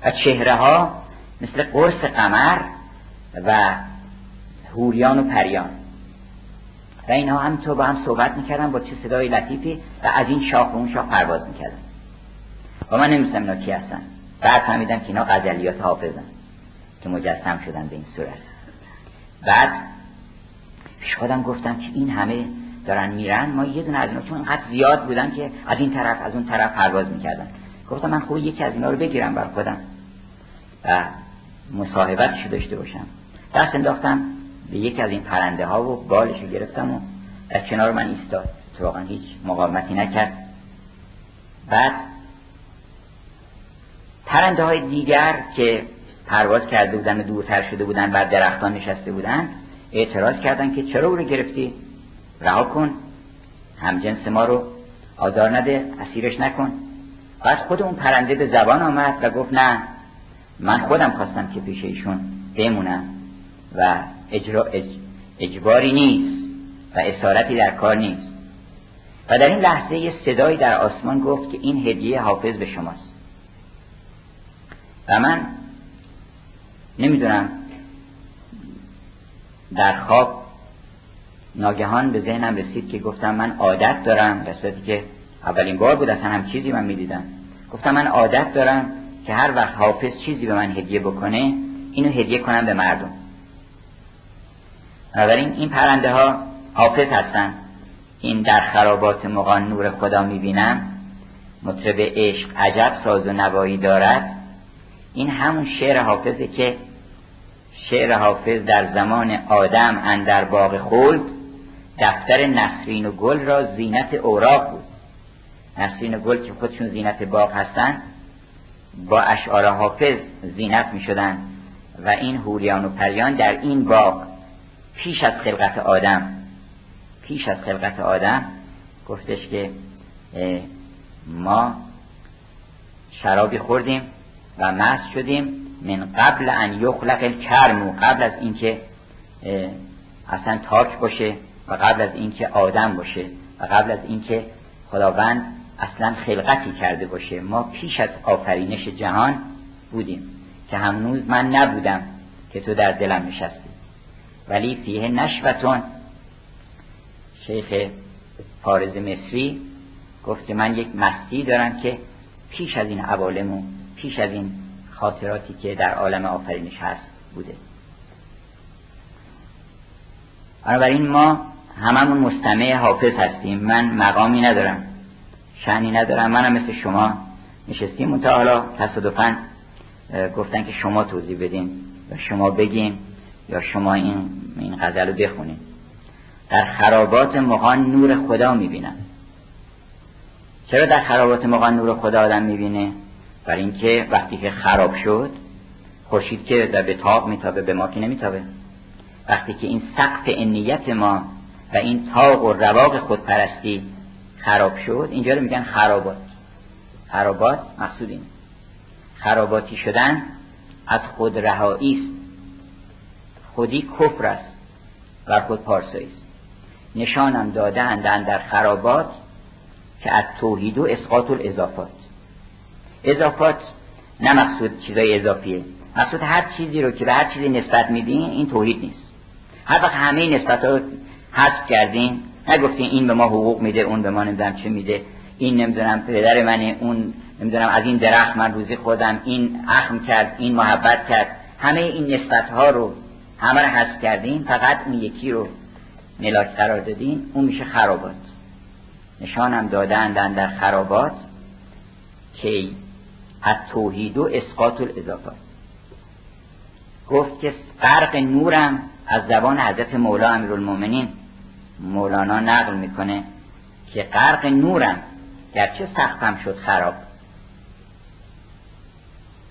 و چهره ها مثل قرص قمر و هوریان و پریان. و اینها هم تو با هم صحبت می‌کردن با چه صدای لطیفی و از این شاخ و اون شاخ پرواز می‌کردن. و من نمیستم اینا کی هستن. بعد فهمیدم که اینا غزلیات حافظن که مجسم شدن به این صورت. بعد پیش خودم گفتم که این همه دارن میرن. ما یه دونه از اینا چون اینقدر زیاد بودن که از این طرف از اون طرف پرواز می‌کردن. گفتم من خوب یکی از اینا رو بگیرم بر خودم. و مصاحبتشو داشته باشم. دست انداختم به یکی از این پرنده ها و بالشو گرفتم و در کنار من ایستاد. واقعا هیچ مقاومتی نکرد. بعد پرنده های دیگر که پرواز کرده بودن و دورتر شده بودن و درختان نشسته بودن اعتراض کردن که چرا او رو گرفتی؟ رها کن. جنس ما رو آزار نده. اسیرش نکن. بعد خود اون پرنده به زبان آمد و گفت نه من خودم خواستم که پیش ایشون بمونم و اجرا اجباری نیست و اسارتی در کار نیست. و در این لحظه یه صدایی در آسمان گفت که این هدیه حافظ به شماست. و من نمی‌دونم در خواب ناگهان به ذهنم رسید که گفتم من عادت دارم صورتی که اولین بار بود اصلا هم چیزی من می‌دیدم. گفتم من عادت دارم که هر وقت حافظ چیزی به من هدیه بکنه اینو هدیه کنم به مردم. بنابراین این پرنده ها حافظ هستن. این در خرابات مغان نور خدا می‌بینم. مطرب عشق عجب ساز و نوایی دارد. این همون شعر حافظه که شعر حافظ در زمان آدم اندر باغ خلد دفتر نسرین و گل را زینت اوراق بود. نسرین گل که خودشون زینت باغ هستن با اشعار حافظ زینت می شدن و این هوریان و پریان در این باغ پیش از خلقت آدم پیش از خلقت آدم گفتش که ما شرابی خوردیم و مست شدیم من قبل ان یخلق الکرم قبل از اینکه اصلا تاک باشه و قبل از اینکه آدم باشه و قبل از اینکه خداوند اصلا خلقتی کرده باشه. ما پیش از آفرینش جهان بودیم که هنوز من نبودم که تو در دلم نشستی. ولی فیه نشوتون. شیخ پارز مصری گفت که من یک مستی دارم که پیش از این عوالمون پیش از این خاطراتی که در عالم آفرینش هست بوده. بنابراین ما هممون مستمع حافظ هستیم. من مقامی ندارم. شعنی ندارم. منم مثل شما نشستیم. منتها حالا تصادفا گفتن که شما توضیح بدین یا شما بگین یا شما این این غزل رو بخونین. در خرابات مغان نور خدا می‌بینم. چرا در خرابات مغان نور خدا آدم می‌بینه؟ برای اینکه وقتی که خراب شد خورشید که در به تاب میتابه به ما که نمیتابه. وقتی که این سقف انیت ما و این تاق و رواق خودپرستی خراب شد اینجا رو میگن خرابات. خرابات مقصود این خراباتی شدن از خود رهایی است. خودی کفر است و خود پارسایی است. نشانم دادهاند در خرابات که از توحید و اسقاط الاضافات. اضافات نه مقصود چیزای اضافیه. مقصود هر چیزی رو که به هر چیزی نسبت میدین این توحید نیست. هر وقت همه نسبت ها حذف کردین نگفتین این به ما حقوق میده اون به ما نمی‌دونم چه میده. این نمی‌دونم پدر منه اون نمی‌دونم از این درخت من روزی خودم این اخم کرد این محبت کرد. همه این نسبت ها رو همه رو حذف کردین فقط این یکی رو ملاک قرار دادین اون میشه خرابات. نشانم دادن در خرابات که از توحید و اسقاط الاضافات گفت که فرق نورم از زبان حضرت مولا امیرالمومنین مولانا نقل می‌کنه که غرق نورم گرچه سختم شد خراب.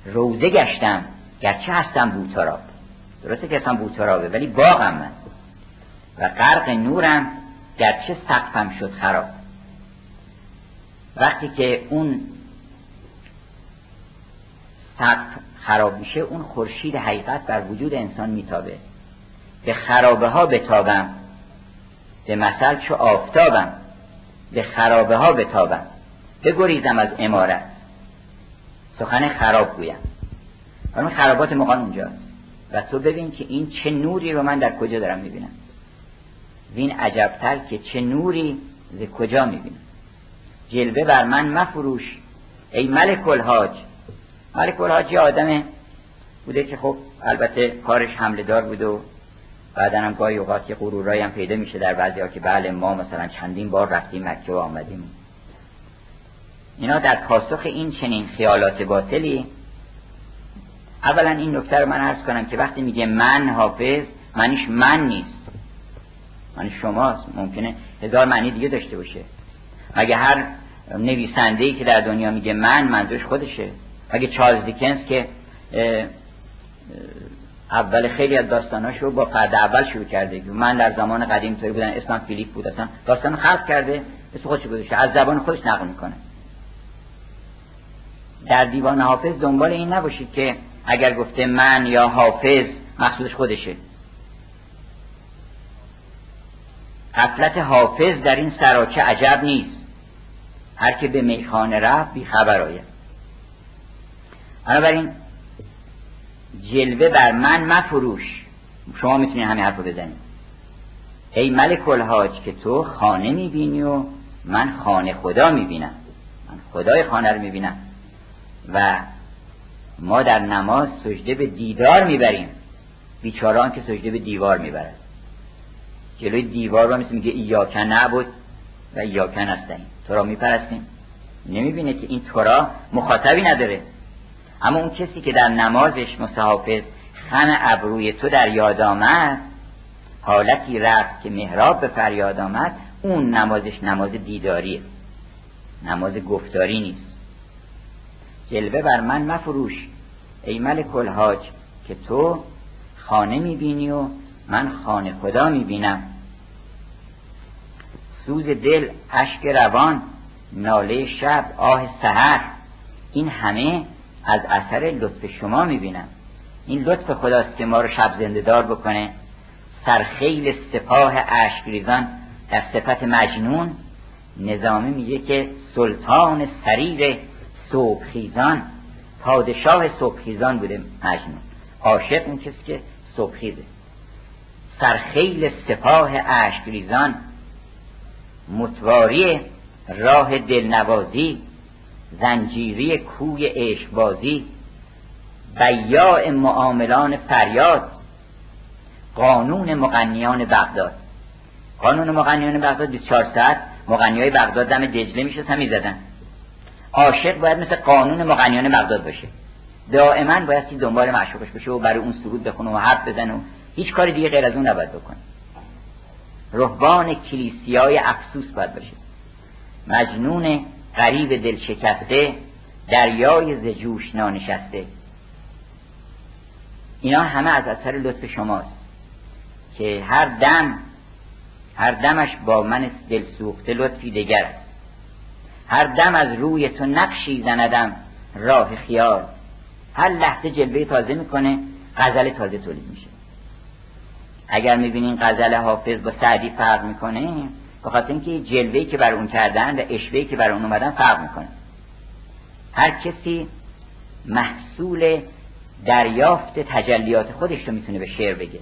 روزه گشتم گرچه هستم بوتراب. درسته که هستم بوترابه ولی باغم من. و غرق نورم گرچه سقفم شد خراب. وقتی که اون سقف خراب میشه اون خورشید حقیقت بر وجود انسان میتابه. به خرابه ها بتابم. به مثل چو آفتابم به خرابه ها بتابم بگریزم از امارت. سخن خراب گویم. اون خرابات مقان اونجاست. و تو ببین که این چه نوری رو من در کجا دارم می‌بینم. وین عجبتر که چه نوری ز کجا می‌بینم. جلوه بر من مفروش ای ملک الحاج. ملک الحاج یه آدم بوده که خب البته کارش حمله دار بوده و بعدا هم گاهی اوقات که غرورایی هم پیدا میشه در بعضی ها که بله ما مثلا چندین بار رفتیم مکه و آمدیم. اینا در پاسخ این چنین خیالات باطلی اولا این نکته رو من عرض کنم که وقتی میگه من حافظ معنیش من نیست. معنی شماست. ممکنه هزار معنی دیگه داشته باشه. مگه هر نویسنده ای که در دنیا میگه من منظورش خودشه. اگه چارلز دیکنز که اول خیلی از داستاناش رو با فرد اول شروع کرده. من در زمان قدیم توی بودن اسمم فیلیپ بود اصلا داستان خلق کرده اسم خودش گذاشته. از زبان خودش نقل می‌کنه. در دیوان حافظ دنبال این نباشید که اگر گفته من یا حافظ مقصودش خودشه. قفلت حافظ در این سراچه عجب نیست. هر که به میخانه رفت بی خبر آید. بنابراین جلوه بر من مفروش. شما می‌تونید همین حرف رو بزنید ای ملک الحاج که تو خانه می‌بینی و من خانه خدا می‌بینم. من خدای خانه رو می‌بینم. و ما در نماز سجده به دیدار می‌بریم. بیچاران که سجده به دیوار می‌برد. جلوی دیوار رو مثل میگه ایاکن نعبد و ایاکن هستیم تو را میپرستیم. نمی‌بینه که این تورا مخاطبی نداره. اما اون کسی که در نمازش مستحافظ خم ابروی تو در یاد آمد حالتی رفت که محراب به فریاد آمد اون نمازش نماز دیداریه. نماز گفتاری نیست. جلوه بر من مفروش ای ملک الحاج که تو خانه می‌بینی و من خانه خدا می‌بینم. سوز دل اشک روان ناله شب آه سحر این همه از اثر لطف شما می‌بینم. این لطف خداست که ما رو شب زنده دار بکنه. سرخیل سپاه ریزان در صفت مجنون نظامی میگه که سلطان سریر صبحخیزان پادشاه صبحخیزان بوده مجنون. عاشق اون کسی که صبحخیزه. سرخیل سپاه اشکریزان متواری راه دلنوازی زنجیری کوی عشقبازی بیاع معاملان فریاد قانون مغنیان بغداد. قانون مغنیان بغداد 24 ساعت مغنیای بغداد دم دجله میشه می زدن. عاشق باید مثل قانون مغنیان بغداد باشه. دائما باید دنبال معشوقش بشه و برای اون سرود بخونه و حرف بزنه و هیچ کاری دیگه غیر از اون نباید بکنه. رهبان کلیسیای افسوس باید باشه. مجنون غریب دل شکسته دریای ز جوش نانشسته. اینا همه از اثر لطف شماست که هر دم هر دمش با من دل سوخته لطفی دگر است. هر دم از روی تو نقشی زندم راه خیال. هر لحظه جلوه تازه می‌کنه غزل تازه تولید میشه. اگر می‌بینین غزل حافظ با سعدی فرق می‌کنه به خاطر اینکه جلوهی که بر اون کردن و اشوهی که بر اون اومدن فرق می‌کنه. هر کسی محصول دریافت تجلیات خودش رو می‌تونه به شعر بگه.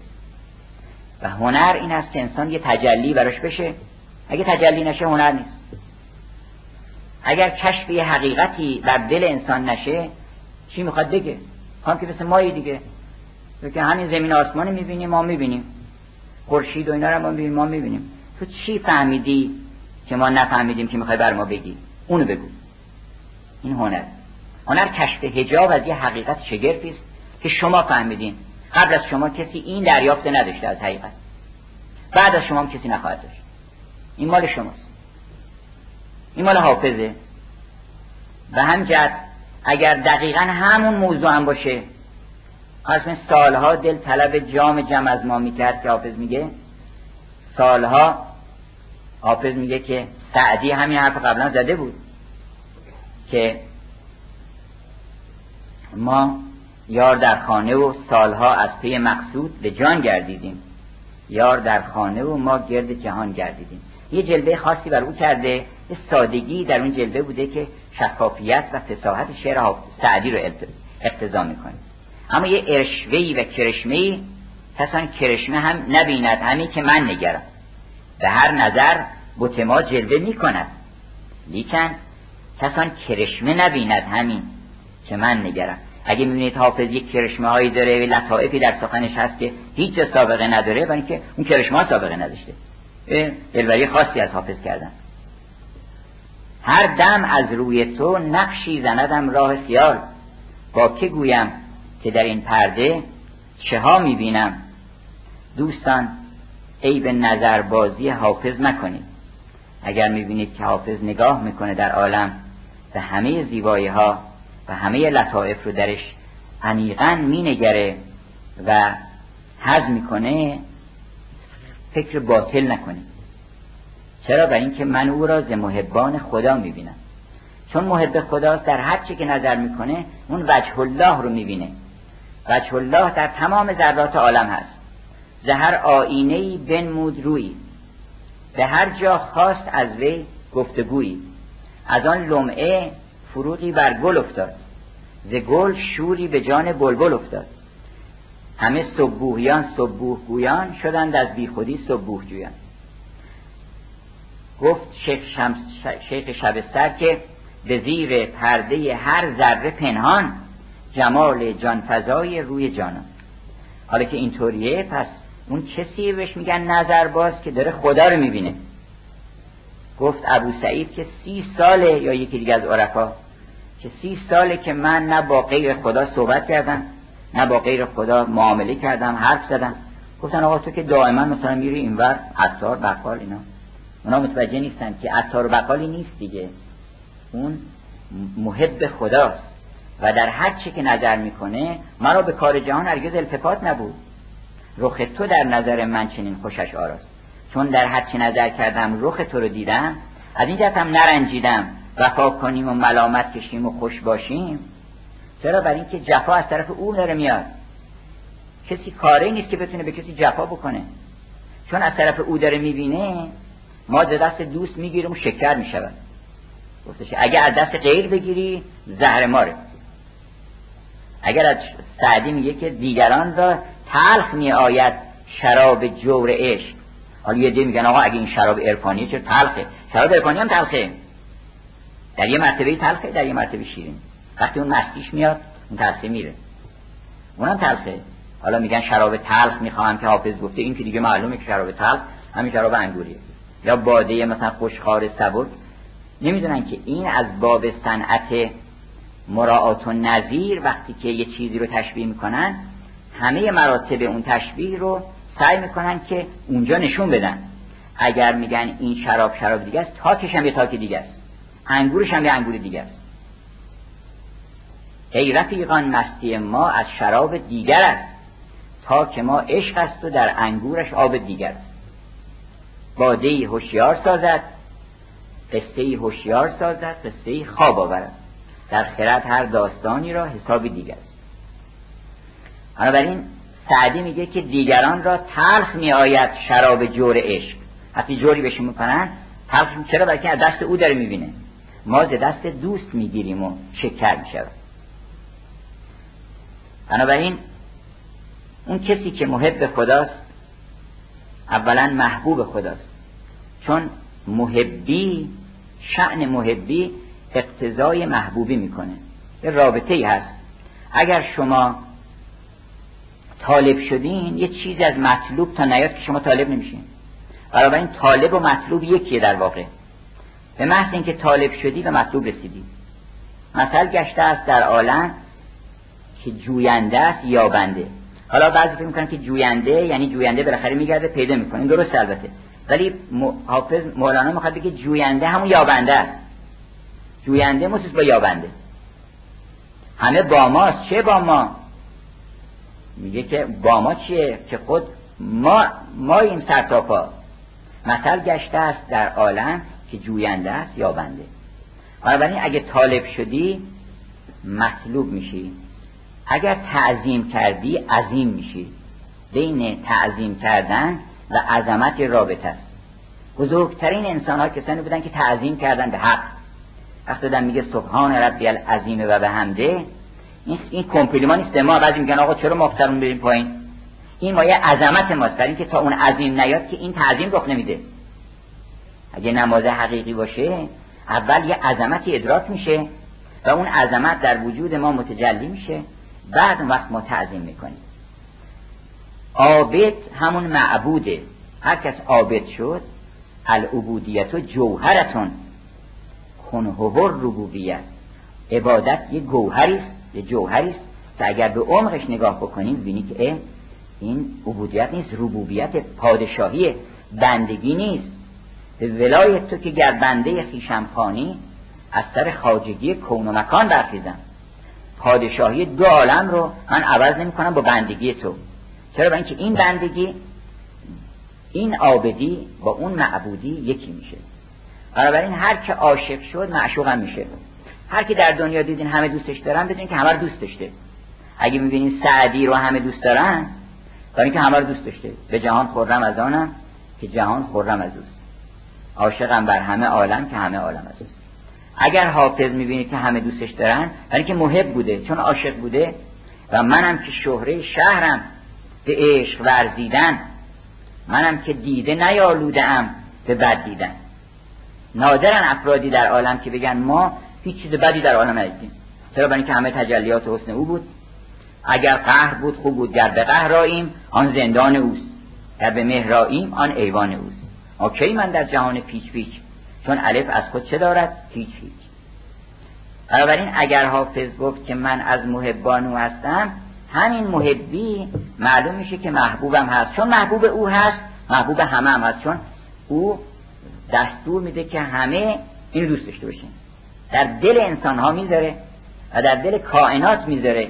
و هنر این است که انسان یه تجلی براش بشه. اگه تجلی نشه هنر نیست. اگر کشف یه حقیقتی بر دل انسان نشه چی می‌خواد بگه؟ هم که مثل مایی دیگه. که همین زمین آسمان می‌بینیم ما می‌بینیم. خورشید و اینا رو ما می‌بینیم ما می‌بینیم. تو چی فهمیدی که ما نفهمیدیم که می‌خوای بر ما بگی؟ اونو بگو. این هنر. هنر کشف هجاب از یه حقیقت شگرفی است که شما فهمیدین. قبل از شما کسی این دریافت نداشته از حقیقت بعد از شما هم کسی نخواهد داشت. این مال شماست. این مال حافظه. و همجد اگر دقیقا همون موضوع هم باشه اصلا سالها دل طلب جام جم از ما می‌کرد که حافظ میگه سالها حافظ میگه که سعدی همین حرف قبلا زده بود که ما یار در خانه و سالها از پی مقصود به جان گردیدیم. یار در خانه و ما گرد جهان گردیدیم. یه جلوه خاصی بر او کرده یه سادگی در اون جلوه بوده که شفافیت و فساحت شعر سعدی رو اقتضا می‌کنه. اما یه ارشوهی و کرشمهی کسان کرشمه هم نبیند همین که من نگرم. به هر نظر بت ما جلوه می‌کند. لیکن کسان کرشمه نبیند همین که من نگرم. اگه می‌بینید حافظ یک کرشمه هایی داره و لطائفی در سخنش هست که هیچ سابقه نداره برای اینکه اون کرشمه ها سابقه نداشته. دلبری خاصی از حافظ کردن هر دم از روی تو نقشی زندم راه خیال. با که گویم که در این پرده چه ها می‌بینم؟ دوستان ای به نظربازی حافظ نکنید. اگر می‌بینید که حافظ نگاه می‌کنه در عالم به همه زیبایی ها و همه لطائف رو درش عمیقا مینگره و حز می‌کنه فکر باطل نکنید. چرا؟ برای اینکه من او را ز محبان خدا می‌بینم. چون محب خداست در هر چی که نظر می‌کنه اون وجه الله رو می‌بینه. وجه الله در تمام ذرات عالم هست. زهر آینه بنمود روی. به هر جا خواست از وی گفتگویی از آن لمعه فروغی بر گل افتاد. ز گل شوری به جان بلبل افتاد. همه صبوهیان صبوه گویان شدند از بیخودی صبوه جویان گفت شیخ, شمس شیخ شبستر که به زیر پرده هر ذره پنهان جمال جانفضای روی جانان. حالا که اینطوریه پس اون کسی بهش میگن نظر باز که داره خدا رو می‌بینه. گفت ابو سعید که سی ساله یا یکی دیگه از عرفا که سی ساله که من نه با غیر خدا صحبت کردم نه با غیر خدا معامله کردم حرف زدم. گفتن آقا تو که دائما مثلا میری اینور عطار بقال اینا. اونا متوجه نیستن که عطار و بقالی نیست دیگه. اون محب خداست. و در هر چی که نظر می‌کنه مرا به کار جهان هرگز التفات نبود. رخ تو در نظر من چنین خوشش آراست. چون در هر چی نظر کردم رخ تو رو دیدم از این هم نرنجیدم. وفا کنیم و ملامت کشیم و خوش باشیم. چرا؟ برای اینکه جفا از طرف او داره میاد. کسی کاری نیست که بتونه به کسی جفا بکنه. چون از طرف او داره می‌بینه ما از دست دوست می‌گیریم و شکر می‌شود. گفتش اگر از دست غیر بگیری زهر ماره اگر از سعدی میگه که دیگران را تلخ می آید شراب جور عشق. حالا یه دی میگن آقا اگه این شراب عرفانی چه تلخه. شراب عرفانی هم تلخه. در یه مرتبه تلخه در یه مرتبه شیرین. وقتی اون مستیش میاد اون تلخه میره. اونم تلخه. حالا میگن شراب تلخ می‌خوام که حافظ گفته. این که دیگه معلومه که شراب تلخ همین شراب انگوریه. یا باده مثلا خوشخوار سبک. نمی‌دونن که این از باب صنعت مراعات و نظیر وقتی که یه چیزی رو تشبیه می‌کنن همه مراتب اون تشبیه رو سعی می‌کنن که اونجا نشون بدن. اگر میگن این شراب شراب دیگه است تاکش هم یه تاک دیگه است. انگورش هم یه انگور دیگه است. ای رفیقان مستی ما از شراب دیگر است. تا که ما عشق است و در انگورش آب دیگر است. باده هوشیار سازد قصه هوشیار سازد قصه خواب آورد. در خرد هر داستانی را حساب دیگر بنابراین سعدی میگه که دیگران را تلخ می آید شراب جور عشق. وقتی جوری بهشون می‌کنن تلخ چرا؟ برای از دست او داره می‌بینه. ما ز دست دوست می‌گیریم و شکر می‌شود. بنابراین اون کسی که محب خداست اولا محبوب خداست. چون محبی شعن محبی اقتضای محبوبی می‌کنه. یه رابطه ای هست. اگر شما طالب شدین یه چیزی از مطلوب تا نیاد که شما طالب نمیشین. این طالب و مطلوب یکیه در واقع. به محض اینکه طالب شدی و مطلوب رسیدی. مثل گشته است در عالم که جوینده است یابنده. حالا بعضی فکر می‌کنن که جوینده یعنی جوینده بالاخره میگرده پیدا می‌کنه. این درست البته. ولی حافظ مولانا می‌خواد بگه جوینده همون یابنده است. جوینده مخصوص با یابنده. همه با ماست. چه با ما؟ میگه که با ما چیه؟ که خود ما ما این سرتاپا. مثل گشته است در عالم که جوینده است یابنده. بنابراین اگه طالب شدی مطلوب میشی. اگر تعظیم کردی عظیم میشی. بین تعظیم کردن و عظمت رابطه است. بزرگترین انسان ها کسانی بودن که تعظیم کردن به حق. وقتی دادن میگه سبحان ربی العظیم و به همده این این کمپلیمان نیست. ما بعضی میگن آقا چرا مخترون بریم پایین؟ این مایه عظمت ماست. برای اینکه تا اون عظیم نیاد که این تعظیم رخ نمیده. اگه نماز حقیقی باشه اول یه عظمتی ادراک میشه و اون عظمت در وجود ما متجلی میشه. بعد اون وقت ما تعظیم می‌کنیم. عابد همون معبوده. هر کس عابد شد العبودیت و جوهرتون. کنهور ربوبیت عبادت یه گوهری است. یه جوهری است. که اگر به عمقش نگاه بکنیم ببینید که این عبودیت نیست ربوبیت پادشاهی بندگی نیست. به ولایت تو که گر بنده خیشم خانی از سر خاجگی کون و مکان برخیزم. پادشاهی دو عالم رو من عوض نمی کنم با بندگی تو. چرا؟ برای اینکه این بندگی این عابدی با اون معبودی یکی میشه. بنابراین هر که عاشق شد معشوقم میشه. هر کی در دنیا دیدین همه دوستش دارن بدونین که همه رو دوست داشته. اگه می‌بینین سعدی رو همه دوست دارن برای اینکه همه رو دوست داشته. به جهان خورم از آنم که جهان خورم از اوست. عاشقم بر همه عالم که همه عالم از اوست. اگر حافظ می‌بینید که همه دوستش دارن برای اینکه محب بوده چون عاشق بوده و منم که شهره شهرم به عشق ورزیدن منم که دیده نیالوده به بد دیدن. نادرن افرادی در عالم که بگن ما هیچ چیز بدی در عالم ندیدیم چرا؟ برای اینکه همه تجلیات حسن او بود. اگر قهر بود خوب بود. گر به قهر راییم آن زندان اوست. گر به مهر آن ایوان اوست. ما من در جهان پیچ پیچ؟ چون الف از خود چه دارد؟ هیچ هیچ. بنابراین اگر حافظ گفت که من از محبان هستم همین محبی معلوم میشه که محبوبم هست. چون محبوب او هست محبوب همه هم هست. چون او دستور میده که همه این دوست داشته باشین در دل انسان ها می‌ذاره و در دل کائنات می‌ذاره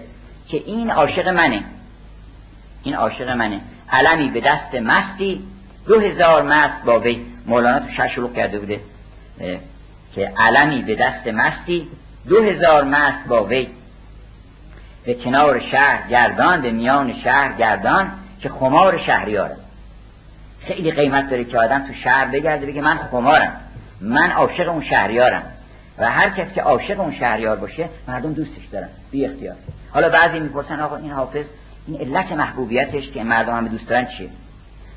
که این عاشق منه. این عاشق منه. علمی به دست مستی دو هزار مست با وی. مولانا تو شش کرده بوده که علمی به دست مستی دو هزار مست با وی. به کنار شهر گردان به میان شهر گردان که خمار شهریاره. خیلی قیمت داره که آدم تو شهر بگرده بگه من خمارم. من عاشق اون شهریارم. و هر کس که عاشق اون شهریار باشه مردم دوستش دارن بی اختیار. حالا بعضی می‌پرسن آقا این حافظ این علت محبوبیتش که مردم هم دوست دارن چیه؟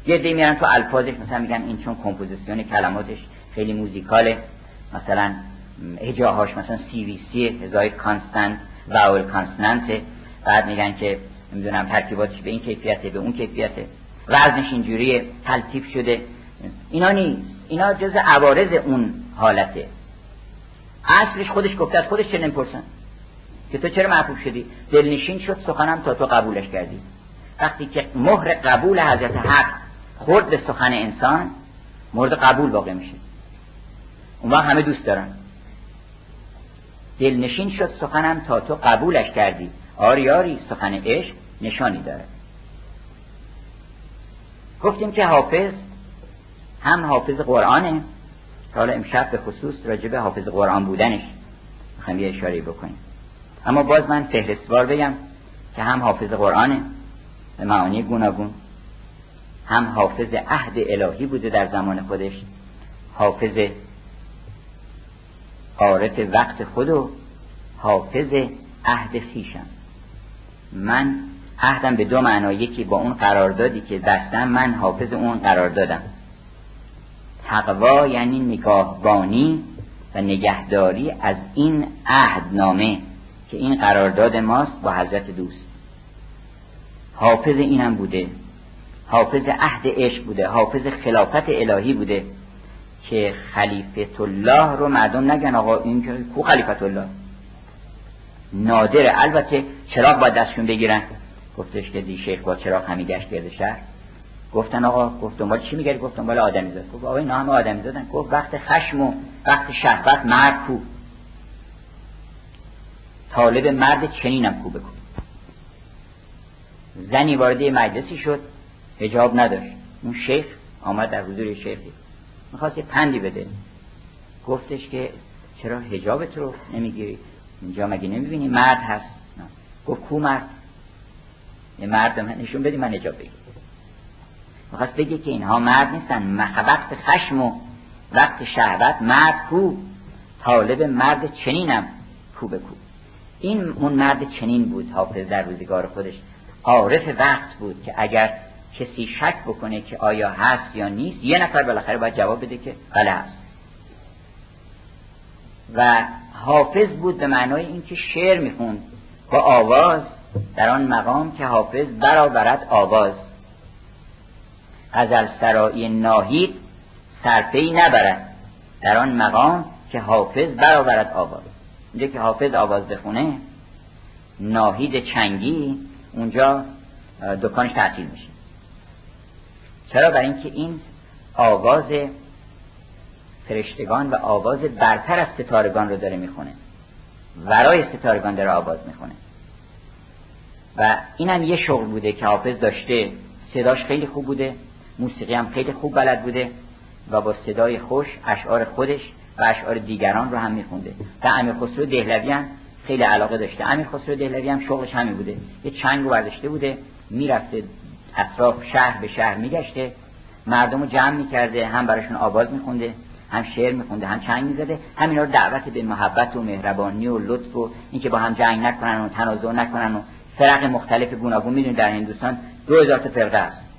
یه عده میرن تو الفاظش مثلا میگن این چون کمپوزیسیون کلماتش خیلی موزیکاله. مثلا هجاهاش مثلا CVC هجای consonant vowel consonant. بعد میگن که نمی‌دونم ترکیباتش به این کیفیته به اون کیفیته. وزنش اینجوری تلطیف شده. اینا نیست. اینا جز عوارض اون حالته. اصلش خودش گفته از خودش چه نمی‌پرسن؟ که تو چرا محبوب شدی؟ دلنشین شد سخنم تا تو قبولش کردی. وقتی که مهر قبول حضرت حق خورد به سخن انسان مورد قبول واقع میشه. اون وقت همه دوست دارن. دلنشین شد سخنم تا تو قبولش کردی. آری آری سخن عشق نشانی داره. گفتیم که حافظ هم حافظ قرآنه. حالا امشب به خصوص راجع حافظ قرآن بودنش می‌خوایم یه اشاره بکنیم. اما باز من فهرستوار بگم که هم حافظ قرآنه به معانی گوناگون هم حافظ عهد الهی بوده در زمان خودش حافظ عارف وقت خود و حافظ عهد خیشم من عهدم به دو معنا یکی با اون قراردادی که بستم من حافظ اون قرار دادم تقوا یعنی نگاهبانی و نگهداری از این عهدنامه که این قرارداد ماست با حضرت دوست. حافظ اینم بوده. حافظ عهد عشق بوده. حافظ خلافت الهی بوده که خلیفت الله رو مردم نگن آقا این که کو خلیفت الله نادره البته چراغ باید دستشون بگیرن. گفتش که دی شیخ با چراغ همی گشت گرد شهر. گفتن آقا گفت دنبال چی میگردی؟ گفت دنبال آدمی زاد. گفت آقا اینا همه آدمی زادن. گفت وقت خشم و وقت شهوت مرد کو. طالب مرد چنینم کو بکن. زنی وارد مجلسی شد هجاب نداشت. اون شیخ آمد در حضور شیخی. می‌خواست یه پندی بده. گفتش که چرا هجابت رو نمی‌گیری؟ اینجا مگه نمی‌بینی مرد هست؟ گفت کو مرد؟ یه مرد من نشون بدی من هجاب بگیر می‌خواست بگه که اینها مرد نیستن. وقت خشم و وقت شهوت. مرد کو؟ طالب مرد چنینم. کو به کو. این اون مرد چنین بود حافظ در روزگار خودش. عارف وقت بود که اگر کسی شک بکنه که آیا هست یا نیست یه نفر بالاخره باید جواب بده که بله هست. و حافظ بود به معنای اینکه شعر می‌خوند با آواز در آن مقام که حافظ برآورد آواز. غزل سرایی ناهید سرپی نبرد در آن مقام که حافظ برآورد آواز. اینجا که حافظ آواز بخونه ناهید چنگی اونجا دکانش تعطیل میشه. چرا؟ برای اینکه این آواز فرشتگان و آواز برتر از ستارگان رو داره می‌خونه. ورای ستارگان داره آواز می‌خونه. و اینم یه شغل بوده که حافظ داشته. صداش خیلی خوب بوده. موسیقی هم خیلی خوب بلد بوده و با صدای خوش اشعار خودش و اشعار دیگران رو هم میخونده. و امیر خسرو دهلوی هم خیلی علاقه داشته. امیر خسرو دهلوی هم شغلش همین بوده. یه چنگ برداشته بوده می‌رفته اطراف شهر به شهر میگشته. مردم رو جمع می‌کرده هم براشون آواز میخونده هم شعر میخونده هم چنگ می‌زده. همینا رو دعوت به محبت و مهربانی و لطف و اینکه با هم جنگ نکنن و تنازع نکنن و فرق مختلف گوناگون. می‌دونید در هندوستان دو هزار تا فرقه است.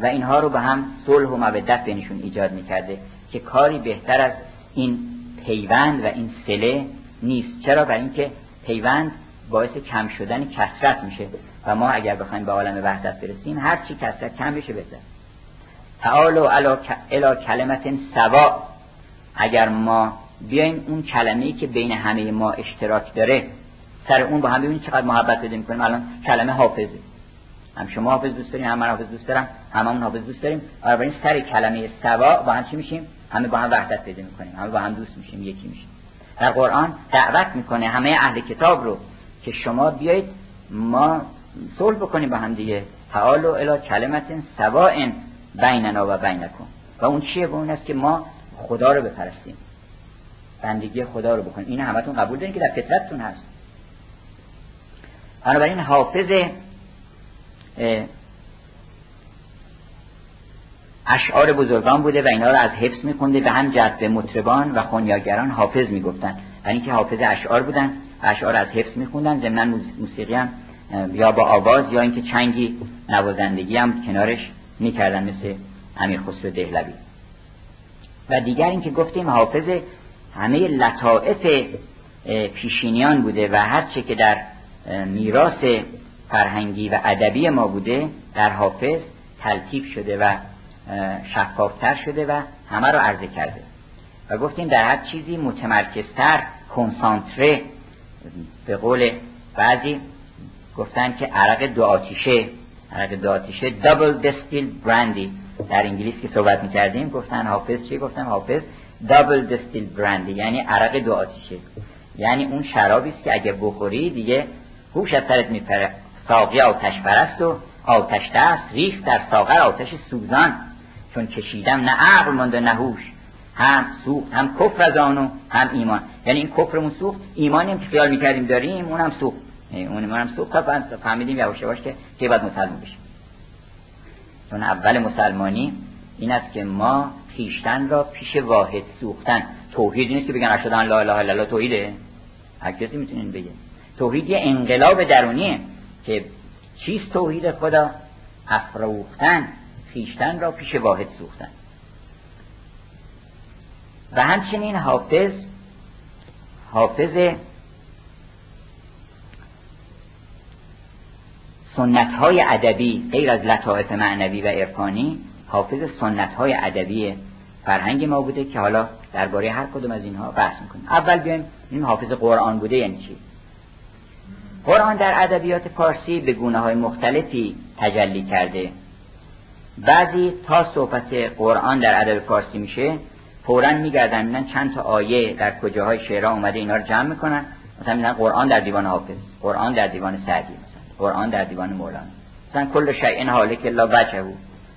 و اینها رو به هم صلح و مودت بینشون ایجاد می‌کرده که کاری بهتر از این پیوند و این سله نیست. چرا؟ برای اینکه پیوند باعث کم شدن کسرت میشه و ما اگر بخوایم به عالم وحدت برسیم هر چی کسرت کم بشه بهتر. تعالوا الا کلمت سوا. اگر ما بیایم اون کلمه‌ای که بین همه ما اشتراک داره سر اون با هم ببینید چقدر محبت بده می‌کنیم الان کلمه حافظه. هم شما حافظ دوست داریم هم من حافظ دوست دارم هممون حافظ دوست داریم. بنابراین سر کلمه سوا با هم چی میشیم؟ همه با هم وحدت پیدا می‌کنیم همه با هم دوست میشیم یکی میشیم. در قرآن دعوت می‌کنه همه اهل کتاب رو که شما بیایید ما صلح بکنیم با هم دیگه. تعال و الی کلمت سواء بیننا و بینکم. و اون چیه؟ اون است که ما خدا رو بپرستیم. بندگی خدا رو بکنیم. این همتون قبول دارین که در فطرتتون هست. بنابراین حافظ اشعار بزرگان بوده و اینا رو از حفظ میخونده به هم جذب مطربان و خونیاگران حافظ می‌گفتن. برای اینکه حافظ اشعار بودن اشعار از حفظ میخوندن. ضمن موسیقی هم یا با آواز یا اینکه چنگی نوازندگی هم کنارش می‌کردن مثل امیر خسرو دهلوی. و دیگر اینکه گفتیم حافظ همه لطائف پیشینیان بوده و هرچه که در میراث فرهنگی و ادبی ما بوده در حافظ تلطیف شده و شفافتر شده و همه رو عرضه کرده. و گفتیم در هر چیزی متمرکزتر کنسانتره. به قول بعضی گفتن که عرق دو آتیشه عرق دو آتیشه دابل دستیل برندی در انگلیس که صحبت می‌کردیم گفتن حافظ چی؟ گفتن حافظ دابل دستیل برندی یعنی عرق دو آتیشه. یعنی اون شرابی است که اگه بخوری دیگه هوش از سرت میپره. ساقی آتش پرست و آتش دست ریخت در ساغر آتش سوزان. چون کشیدم نه عقل مانده نه هوش هم سوخت هم کفر از آنو هم ایمان. یعنی این کفرمون سوخت ایمانی هم که خیال می‌کردیم داریم اونم سوخت اون هم سوخت تا فهمیدیم یواش یواش که که باید مسلمان بشیم چون اول مسلمانی این است که ما خیشتن را پیش واحد سوختن. توحید نیست که بگن اشهد لا اله الا الله توحیده. هر کسی می‌تونین بگه. توحید یه انقلاب درونیه. که چیست توحید خدا افروختن خیشتن را پیش واحد سوختن. و همچنین حافظ حافظ سنت های ادبی غیر از لطائف معنوی و عرفانی حافظ سنت های ادبی فرهنگ ما بوده که حالا درباره هر کدوم از اینها بحث می‌کنیم. اول بیایم این حافظ قرآن بوده یعنی چی؟ قرآن در ادبیات فارسی به گونه های مختلفی تجلی کرده. بعضی تا صحبت قرآن در ادب فارسی میشه فورا میگردن میگن چند تا آیه در کجاهای شعرها اومده اینا رو جمع می‌کنن. مثلا میگن قرآن در دیوان حافظ قرآن در دیوان سعدی مثلا قرآن در دیوان مولانا. مثلا کل شیء حالک الا وجهه.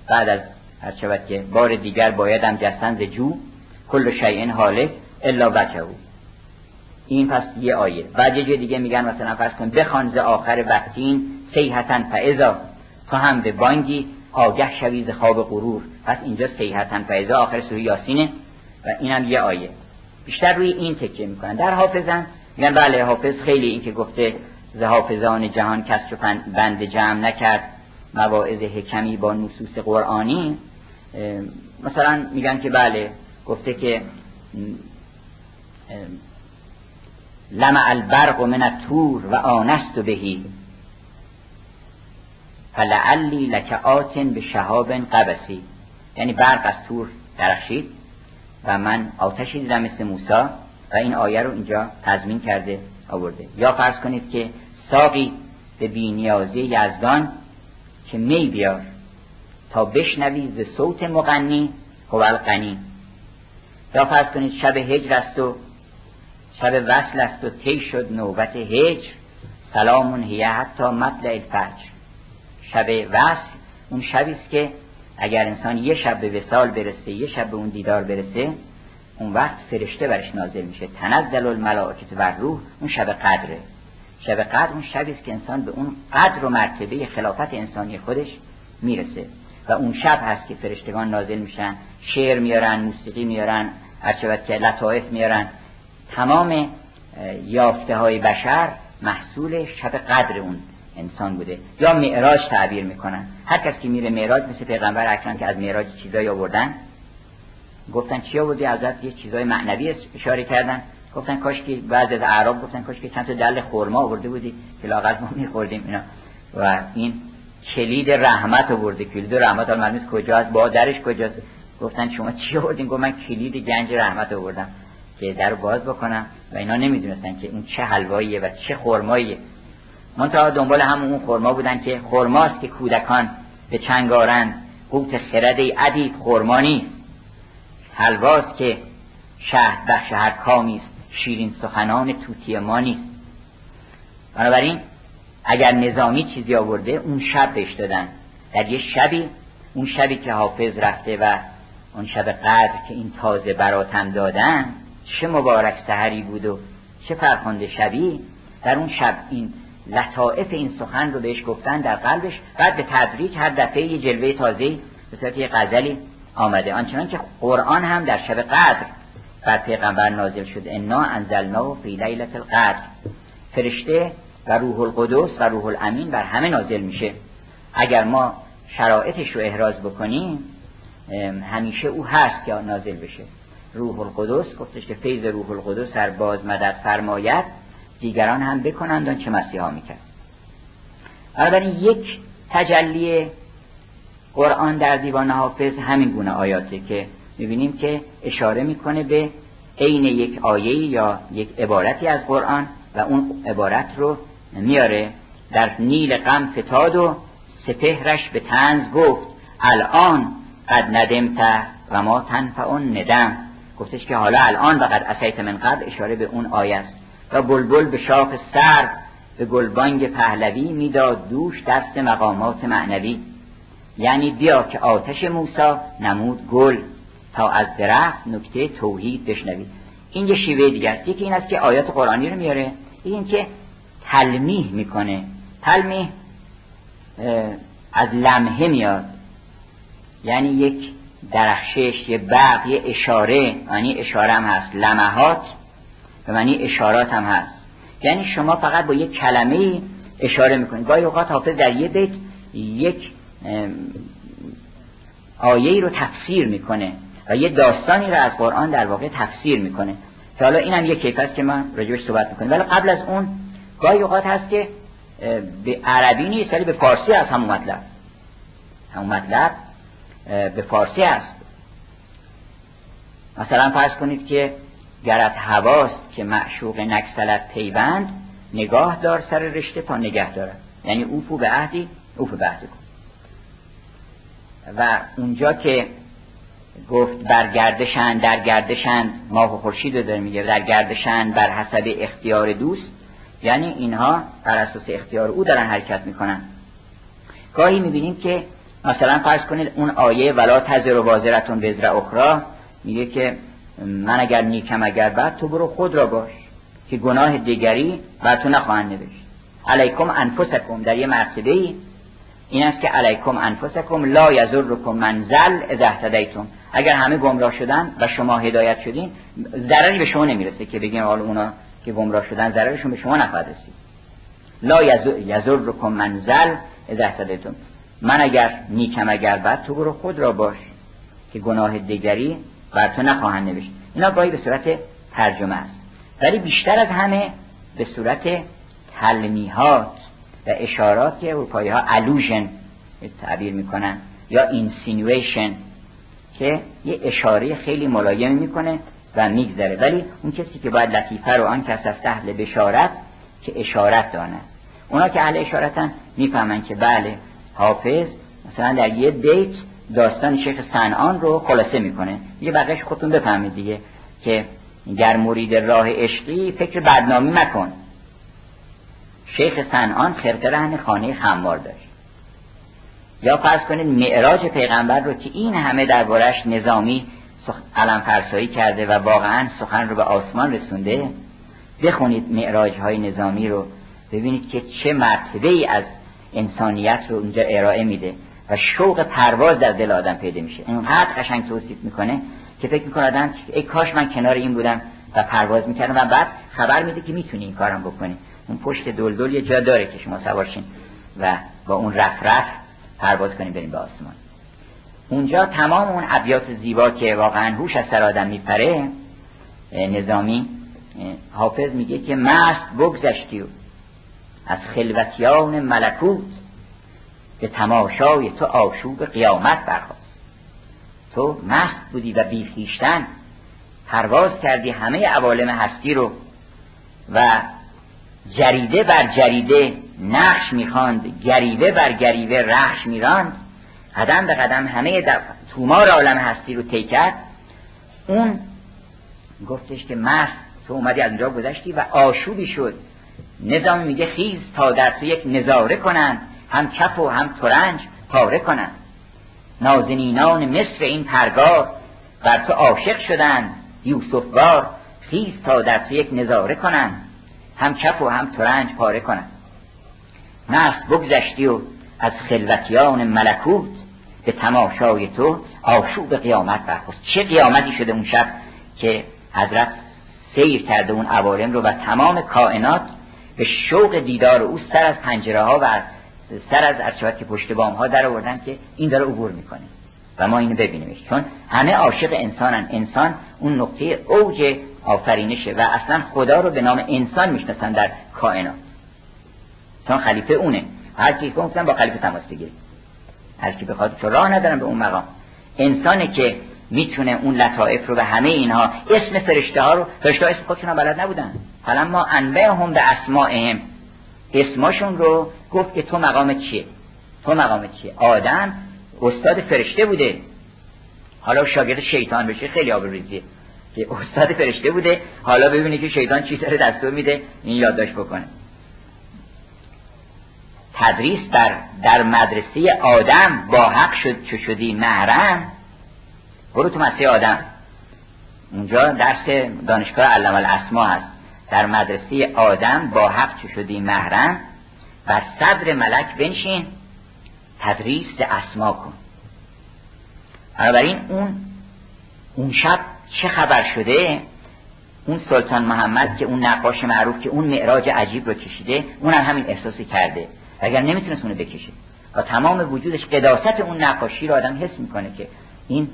بعد از هر شود که بار دیگر بایدم جستن ز جو کل شیء حالک الا وجهه. این پس یه آیه. بعد یه دیگه میگن مثلا فرض کن بخوان ز آخر وقتین سیحتن فعضا تو هم به بانگی آگه شوی ز خواب غرور. پس اینجا سیحتن فعضا آخر سوره یاسینه. و اینم یه آیه. بیشتر روی این تکیه می‌کنن. در حافظن میگن بله حافظ خیلی این که گفته ز حافظان جهان کس چو بند جمع نکرد مواعظ حکمی با نصوص قرآنی. مثلا میگن که بله گفته که لمع البرق من التور و آنست بهی فلعلی لک آتن به شهاب قبسی. یعنی برق از تور درخشید و من آتشی دیدم مثل موسا و این آیه رو اینجا تضمین کرده آورده. یا فرض کنید که ساقی به بینیازی یزدان که می بیار تا بشنوی ز صوت مغنی هو یا فرض کنید شب هجر است و شب وصل است و تی شد نوبت هجر. سلامون هیه حتی مطلع الفجر. شب وصل اون شبی است که اگر انسان یه شب به وسال برسه یه شب به اون دیدار برسه اون وقت فرشته برش نازل میشه. تنزل الملائکه و روح اون شب قدره. شب قدر اون شبی است که انسان به اون قدر و مرتبه خلافت انسانی خودش می‌رسه. و اون شب هست که فرشتگان نازل میشن. شعر میارن موسیقی میارن هرچه که لطائف میارن. تمام یافته های بشر محصول شب قدر اون انسان بوده. یا معراج تعبیر می‌کنن. هر کس که میره معراج مثل پیغمبر اکرم که از معراج چیزایی آوردن گفتن چی آوردی؟ ازت یه چیزای معنوی اشاره کردن. گفتن کاش که بعضی از اعراب گفتن کاش که چند تا دل خرما آورده بودی که لاغت ما میخوردیم اینا. و این کلید رحمت آورده. کلید رحمت کجا کجاست؟ با درش کجاست؟ گفتن شما چی آوردین؟ گفت من کلید گنج رحمت آوردم. که در باز بکنم و اینا نمی‌دونستن که اون چه حلواییه و چه خرماییه. منتها دنبال همون اون خرما بودن که خرماست که کودکان به چنگارن قوت خرد ادیب خرما حلواست که شهر بخش هر کامی شیرین سخنان توتی ما نیست. بنابراین اگر نظامی چیزی آورده اون شب بهش دادن. در یه شبی اون شبی که حافظ رفته و اون شب قدر که این تازه براتم دادن چه مبارک سهری بود و چه فرخنده شبی. در اون شب این لطائف این سخن رو بهش گفتن در قلبش بعد به تدریج هر دفعه یه جلوه تازه به صورت یه غزلی آمده. آنچنان که قرآن هم در شب قدر بر پیغمبر نازل شد. انا انزلنا فی لیلت القدر. فرشته و روح القدس و روح الامین بر همه نازل میشه. اگر ما شرایطش رو احراز بکنیم همیشه او هست که نازل بشه. روح القدس گفتش که فیض روح القدس هر باز مدد فرماید دیگران هم بکنند آن چه مسیحا می‌کرد. بنابراین یک تجلی قرآن در دیوان حافظ همین گونه آیاته که می‌بینیم که اشاره می‌کنه به عین یک آیه یا یک عبارتی از قرآن و اون عبارت رو میاره در نیل غم فتاد و سپهرش به تنز گفت الان قد ندمت و ما تنفع ندم. گفتش که حالا الان و قد اسیت من قبل اشاره به اون آیه است. و بلبل به شاخ سر به گلبانگ پهلوی می‌داد دوش دست مقامات معنوی. یعنی بیا که آتش موسا نمود گل تا از درخت نکته توحید بشنوید این یه شیوه دیگه است. یکی این است که آیات قرآنی رو میاره. این که تلمیح می‌کنه. تلمیح از لمحه میاد. یعنی یک درخشش یه برق یه اشاره یعنی اشاره هم هست. لمحات به معنی اشارات هم هست. یعنی شما فقط با یک کلمه اشاره می‌کنید. گاهی اوقات حافظ در یه بیت یک آیه رو تفسیر می‌کنه و یه داستانی رو از قرآن در واقع تفسیر می‌کنه. که حالا این هم یک کیف است که من راجبش صحبت می‌کنم ولی قبل از اون گاهی اوقات هست که به عربی نیست ولی به فارسی هست همون مطلب. همون مطلب به فارسی است. مثلا فرض کنید که گرت هواست که معشوق نکسلت پیوند نگاه دار سر رشته تا نگه دارد. یعنی اوفو به عهدی اوفو به عهدی کن. و اونجا که گفت بر گردشن در ماه و خورشید رو داره میگه در گردشن بر حسب اختیار دوست یعنی اینها بر اساس اختیار او دارن حرکت می‌کنن. گاهی می‌بینیم که مثلا فرض کنید اون آیه ولا تزر و وازرتون وزر اخرى میگه که من اگر نیکم اگر بعد تو برو خود را باش که گناه دیگری بر تو نخواهند نوشت. علیکم انفسکم در یه مرتبه ای این است که علیکم انفسکم لا یزرکم منزل اذا اهتدیتم. اگر همه گمراه شدن و شما هدایت شدین ضرری به شما نمی‌رسه که بگیم حالا اونا که گمراه شدن ضررشون به شما نخواهد رسید. لا یضرکم من ضل اذا اهتدیتم. من اگر نیکم اگر بد تو برو خود را باش که گناه دیگری بر تو نخواهند نوشت. اینا گاهی به صورت ترجمه است. ولی بیشتر از همه به صورت تلمیحات و اشارات اروپایی ها allusion تعبیر می‌کنن یا insinuation که یه اشاره خیلی ملایم می‌کنه و میگذره. ولی اون کسی که باید لطیفه رو آن کس از اهل بشارت که اشارت داند اونا که اهل اشارتن می‌فهمن که بله حافظ مثلا در یه بیت داستان شیخ سنان رو خلاصه می‌کنه. یه بقیش خودتون بفهمید دیگه که گر مرید راه عشقی فکر بدنامی مکن. شیخ سنان خرقه رهن خانه خمار داشت. یا فرض کنید معراج پیغمبر رو که این همه دربارش نظامی علم فرسایی کرده و واقعا سخن رو به آسمان رسونده بخونید معراج های نظامی رو ببینید که چه مرتبه ای از انسانیت رو اونجا ارائه میده و شوق پرواز در دل آدم پیدا میشه. اینقدر قشنگ توصیف می‌کنه که فکر می‌کنه آدم ای کاش من کنار این بودم و پرواز می‌کردم و بعد خبر میده که می‌تونی این کارم بکنی. اون پشت دلدل یه جا داره که شما سوارشین و با اون رف رف پرواز کنیم بریم به آسمان. اونجا تمام اون ابیات زیبا که واقعا هوش از سر آدم میپره نظامی حافظ میگه که مست بگذشتی از خلوتیان ملکوت به تماشای تو آشوب قیامت برخواست تو مست بودی و بیخیشتن. پرواز کردی همه عوالم هستی رو و جریده بر جریده نقش می‌خواند گریوه بر گریوه رخش میراند. قدم به قدم همه تومار عالم هستی رو طی کرد. اون گفتش که مست تو اومدی از اونجا گذشتی و آشوبی شد. نظام میگه خیز تا در تو یک نظاره کنند هم کف و هم ترنج پاره کنند. نازنینان مصر این پرگار بر تو عاشق شدند یوسف وار خیز تا در تو یک نظاره کنند هم کف و هم ترنج پاره کنند. مست بگذشتی و از خلوتیان ملکوت به تماشای تو آشوب قیامت برخواست چه قیامتی شده اون شب که حضرت سیر کرده اون عوالم رو و تمام کائنات به شوق دیدار او سر از پنجره ها و سر از ارشبت که پشت بام ها در آوردن که این داره عبور می‌کنه. و ما اینو ببینیمش. چون همه عاشق انسانن. انسان اون نقطه اوج آفرینشه و اصلا خدا رو به نام انسان می‌شناسن در کائنات. چون خلیفه اونه. هر کی گفتن با خلیفه تماس بگیره هر کی بخواد چون راه ندارن به اون مقام. انسانی که می‌تونه اون لطائف رو به همه اینها اسم فرشته ها رو فرشته ها اسم خودشون بلد نبودن. حالا ما انبه هم به اسمائهم اسماشون رو گفت که تو مقام چیه؟ تو مقام چیه؟ آدم استاد فرشته بوده. حالا شاگرد شیطان بشه خیلی آبروریزیه که استاد فرشته بوده حالا ببینی که شیطان چی داره دستور میده این یادداشت بکنه. تدریس در در مدرسه آدم با حق شد چه شدی محرم برو تو مدرسه آدم. اونجا درس دانشگاه علم الاسما هست. در مدرسه آدم با حق چه شدی محرم و صدر ملک بنشین تدریس اسما کن. بنابراین اون اون شب چه خبر شده؟ اون سلطان محمد که اون نقاش معروف که اون معراج عجیب رو کشیده اون هم همین احساسی کرده. اگر نمی‌تونست اونو بکشه. و تمام وجودش قداست اون نقاشی رو آدم حس می‌کنه که این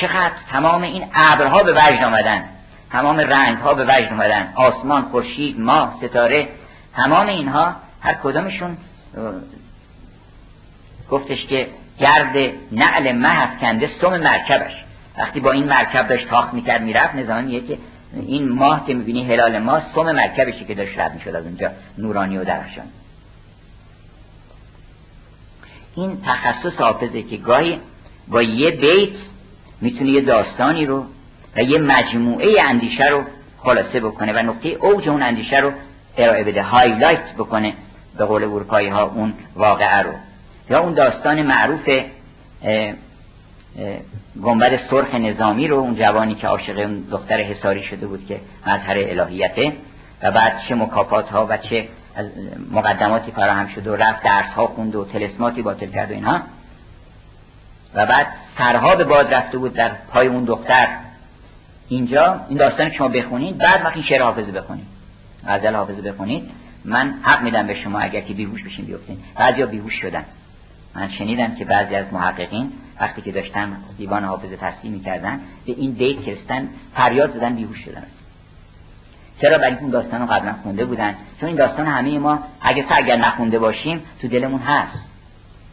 چقدر تمام این ابرها به وجد آمدن تمام رنگ ها به وجد آمدن آسمان خورشید ماه ستاره تمام اینها هر کدامشون گفتش که گرد نعل مه کنده سم مرکبش. وقتی با این مرکب داشت تاخت می‌کرد می‌رفت نظامیه که این ماه که می‌بینی هلال ماه سم مرکبشی که داشت رد می‌شد از اونجا نورانی و درخشان. این تخصص حافظه که گاهی با یه بیت می‌تونه یه داستانی رو و یه مجموعه اندیشه رو خلاصه بکنه و نقطه اوج اون اندیشه رو ارائه بده هایلایت بکنه به قول اروپایی ها اون واقعه رو. یا اون داستان معروف گنبد سرخ نظامی رو اون جوانی که عاشق اون دختر حساری شده بود که مظهر الهیته و بعد چه مکافات ها و چه مقدماتی فراهم شد و رفت درس ها خوند و تلسماتی باطل کرد و اینها. و بعد سرها به باد رفته بود در پای اون دختر. اینجا این داستان شما بخونید بعد وقتی شعر حافظه بخونید. غزل حافظه بخونید. من حق میدم به شما اگر که بیهوش بشین بیفتین. بعضیا بیهوش شدن. من شنیدم که بعضی از محققین وقتی که داشتن دیوان حافظه تصحیح می‌کردن به این بیت کردن فریاد زدن بیهوش شدن. چرا؟ برای این داستان رو قبلا خونده بودن. چون این داستان همه ما اگه اگر نخونده باشیم تو دلمون هست.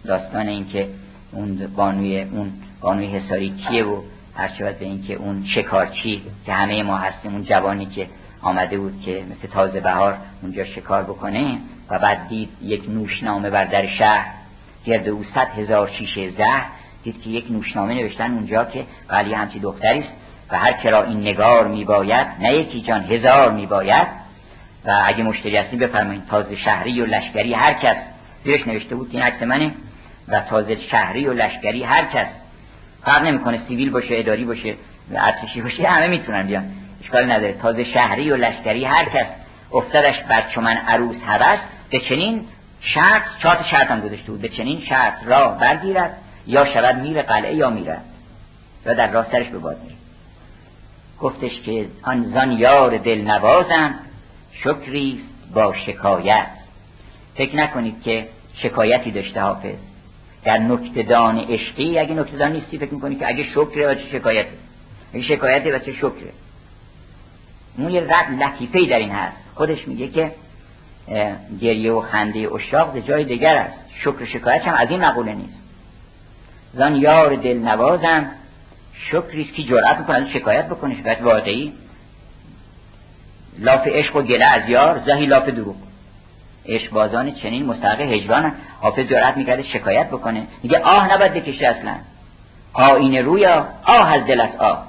داستان این که اون بانوی اون بانوی حساری کیه و هر به این که اون شکارچی که همه ما هستیم اون جوانی که آمده بود که مثل تازه بهار اونجا شکار بکنه و بعد دید یک نوشنامه بر در شهر گرد او صد هزار شیشه زهر دید که یک نوشنامه نوشتن اونجا که ولی همچی دختری است و هر کرا این نگار میباید نه یکی جان هزار میباید. و اگه مشتری هستیم بفرمایید تازه شهری و لشکری هر کس زیرش نوشته بود که منه. و تازه شهری و لشکری هر کس. فرق نمی‌کنه سیویل باشه اداری باشه ارتشی باشه همه می‌تونن بیان. اشکال نداره. تازه شهری و لشکری هر کس. افتادش بر چمن عروس هوس به چنین شرط چهار شرط هم گذاشته بود. به چنین شرط را برگیرد یا شود میر قلعه یا میرد و در راه سرش به باد گفتش که آن زان یار دل نوازم شکریست با شکایت. فکر نکنید که شکایتی داشته حافظ. در نکتدان عشقی اگه نکتدان نیستی فکر می‌کنی که اگه شکره و چه شکایتی اگه شکایتی و چه شکره؟ اون یه رد لطیفه در این هست. خودش میگه که گریه و خنده اشاق جای دیگر است. شکر شکایت هم از این مقوله نیست. زن یار دل نوازم شکریست که جرأت می‌کنه شکایت بکنه. شکایت واقعی. لاف عشق و گله از یار زهی لاف دروغ. بازان چنین مستحق هجران حافظ جرأت می‌کرده شکایت بکنه. میگه آه نباید بکشه اصلا. آینه رویا. آه از دلت آه.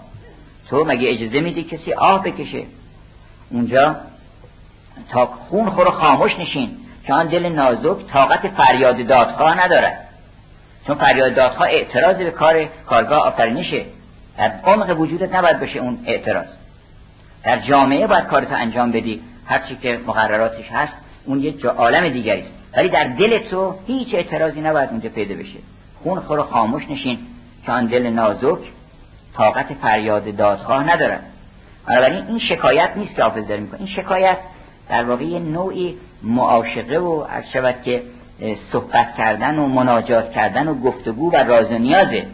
تو مگه اجازه میدی کسی آه بکشه؟ اونجا تا خون خور خاموش نشین چون دل نازک طاقت فریاد دادخواه ندارد. چون فریاد دادخواه اعتراض به کار کارگاه آفرینشه. در عمق وجودت نباید بشه اون اعتراض. در جامعه باید کارتو انجام بدی. هرچی که مقرراتش هست اون یه جا عالم دیگری. ولی در دل تو هیچ اعتراضی نباید اونجا پیدا بشه. خون خور خاموش نشین که آن دل نازک طاقت فریاد دادخواه ندارد. بنابراین این شکایت نیست که حافظ داره می‌کنه. این شکایت در واقع یه نوعی معاشقه و از شود که صحبت کردن و مناجات کردن و گفتگو و راز و نیازه.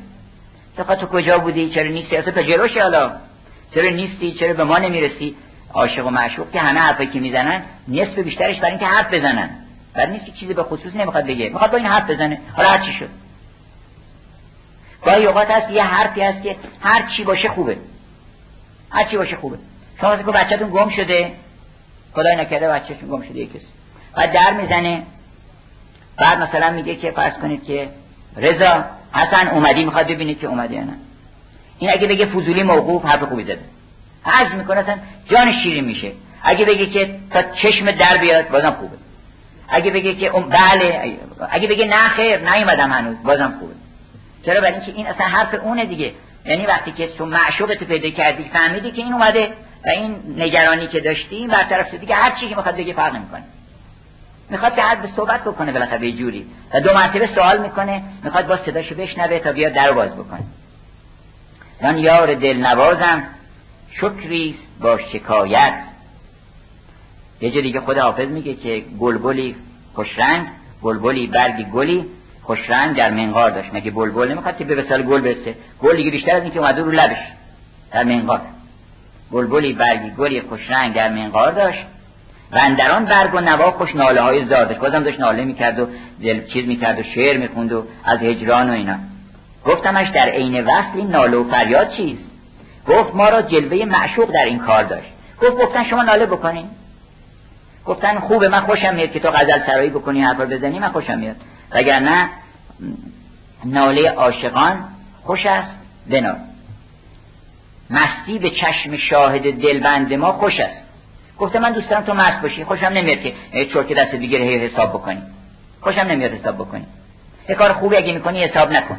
تو کجا بودی؟ چرا نیستی؟ اصلا جلوش حالا. چرا نیستی؟ چرا به ما نمی‌رسی؟ عاشق و معشوق که همه حرفی که می‌زنن نصف بیشترش برای اینکه حرف بزنن. بعد نیست که چیزی به خصوص نمی‌خواد بگه. می‌خواد با این حرف بزنه. حالا هر چی شد. گاهی اوقات هست یه حرفی هست که هر چی باشه خوبه. هر چی باشه خوبه. شما که بچه‌تون گم شده. خدای نکرده بچه‌تون گم شده یکی بعد در می‌زنه. بعد مثلا میگه که فرض کنید که رضا حسن اومدی می‌خواد ببینید که اومده یا نه. این اگه بگه فضولی موقوف حرف خوبی زده. حج می‌کنه اصلا جان شیرین میشه. اگه بگه که تا چشم در بیاد بازم خوبه. اگه بگه که اون بله اگه بگه نه خیر نیومدم هنوز بازم خوبه. چرا؟ برای اینکه این اصلا حرف اونه دیگه. یعنی وقتی که تو معشوقت پیدا کردی فهمیدی که این اومده و این نگرانی که داشتی برطرف شد دیگه هر چی که می‌خواد بگه فرق نمی‌کنه. می‌خواد که به صحبت بکنه بالاخره جوری. و دو مرتبه سوال می‌کنه می‌خواد با صداشو بشنوه تا بیاد در باز بکنه. من یار دل نوازم شکریست با شکایت. یه جا دیگه خود حافظ میگه که گلگلی خوشرنگ گلگلی برگی گلی خوشرنگ در منقار داشت. مگه بلبل نمی‌خواد که به مثال گل برسه؟ گل دیگه بیشتر از اینکه اومده رو لبش در منقار. بلبلی برگی گلی خوشرنگ در منقار داشت. و اندران برگ و نوا خوش ناله های زادش بازم داشت ناله می‌کرد و دل چیز می‌کرد و شعر می‌خوند و از هجران و اینا. گفتمش در عین وصل این ناله و فریاد چیست؟ گفت ما را جلوه معشوق در این کار داشت. گفت گفتن شما ناله بکنین. گفتن خوبه من خوشم میاد که تو غزل سرایی بکنی حرف بزنی من خوشم میاد. وگرنه ناله عاشقان خوش است بنال. مستی به چشم شاهد دلبند ما خوش است. گفته من دوست دارم تو مست باشی خوشم نمیاد که چرت دست دیگه حساب بکنی. خوشم نمیاد حساب بکنی. یه کار خوبی اگه می‌کنی حساب نکن.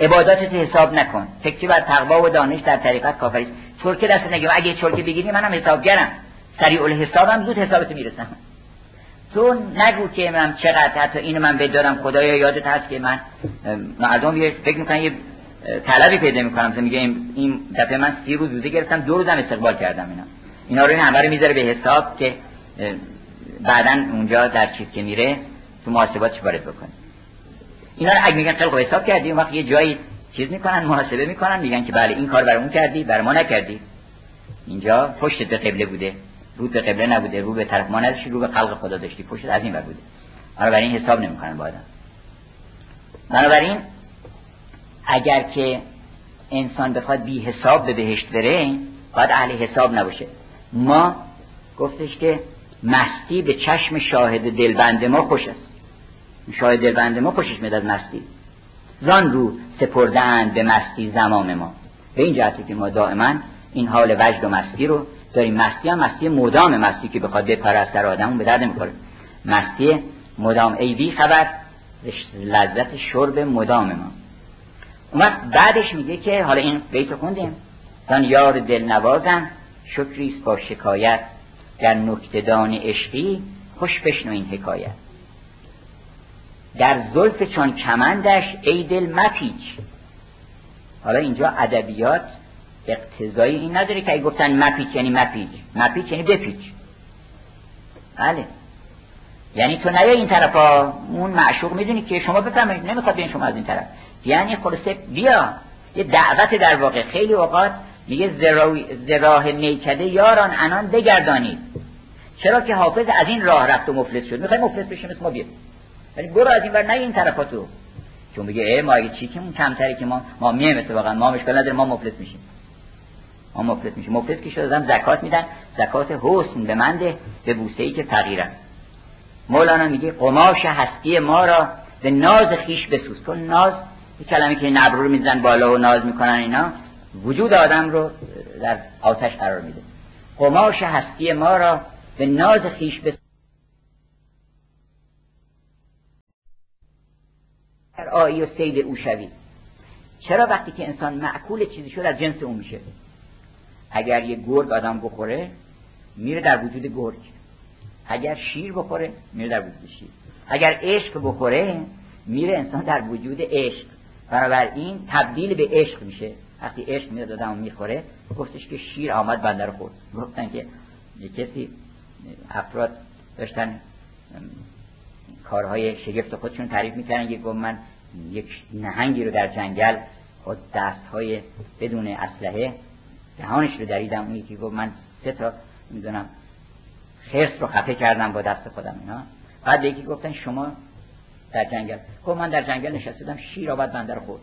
عباداتت حساب نکن. فکری بر تقوا و دانش در طریقت کافری چرکه دست نگیم اگه چرکه بگیری منم حسابگرم. سریع الحسابم زود حسابت می‌رسم. تو نگو که من چقدر حتی اینو من بدارم. خدایا یادت هست که من مردم یه فکر می‌کنن یه طلبی پیدا می‌کنم. که میگه این دفعه من سی روز روزه گرفتم دو روزم استقبال کردم اینا. اینا رو این همه رو می‌ذاره به حساب که بعدا اونجا در چیز که میره تو محاسبات وارد بکنه اینا رو اگه میگن خیلی خوب حساب کردی وقت یه جایی چیز می‌کنن محاسبه می‌کنن میگن که بله این کار برای اون کردی برای ما نکردی. اینجا پشت به قبله بوده. رو به قبله نبوده رو به طرف ما نداشتی رو به خلق خدا داشتی. پشت از این بر بوده. بنابراین حساب نمی‌کنن با آدم. بنابراین اگر که انسان بخواد بی حساب به بهشت بره باید اهل حساب نباشه. ما گفتش که مستی به چشم شاهد دلبند ما خوش است. شاهد دلبند ما خوشش میاد از مستی. زان رو سپردن به مستی زمان ما. به این جهتی که ما دائما این حال وجد و مستی رو داریم. مستی هم مستی مدام مستی که بخواد بپرست در آدمون به درد می‌خوره مستی مدام ای بی خبر لذت شرب مدام ما. اون بعدش میگه که حالا این بیت خوندیم. زان یار دل نوازم شکریست با شکایت. در نکتدان عشقی خوش بشنو این حکایت. در زلف چون کمندش ای دل مپیچ. حالا اینجا ادبیات اقتضایی این نداره که ای گفتن مپیچ یعنی مپیچ. مپیچ یعنی بپیچ. بله. یعنی تو نیا این طرفا. اون معشوق می‌دونی که شما بفهمید نمی‌خواد بیان شما از این طرف. یعنی خلاصه بیا. یه دعوت در واقع. خیلی اوقات میگه زراه میکده یاران انان بگردانید. چرا که حافظ از این راه رفت و مفلس شد. می‌خوای مفلس بشیم اسم ما بیا. یعنی برو از این بر نه این طرفا تو. چون میگه ای ما اگه چی که اون کمتری که ما ما میایم اتفاقا ما مشکل نداره ما مفلس میشیم. ما مفلس میشیم. مفلس که شده زکات میدن. زکات حسن به منده به بوسه ای که فقیرن مولانا میگه قماش هستی ما را به ناز خیش بسوز. تو ناز این کلمه که نبرو رو میزن بالا و ناز می‌کنن اینا وجود آدم رو در آتش قرار میده. قماش هستی ما را به ناز خیش بسوز. آیی و سید او شوید چرا وقتی که انسان معکول چیزی شد از جنس اون میشه؟ اگر یه گرگ آدم بخوره میره در وجود گرگ. اگر شیر بخوره میره در وجود شیر. اگر عشق بخوره میره انسان در وجود عشق. بنابراین تبدیل به عشق میشه. وقتی عشق میاد آدم می‌خوره گفتش که شیر آمد بنده رو خورد. گفتن که یه کسی افراد داشتن کارهای شگفت خودشون تعریف می‌کردن. یک گفت من یک نهنگی رو در جنگل با دستهای بدون اسلحه دهانش رو دریدم. اون یکی گفت من سه تا می‌دونم خرس رو خفه کردم با دست خودم اینا. بعد یکی گفتن شما در جنگل. گفت من در جنگل نشستم شیر آباد بنده رو خورد.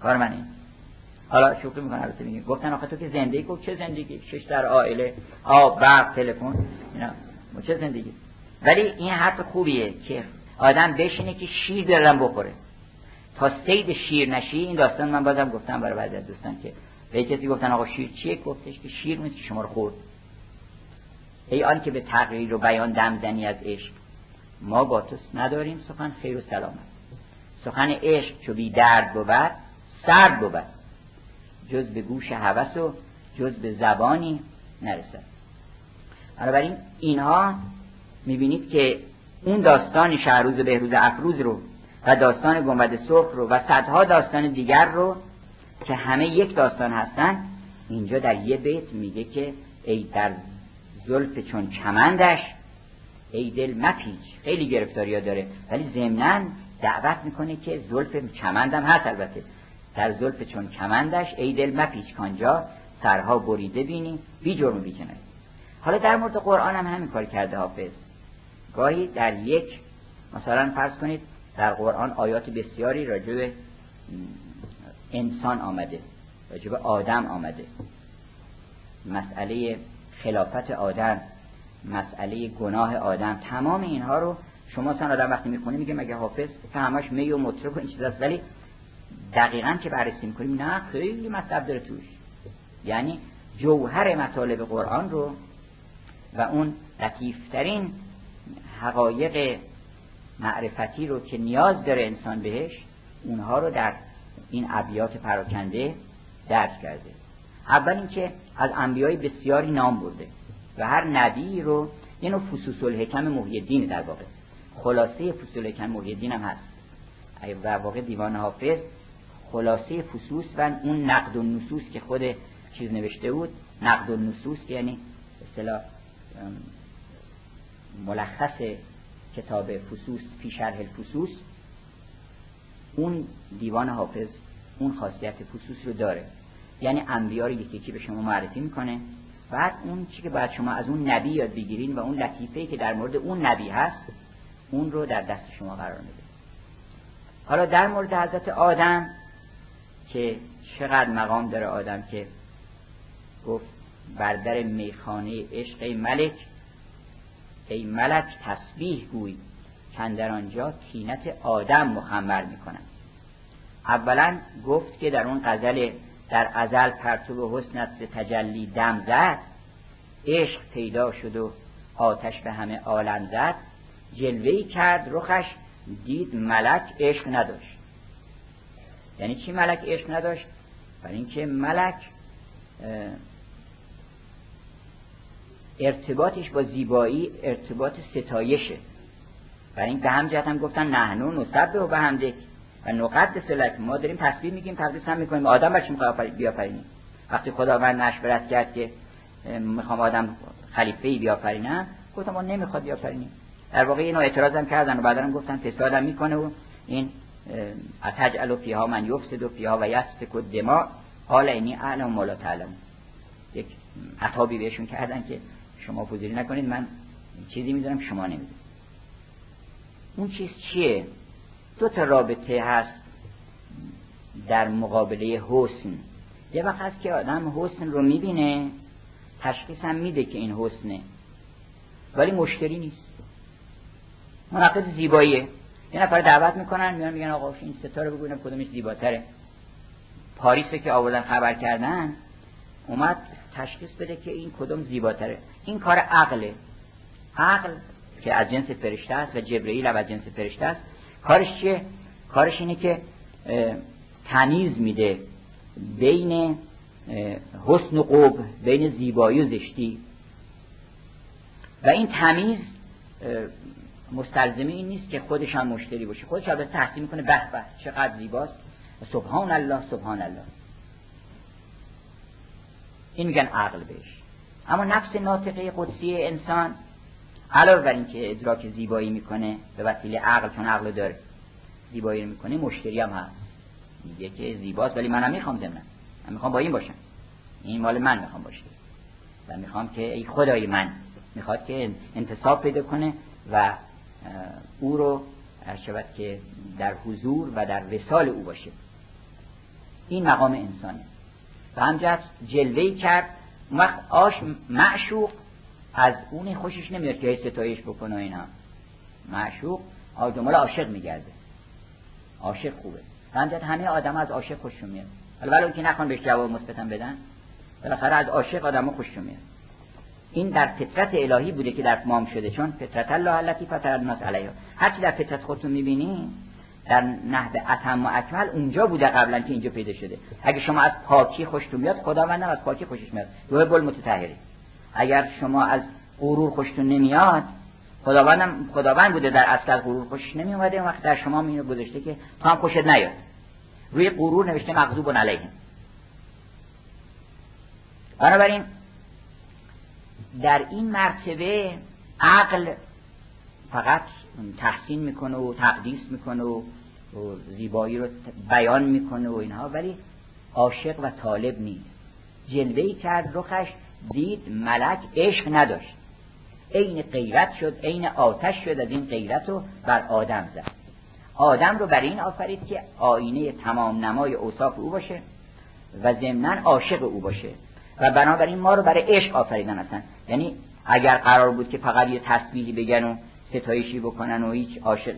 کار من این حالا شوخی می‌کنه البته میگه گفتن آخه تو که زندگی گفت چه زندگی؟ شش در عائله آب برق تلفن اینا. چه زندگی؟ ولی این حرف خوبیه که آدم بشینه که شیر دارم بخوره. تا سید شیر نشی این داستان من بازم گفتم برای بعضی از دوستان که به کسی گفتن آقا شیر چیه؟ گفتش که شیر نیست شما رو خورد. ای آن که به تغییر و بیان دمزنی از عشق. ما با تو نداریم سخن خیر و سلامت. سخن عشق چو بی درد بود سرد بود. جز به گوش هوس و جز به زبانی نرسد. بنابراین اینها می‌بینید که اون داستان شهروز بهروز افروز رو و داستان گنبد صبح رو و صدها داستان دیگر رو که همه یک داستان هستن اینجا در یه بیت میگه که ای در زلف چون چمندش ای دل مپیچ خیلی گرفتاری ها داره. ولی ضمنا دعوت می‌کنه که زلف چمندم هست البته. در زلف چون چمندش ای دل مپیچ کانجا سرها بریده بینی بی جرم بی جنایی حالا در مورد قرآن هم همین کار کرده حافظ. گاهی در یک مثلا فرض کنید در قرآن آیات بسیاری راجع به انسان آمده راجع به آدم آمده. مسئله خلافت آدم مسئله گناه آدم تمام اینها رو شما سن آدم وقتی می‌خونه میگه مگه حافظ که همش می و مطرب و این چیز ولی دقیقا که بررسی می‌کنیم نه خیلی مطلب داره توش. یعنی جوهر مطالب قرآن رو و اون لطیفترین حقایق معرفتی رو که نیاز داره انسان بهش اونها رو در این ابیات پراکنده درک کرده. اول اینکه از انبیای بسیاری نام برده و هر نبی رو یه نوع فسوس الحکم محی در واقع. خلاصه فسوس الحکم محی هم هست. در واقع دیوان حافظ خلاصه فسوس و اون نقد و نصوص که خود چیز نوشته بود نقد و نصوص یعنی اصطلاح ملخص کتاب فسوس فی شرح الفسوس اون دیوان حافظ اون خاصیت فسوس رو داره. یعنی انبیا رو یکی یکی به شما معرفی می‌کنه. بعد اون چی که باید شما از اون نبی یاد بگیرین و اون لطیفه که در مورد اون نبی هست اون رو در دست شما قرار میده. حالا در مورد حضرت آدم که چقدر مقام داره آدم که گفت بر در میخانه عشق ملک ای ملک تسبیح گوی در آنجا تینت آدم مخمر می‌کنم. اولا گفت که در اون غزل در ازل پرتو حسنت تجلی دم زد عشق پیدا شد و آتش به همه عالم زد. جلوهی کرد رخش دید ملک عشق نداشت. یعنی چی ملک عشق نداشت؟ برای اینکه ملک ارتباطش با زیبایی ارتباط ستایشه. برای این به هم جهت هم گفتن نحنو نصب و به همده و نقد سلک ما داریم تصویر میگیم تقدیس هم می‌کنیم. آدم بچه می‌خواد بیافرینیم وقتی خدا من مشورت کرد که می‌خوام آدم خلیفه ای بیافرینم گفتم ما نمی‌خواد بیافرینیم در واقع اینو اعتراض هم کردن و بعدا گفتن فسادم می‌کنه و این اتجعل فیها من یفسد و فیها و یسفک و دما حال اینی اعلم مولا تعلم. یک عطابی بهشون کردن که شما فضولی نکنید من چیزی می‌دونم شما نمی‌دونید. اون چیز چیه؟ دو تا رابطه هست در مقابله حسن. یه وقت هست که آدم حسن رو می‌بینه تشخیص هم میده که این حسنه. ولی مشتری نیست. منقض زیباییه. یه نفر دعوت می‌کنن میان میگن آقا این ستاره بگوینم کدومش زیباتره. پاریسه که آوردن خبر کردن اومد تشخیص بده که این کدوم زیباتره. این کار عقله. عقل که از جنس فرشته است و جبرئیل از جنس فرشته است کارش چیه؟ کارش اینه که تمیز میده بین حسن و قب بین زیبایی و زشتی. و این تمیز مستلزمه این نیست که خودش هم مشتری باشه. خودش هم تحصیل می‌کنه به به چقدر زیباست. سبحان الله سبحان الله. این میگن عقل بهش. اما نفس ناطقه قدسی انسان علاوه بر اینکه ادراک زیبایی می‌کنه به وسیله عقل چون عقل داره زیبایی می‌کنه مشتری هم هست. میگه که زیباست ولی منم می‌خوام ضمن من می‌خوام با این باشم. این مال من می‌خوام باشه. و می‌خوام که ای خدای من می‌خواد که انتصاب پیدا کنه و او رو شود که در حضور و در وسال او باشه. این مقام انسانه. همجرد جلوه کرد. وقت آش معشوق از اون خوشش نمیاد که ستایش بکنه اینا. معشوق آدمال عاشق میگرده. عاشق خوبه. همجرد همه آدم از عاشق خوششون میاد. حالا ولو که نخوان بهش جواب مثبتم بدن بالاخره از عاشق آدم خوششون میاد. این در فطرت الهی بوده که در مام شده چون فطرت الله التي فطر الناس علیها هرچی در فطرت خودتون می‌بینین در نحو اتم و اکمل اونجا بوده قبلا که اینجا پیدا شده. اگه شما از پاکی خوشتون میاد خداوندم از پاکی خوشش میاد. یحب المتطهری اگر شما از غرور خوشتون نمیاد خداوندم خداوند بوده در اصل غرور خوشش نمیومده اون وقت در شما اینو گذاشته که تو هم خوشت نیاد. روی غرور نوشته مغضوب علیهم بنابراین در این مرتبه عقل فقط تحسین می‌کنه و تقدیس می‌کنه و زیبایی رو بیان می‌کنه و اینها ولی عاشق و طالب نیست. جلوه کرد رخش دید ملک عشق نداشت. عین غیرت شد عین آتش شد از این غیرت رو بر آدم زد. آدم رو برای این آفرید که آینه تمام نمای اوصاف او باشه و ضمنا عاشق او باشه. و بنابراین ما رو برای عشق آفریدن هستن. یعنی اگر قرار بود که فقط یه تسبیحی بگن و ستایشی بکنن و هیچ عاشق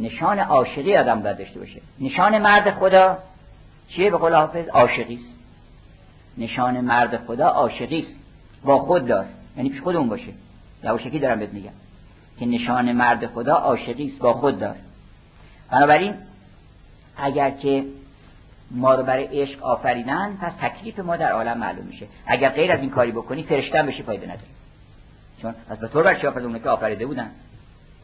نشان عاشقی آدم باید داشته باشه. نشان مرد خدا چیه؟ به قول حافظ عاشقی است. نشان مرد خدا عاشقی است. با خود دار. یعنی پیش خودمون باشه. یواشکی دارم بهت میگم. که نشان مرد خدا عاشقی است با خود دار. بنابراین اگر که ما رو برای عشق آفریدن پس تکلیف ما در عالم معلوم میشه. اگر غیر از این کاری بکنی فرشته بشی فایده نداره. چون از به طور آفریده که آفریده بودن.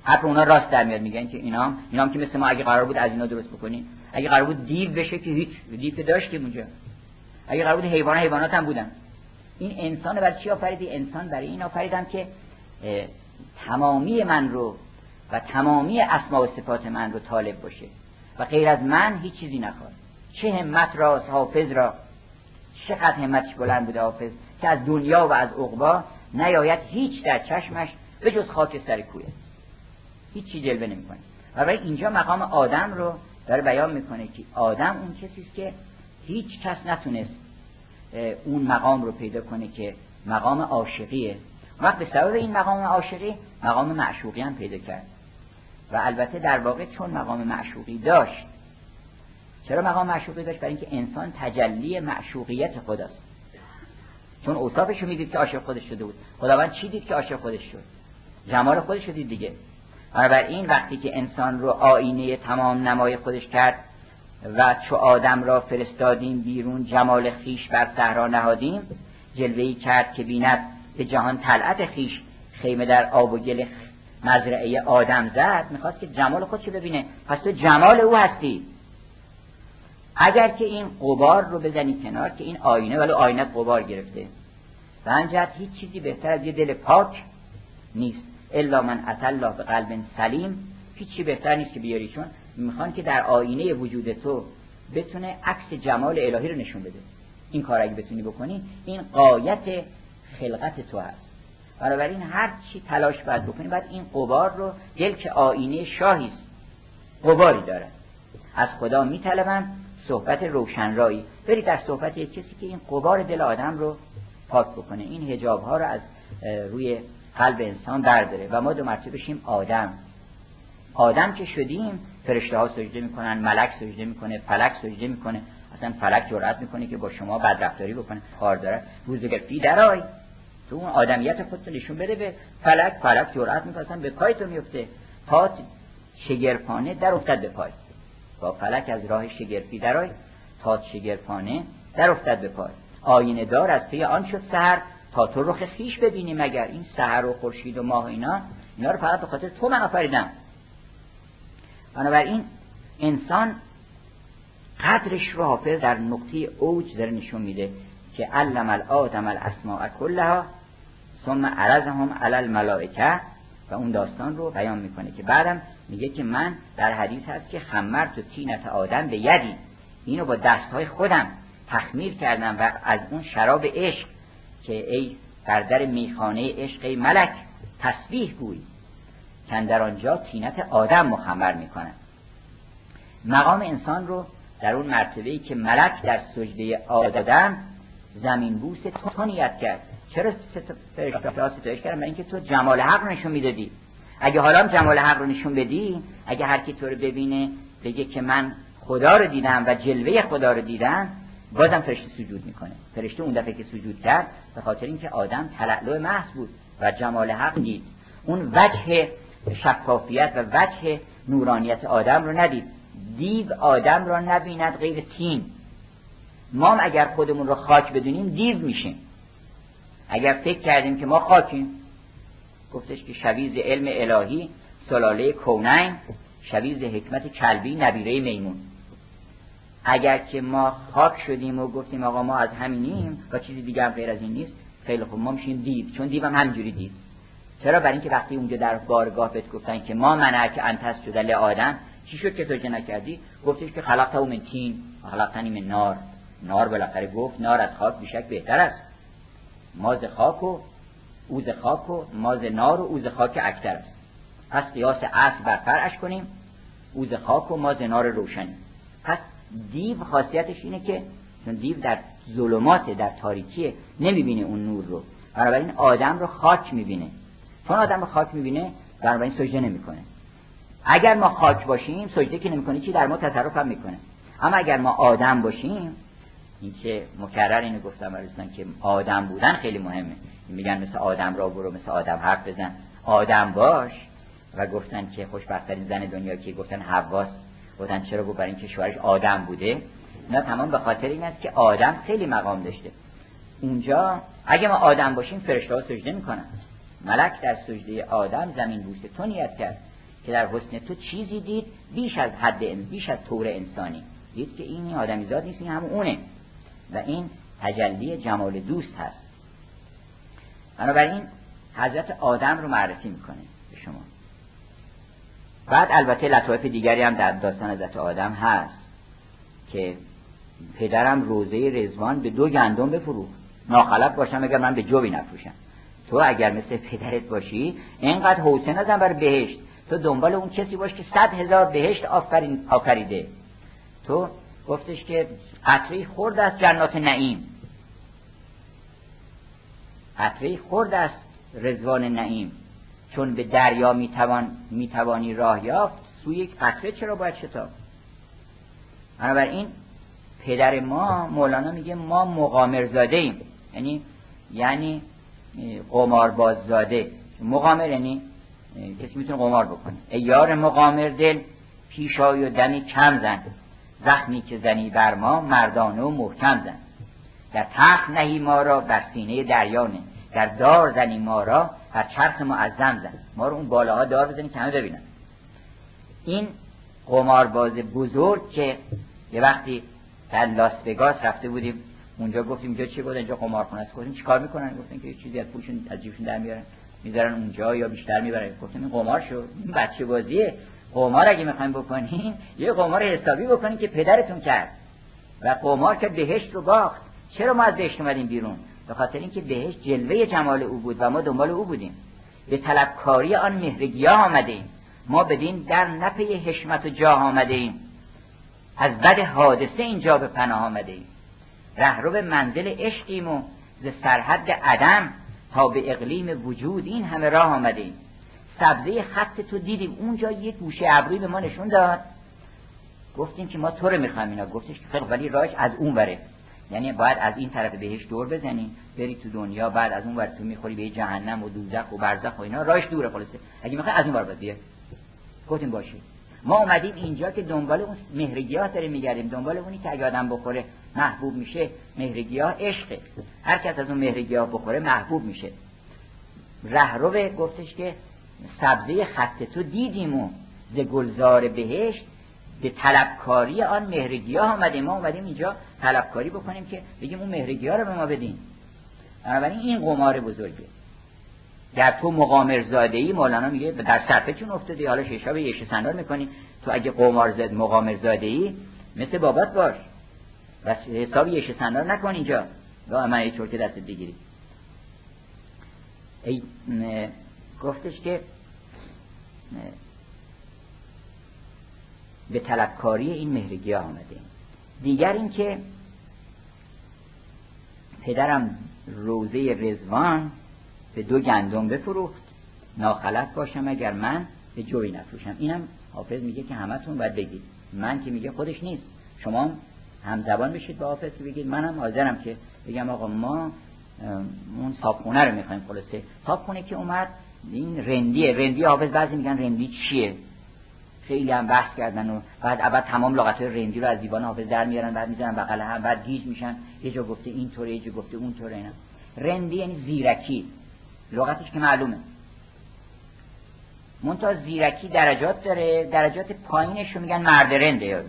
حرف اونا راست در میاد میگن که اینا اینا هم که مثل ما اگه قرار بود از اینا درست بکنی اگه قرار بود دیو بشه که هیچ دیو داشتیم اونجا. اگه قرار بود حیوان حیوانات هم بودن. این انسان برای چی آفریدی؟ انسان برای این آفریدم که تمامی من رو و تمامی اسما و صفات من رو طالب باشه و غیر از من هیچ چیزی نخواد. چه همت را حافظ را. چقدر همتش بلند بوده حافظ که از دنیا و از عقبا نیاید هیچ در چشمش به جز خاک سر کوه. هیچی جلوه نمی‌کنه. و اینجا مقام آدم رو داره بیان می‌کنه که آدم اون کسی که هیچ کس نتونست اون مقام رو پیدا کنه که مقام عاشقیه. وقت به سبب این مقام عاشقی مقام معشوقی هم پیدا کرد. و البته در واقع چون مقام معشوقی داشت چرا مقام معشوقی داشت؟ برای اینکه انسان تجلی معشوقیت خداست. چون اوصافش رو می‌دید که عاشق خودش شده بود. خداوند چی دید که عاشق خودش شد؟ جمال خودش رو دید دیگه. این وقتی که انسان رو آینه تمام نمای خودش کرد و چو آدم را فرستادیم بیرون جمال خیش بر صحرا نهادیم جلوه کرد که بیند به جهان طلعت خیش خیمه در آب و گل مزرعه آدم زد می‌خواست که جمال خودش ببینه. پس تو جمال او هستی. اگر که این قبار رو بزنی کنار که این آینه ولی آینه قبار گرفته. و هیچ چیزی بهتر از یه دل پاک نیست. الا من الله به قلب سلیم هیچی بهتر نیست که بیاری چون می‌خوان که در آینه وجود تو بتونه عکس جمال الهی رو نشون بده. این کار اگه بتونی بکنی این قایت خلقت تو هست. بنابراین هر چی تلاش باید بکنی باید این قبار رو دل که آینه شاهی است قباری داره. از خدا میطلبن صحبت روشنرایی. برید در صحبت یک کسی که این قبار دل آدم رو پاک بکنه. این هجاب ها رو از روی قلب انسان برداره و ما دو مرتبه بشیم آدم. آدم که شدیم فرشته ها سجده می‌کنن ملک سجده می‌کنه فلک سجده می‌کنه. اصلا فلک جرأت می‌کنه که با شما بدرفتاری بکنه. کار داره. روزگار درای تو اون آدمیت خودت نشون بده به فلک. فلک جرأت می‌کنه. به پای تو میفته تا شگرفانه در افتد به پای. با فلک از راه شگرفی درای تا شگرفانه در افتد به پای. آینه دار از پی آن شد سهر تو رخ خیش ببینی مگر این سحر و خورشید و ماه اینا اینا رو فقط به خاطر تو من آفریدم. بنابراین انسان قدرش رو حافظ در نقطه اوج داره نشون میده که علم الادم الاسماء کلها ثم عرضهم علی الملائکه و اون داستان رو بیان می‌کنه که بعدم میگه که من در حدیث هست که خمرت و تینت آدم به یدی. اینو با دستهای خودم تخمیر کردم و از اون شراب عشق که ای بر در میخانه عشق ملک تسبیح گوی. که در آنجا تینت آدم مخمر می‌کنن مقام انسان رو در اون مرتبه که ملک در سجده آدم زمین بوس تو نیت کرد. چرا فرشته ستایش کردن؟ برای اینکه تو جمال حق رو نشون می‌دادی. اگه حالا جمال حق رو نشون بدی اگه هر کی تو رو ببینه بگه که من خدا رو دیدم و جلوه خدا رو دیدم بازم فرشته سجود می‌کنه. فرشته اون دفعه که سجود کرد به خاطر اینکه آدم تلعلو محض بود و جمال حق دید. اون وجه شفافیت و وجه نورانیت آدم رو ندید. دیو آدم را نبیند غیر تین ما اگر خودمون رو خاک بدونیم دیو میشیم. اگر فکر کردیم که ما خاکیم گفتش که شویز علم الهی سلاله کونین شویز حکمت کلبی نبیره میمون. اگر که ما خاک شدیم و گفتیم آقا ما از همینیم و چیزی دیگه هم غیر از این نیست خیلی خوب ما میشیم دیو چون دیو هم همجوری دیو چرا؟ برای اینکه وقتی اونجا در بارگاه بهت گفتن که ما منعک انتست شده آدم چی شد که تو نکردی؟ گفتش که خلقت من تین خلقتنی من نار. نار بالاخره گفت نار از خاک بیشک بهتر است. ماز خاک و اوز خاک و ماز نار و اوز خاک اکتر است. پس قیاس اصل بر فرعش کنیم اوز خاک و ماز نار روشنی پس دیو خاصیتش اینه که چون دیو در ظلمات در تاریکیه نمی‌بینه اون نور رو. بنابراین آدم رو خاک می‌بینه. چون آدم رو خاک می‌بینه بنابراین سجده نمی‌کنه. اگر ما خاک باشیم سجده که نمی‌کنه چی در ما تصرف هم می‌کنه؟ اما اگر ما آدم باشیم این که مکرر اینو گفتم برستان که آدم بودن خیلی مهمه. میگن مثل آدم را برو مثل آدم حرف بزن. آدم باش. و گفتن که خوشبختترین زن دنیا که گفتن حواس. گفتن چرا گفت برای اینکه شوهرش آدم بوده؟ اینا تمام به خاطر این است که آدم خیلی مقام داشته. اونجا اگه ما آدم باشیم فرشته ها سجده می‌کنن. ملک در سجده آدم زمین بوسه. تو نیت کرد که در حسن تو چیزی دید بیش از حد بیش از طور انسانی. دید که این آدمیزاد نیست این همون اونه. و این تجلی جمال دوست هست. بنابراین حضرت آدم رو معرفی می‌کنه به شما. بعد البته لطایف دیگری هم در داستان حضرت آدم هست که پدرم روزه رزوان به دو گندم بفروخت. ناخلف باشم اگر من به جوی نفروشم. تو اگر مثل پدرت باشی اینقدر حوصله نزن بر بهشت. تو دنبال اون کسی باش که صد هزار بهشت آفرین آفریده. تو گفتش که قطره خورد از جنات نعیم. قطره خورد است رزوان نعیم. چون به دریا می‌توان می‌توانی راه یافت سوی یک قطره چرا باید شتاب؟ بنابراین پدر ما مولانا میگه ما مقامر زاده ایم یعنی یعنی قمارباز زاده مقامر یعنی کسی می‌تونه قمار بکنه. ای یار مقامر دل پیشای و دمی کم زن. زخمی که زنی بر ما مردانه و محکم زن. در تخت نهی ما را بر سینه دریانه در دار زنی ما را بر چرخ معظم زن ما رو اون بالاها دار بزنیم که همه ببینن. این قمارباز بزرگ که یه وقتی در لاس وگاس رفته بودیم اونجا گفتیم اینجا چی بود؟ اینجا قمارخونه است. گفتیم چیکار می‌کنن؟ گفتن که چیزی از پولشون از جیبشون در میارن. می‌ذارن اونجا یا بیشتر می‌برن. گفتیم این قمار شد این بچه بازیه. قمار اگه می‌خوایم بکنین یه قمار حسابی بکنین که پدرتون کرد. و قمار که بهشت رو باخت. چرا ما از بهشت اومدیم بیرون؟ به خاطر اینکه بهشت جلوه جمال او بود و ما دنبال او بودیم. به طلبکاری آن مهرگیاه آمده ایم ما بدین در نپی حشمت و جاه آمده ایم از بد حادثه اینجا به پناه آمده ایم رهرو منزل عشقیم و ز سرحد عدم تا به اقلیم وجود این همه راه آمده ایم سبزه خط تو دیدیم. اونجا یه گوشه ابروی به ما نشون داد. گفتیم که ما تو رو می‌خوایم اینا. گفتش که خیلی ولی راهش از اون بره یعنی باید از این طرف بهش دور بزنی بری تو دنیا بعد از اون ور تو می‌خوری به جهنم و دوزخ و برزخ و اینا. راهش دوره خلاصه. اگه می‌خوای از اون ور بیا. گفتیم باشه. ما اومدیم اینجا که دنبال اون مهرگیاه داریم میگردیم. دنبال اونی که اگه آدم بخوره محبوب میشه مهرگیاه عشقه. هر کس از اون مهرگیاه بخوره محبوب میشه. رهرو گفتش که سبزه خط تو دیدیم و ز گلزار بهشت به طلبکاری آن مهرگیاه آمده ما اومدیم اینجا طلبکاری بکنیم که بگیم اون مهرگیاه رو به ما بدین. بنابراین این قمار بزرگه. در تو مقامر زاده ای مولانا میگه در صرفه چون افتادی حالا ششاب یش سندار می‌کنی تو اگه قمار زد مقامر زاده ای مثل بابات باش. و حساب یش سندار نکن اینجا. و من یه که دست بگیری. ای گفتش که به طلبکاری این مهرگی آمده. دیگر اینکه پدرم روزه رزوان به دو گندم بفروخت. ناخلط باشم اگر من به جوی نفروشم. اینم حافظ میگه که همتون باید بگید. من که میگه خودش نیست. شما همزبان بشید با حافظ بگید. منم حاضرم که بگم آقا ما اون صابخونه رو می‌خوایم خلاصه. صابخونه که اومد این رندیه. رندی حافظ بعضی میگن رندی چیه؟ خیلی هم بحث کردن و بعد اول تمام لغت رندی رو از دیوان حافظ در میارن بعد می‌ذارن بغل هم بعد گیج میشن. یه جا گفته این طوره یه جا گفته اون طوره اینا. رندی یعنی زیرکی. لغتش که معلومه. منتها زیرکی درجات داره درجات پایینش رو میگن مرد رنده. یاد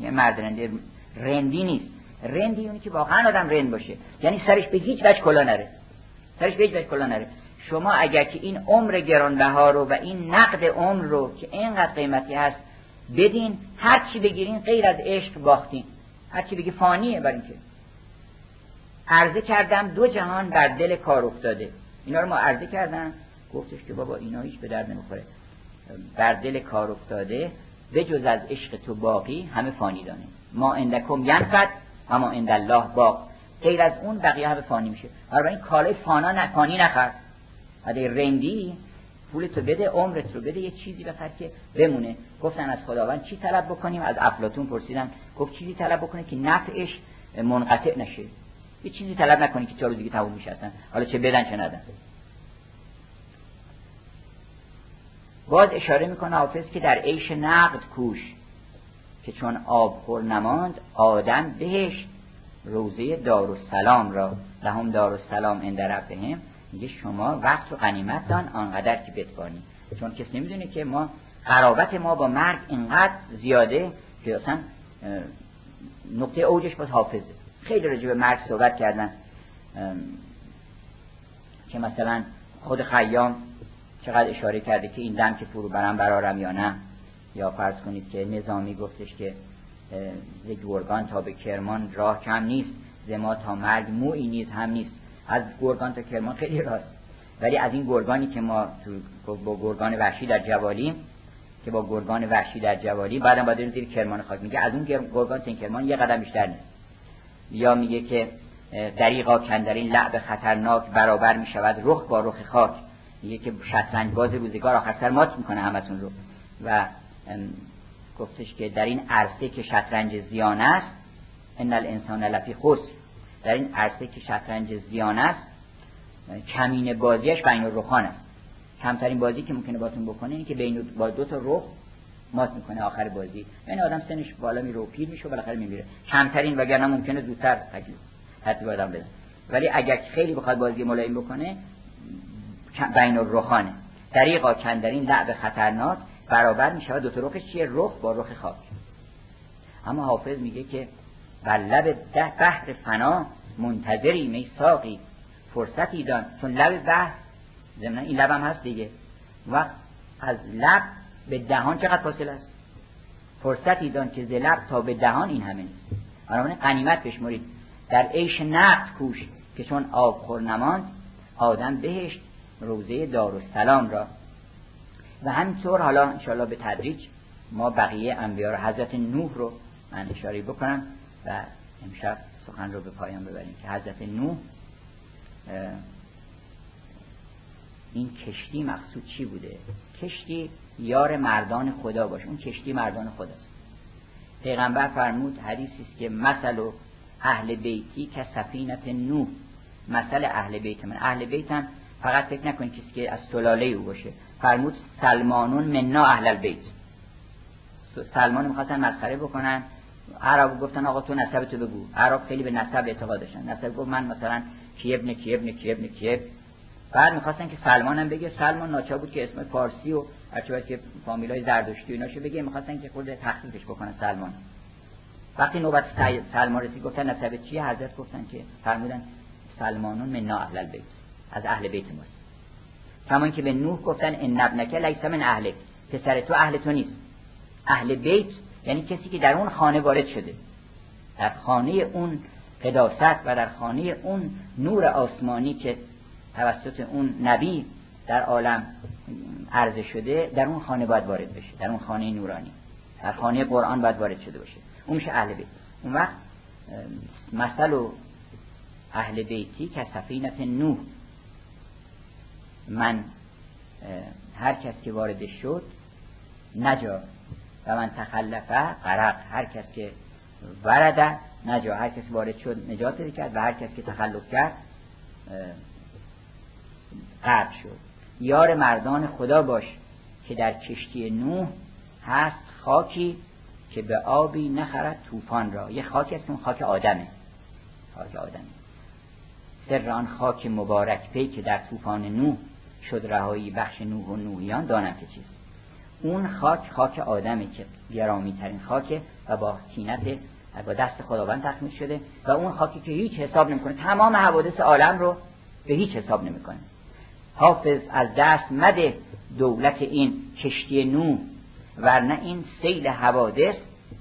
یه مرد رنده رندی نیست. رندی اونی که واقعا آدم رند باشه. یعنی سرش به هیچ وجه کلا نره. سرش به هیچ وجه کلا نره. شما اگر که این عمر گرانبها رو و این نقد عمر رو که اینقدر قیمتی هست بدین هر چی بگیرین غیر از عشق باختین. هر چی بگی فانیه برای اینکه. عرضه کردم دو جهان بر دل کار افتاده. اینا رو ما عرضه کردم. گفتش که بابا اینا هیچ به درد نمی‌خوره. بر دل کار افتاده. به جز از عشق تو باقی همه فانی دانه. ما اندکم ینفد اما اند الله باق. غیر از اون بقیه همه فانی میشه. این کالای فانا نه فانی نخر. اگه رندی پول تو بده عمرت رو بده یه چیزی بخر که بمونه. گفتن از خداوند چی طلب بکنیم؟ از افلاتون پرسیدن. گفت چیزی طلب بکنه که نفعش منقطع نشه. یه چیزی طلب نکنی که چهار روز دیگه تموم میشه حالا چه بدن چه ندن. باز اشاره می‌کنه حافظ که در عیش نقد کوش که چون آب خور نماند آدم بهش روزه دارالسلام را لهم دارالسلام عند ربهم میگه شما وقت و غنیمت دان آنقدر که بتوانی. چون کسی نمی‌دونه که ما قرابت ما با مرگ اینقدر زیاده که اصلا نقطه اوجش باز حافظه. خیلی راجع به مرگ صحبت کردن. که مثلا خود خیام چقدر اشاره کرده که این دم که فرو برم برارم یا نه. یا فرض کنید که نظامی گفتش که ز گرگان تا به کرمان راه کم نیست. زما تا مرگ موی نیز هم نیست. از گرگان تا کرمان خیلی راست. ولی از این گرگانی که ما تو با گرگان وحشی در جوالیم که با گرگان وحشی در جوالی بعدم باید زیر کرمان خاک. میگه از اون گرگان تا این کرمان یه قدم بیشتر نیست. یا میگه که دریقا کندرین لعب خطرناک برابر می‌شود رخ با رخ خاک. میگه که شطرنج باز روزگار آخر سر مات می‌کنه همتون رو. و گفتش که در این عرصه که شطرنج زیان است ان الانسان لفی خسر. در این عرصه که شطرنج زیان است کمین بازیش بین الرخان است. کمترین بازی که ممکنه باتون بکنه اینه که بین با دو تا رخ مات می‌کنه آخر بازی. یعنی آدم سنش بالا میره و پیر میشه و بالاخره میمیره. کمترین وگرنه ممکنه زودتر تکلیف حتی آدم بده. ولی اگر خیلی بخواد بازی ملایم بکنه بین الرخانه. طریقا کندرین لعب خطرناک برابر میشه دو تا رخش چیه؟ رخ با رخ خاک. اما حافظ میگه که بر لب ده بحر فنا منتظری میساقی فرصتی دان چون لب بحر ضمن این لبم هست دیگه. و از لب به دهان چقدر فاصله است؟ فرصتی دان که ز لب تا به دهان این همه نیست. بنابراین قنیمت بشمرید در عیش نقد کوش که چون آب خور نماند آدم بهشت روزه دارالسلام را. و همینطور حالا انشاءالله به تدریج ما بقیه انبیاء رو حضرت نوح رو من اشاره بکنم. و امشب سخن رو به پایان ببریم که حضرت نوح این کشتی مقصود چی بوده؟ کشتی یار مردان خدا باشه. اون کشتی مردان خداست. پیغمبر فرمود حدیثی است که مثل اهل بیتی که سفینت نوح. مثل اهل بیت من. اهل بیتم فقط فکر نکنید کسی که از سلاله او باشه. فرمود سلمانون مننا اهل البیت. سلمان می‌خواستن مسخره بکنن. عرب گفتن آقا تو نسب تو بگو. عرب خیلی به نسب اعتقاد داشتن. نسب گفت من مثلا کی ابن کی ابن کی ابن کی بعد می‌خواستن که سلمان هم بگه. سلمان ناچار بود که اسم فارسی و هرچی که فامیلای زردشتی و ایناشو بگه. می‌خواستن که خود تخفیفش بکنن سلمان. وقتی نوبت سلمان رسید گفتن نسب چیه؟ حضرت گفتن که فرمودن سلمانون من اهل البیت. از اهل بیت ماست کمان که به نوح گفتن ان ابنک لیس من اهلک. پسر تو اهل تو نیست. اهل بیت یعنی کسی که در اون خانه وارد شده. در خانه اون قداست و در خانه اون نور آسمانی که توسط اون نبی در عالم عرضه شده در اون خانه باید وارد بشه. در اون خانه نورانی. در خانه قرآن باید وارد شده باشه. اون میشه اهل بیت. اون وقت مثل و اهل بیتی که سفینت نوح من هر کس که وارد شد نجا و من تخلفه غرق. هر کس که ورده نجا هر کس وارد شد نجات کرد. و هر کس که تخلف کرد غرق شد. یار مردان خدا باش که در کشتی نوح هست خاکی که به آبی نخرد طوفان را. یه خاکی است اون خاک آدمه. خاک آدمه. سر آن خاک مبارک پی که در طوفان نوح شد رهایی بخش نوح و نوحیان دانم که چیست. اون خاک خاک آدمه که گرامی ترین خاکه و با تینت با دست خداوند تخمیل شده و اون خاکی که هیچ حساب نمی‌کنه تمام حوادث عالم رو به هیچ حساب نمی‌کنه. حافظ از دست مده دولت این کشتی نو ورنه این سیل حوادث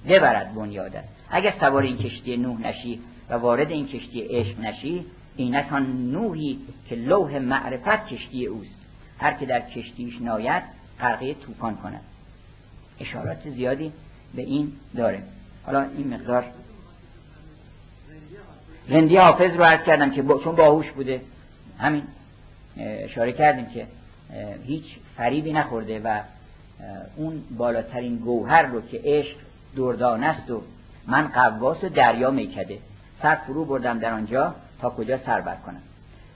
ببرد بنیادت اگر سوار این کشتی نوح نشی و وارد این کشتی عشق نشی اینک آن نوحی که لوح معرفت کشتی اوست. هر که در کشتیش ناید غرقه طوفان کند. اشارات زیادی به این داره. حالا این مقدار رندی حافظ رو عرض کردم که با چون باهوش بوده. همین اشاره کردیم که هیچ فریبی نخورده و اون بالاترین گوهر رو که عشق دردان است و من قواس و دریا میکده. سر فرو بردم در آنجا تا کجا سر بر کنم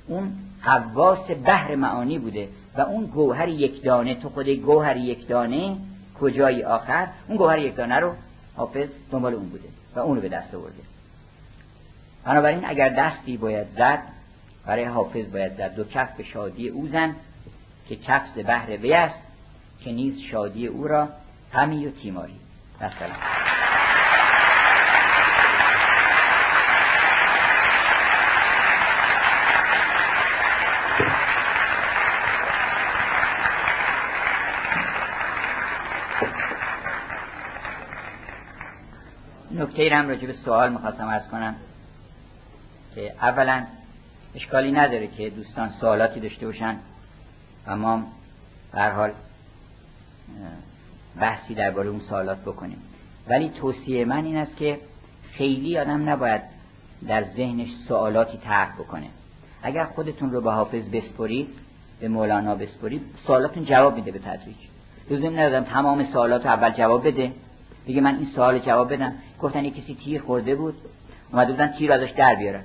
اون قواس بحر معانی بوده. و اون گوهر یک دانه تو خود گوهر یک دانه کجایی آخر؟ اون گوهر یک دانه رو حافظ دنبال اون بوده و اون رو به دست آورده. بنابراین اگر دستی باید زد برای حافظ باید زد. دو کف به شادی او زن که کفز بهر وی است که نیز شادی او را غمی و تیماری. مثلا نکته هم راجع به سوال می‌خواستم ارز کنم که اولا اشکالی نداره که دوستان سوالاتی داشته باشن. و ما هر حال بحثی درباره اون سوالات بکنیم. ولی توصیه من این است که خیلی آدم نباید در ذهنش سوالاتی طرح بکنه. اگر خودتون رو به حافظ بسپرید به مولانا بسپرید سوالاتون جواب میده به تدریج. لزوم ندادم تمام سوالات اول جواب بده. دیگه من این سوال جواب بدم. گفتن یه کسی تیر خورده بود. اومده بودن تیر ازش در بیارن.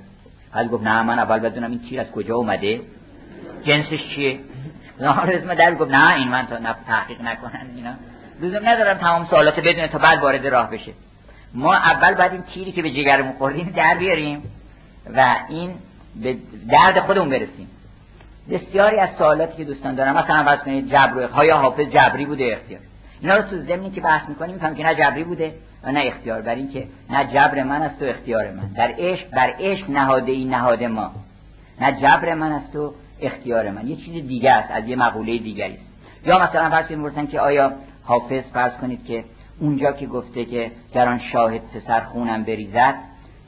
بعد گفت نه من اول بدونم این تیر از کجا اومده. جنسش چیه؟ اسم در گفت. نه این من تا تحقیق نکنن اینا. لزوم ندارم تمام سوالات بدونه تا بعد وارد راه بشه. ما اول بعد این تیری که به جگرمون خوردیم در بیاریم و این به درد خودمون برسیم. بسیاری از سوالاتی که دوستان دارم مثلا فرض کنید جبر های حافظ جبری بوده اختیار. اینا رو تو زمینی که بحث می‌کنیم میفهم که نه جبری بوده و نه اختیار. بر این که نه جبر من است و اختیار من. در عشق بر عشق نهاده ای نهاد ما. نه جبر من است و اختیار من. یه چیز دیگه است از یه مقوله دیگری است. یا مثلا فرض کنید که آیا حافظ فرض کنید که اونجا که گفته که در آن شاهد پسر خونم بریزد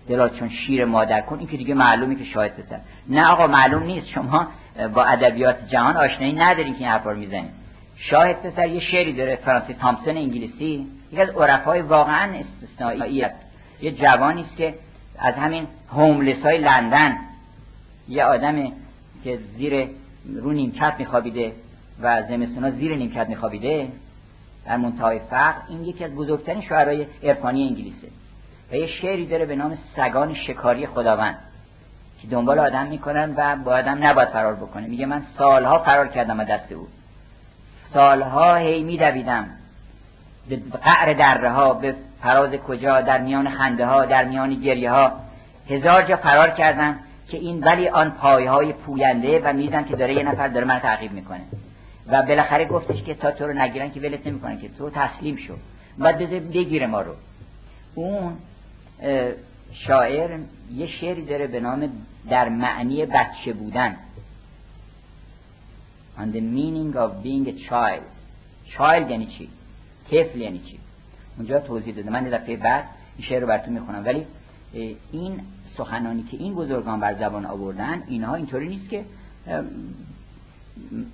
دلا چون شیر مادر کن این که دیگه معلومه که شاهد پسر. نه آقا معلوم نیست. شما با ادبیات جهان آشنایی ندارین که این حرفا رو می‌زنید شاهد پسر یه شعری داره فرانسی تامسون انگلیسی. یکی از عرفای واقعا استثنایی است. یه جوانی است که از همین هوملس های لندن. یه آدم که زیر رو نیمکت میخوابیده و زمستونا زیر نیمکت میخوابیده در منتهای فقر. این یکی از بزرگترین شعرهای عرفانی انگلیسه. و یه شعری داره به نام سگان شکاری خداوند که دنبال آدم می‌کنن و با آدم نباید فرار بکنه. میگه من سالها فرار کردم از دست او. سالها هی میدویدم. به قعر دره ها به فراز کجا در میان خنده ها در میان گریه ها هزار جا فرار کردم که این ولی آن پایه های پوینده و میدن که داره یه نفر داره من تعقیب می‌کنه. و بالاخره گفتش که تا تو رو نگیرن که ولت نمی‌کنن که تو تسلیم شو. بعد بذار بگیره ما رو. اون شاعر یه شعری داره به نام در معنی بچه بودن. On the meaning of being a child. Child یعنی چی? طفل یعنی چی? اونجا توضیح داده. من دفعه بعد این شعر رو براتون می‌خونم. ولی این سخنانی که این بزرگان بر زبان آوردن اینها اینطوری نیست که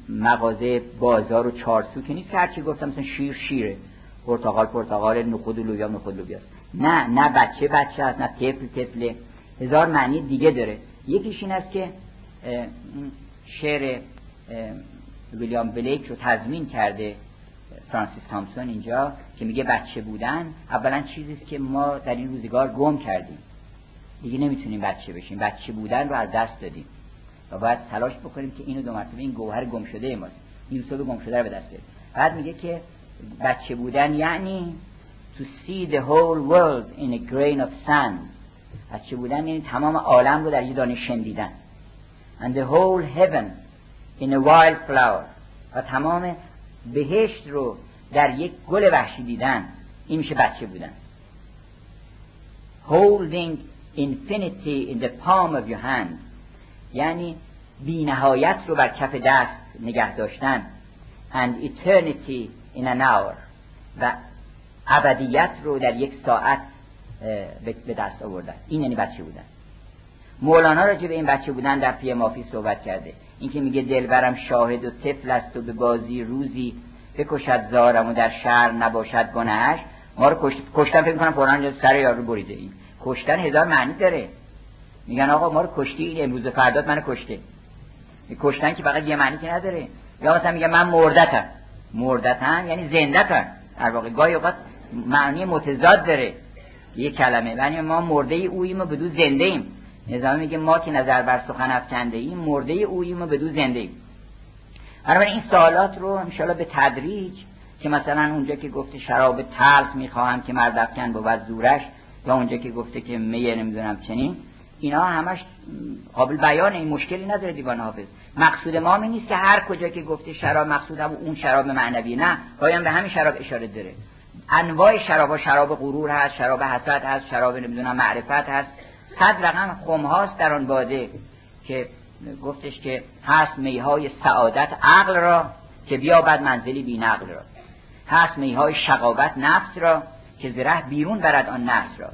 مغازه بازار و چارسو که نیست که هرچی گفتم مثلا شیر شیره. پرتقال پرتقال نخود و لوبیا نخود لوبیاست نه نه بچه بچه است نه طفل طفله. هزار معنی دیگه داره. یکیش این است که شعر ویلیام بلیک رو تضمین کرده فرانسیس تامسون اینجا که میگه بچه بودن. اولا چیزی که ما در این روزگار گم کردیم. دیگه نمی‌تونیم بچه بشیم. بچه بودن رو از دست دادیم. و باید تلاش بکنیم که اینو دو مرتبه این گوهر گم شده ماست. این صبح گم شده رو به دست بیاریم. بعد میگه که بچه بودن یعنی to see the whole world in a grain of sand. بچه بودن یعنی تمام عالم رو در یه دانه شندیدن. And the whole heaven in a flower و تمام بهشت رو در یک گل وحشی دیدن. این میشه بچه بودن. Holding infinity in the palm of your hand. یعنی بینهایت رو بر کف دست نگه داشتن. And eternity in an hour. و ابدیت رو در یک ساعت به دست آوردن. این یعنی بچه بودن. مولانا راجع به این بچه بودن در پی مافی صحبت کرده. این که میگه دلبرم شاهد و طفل است و به بازی روزی بکشد زارم و در شهر نباشد گناهش ما رو کشت... کشتن فکر کنم قرآن سر یارو بریده این. کشتن هزار معنی داره. میگن آقا ما رو کشتی امروز فردات منو کشته. کشتن که فقط یه معنی که نداره. یا مثلا میگه من مردتم. مردتم یعنی زندتم. در واقع گاهی اوقات معنی متضاد داره. یه کلمه. یعنی ما مرده اوییم و بدو زنده ایم نظامی میگه ما که نظر بر سخن افکنده ایم مرده اوییم و بدو زنده ایم بنابراین این سوالات رو انشاءالله به تدریج که مثلا اونجا که گفته شراب تلخ می‌خواهم که مرد افکن بود زورش یا اونجا که گفته که میه نمی‌دونم چنین اینا همش قابل بیان این مشکلی نداره دیوان حافظ. مقصود ما می نیست که هر کجا که گفته شراب مقصود هم اون شراب معنوی نه باید به همین شراب اشاره داره. انواع شراب شراب غرور هست شراب حسد هست شراب نمی‌دونم معرفت هست. صد رقم خم هاست در آن باده که گفتش که هست میهای سعادت عقل را که بیابد منزلی بی نقل را. هست میهای شقاوت نفس را که زره بیرون برد آن نفس را.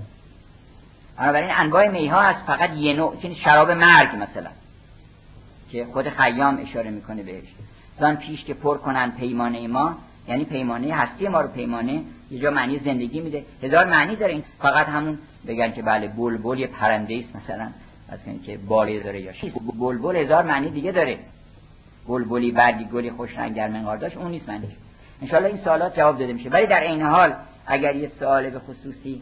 بنابراین انواع میها هست فقط یه نوع شراب مرگ مثلا که خود خیام اشاره می‌کنه بهش. زان پیش که پر کنن پیمانه ما یعنی پیمانه هستی ما رو پیمانه یه جا معنی زندگی میده. هزار معنی داره این. فقط همون بگن که بله بلبل یه پرنده است مثلا. از که بالی داره یا بلبل هزار معنی دیگه داره. بلبلی برگی گلی خوش رنگ منقار داشت اون نیست معنیش. انشالله این سوالات جواب داده میشه. ولی در این حال اگر یه سوال به خصوصی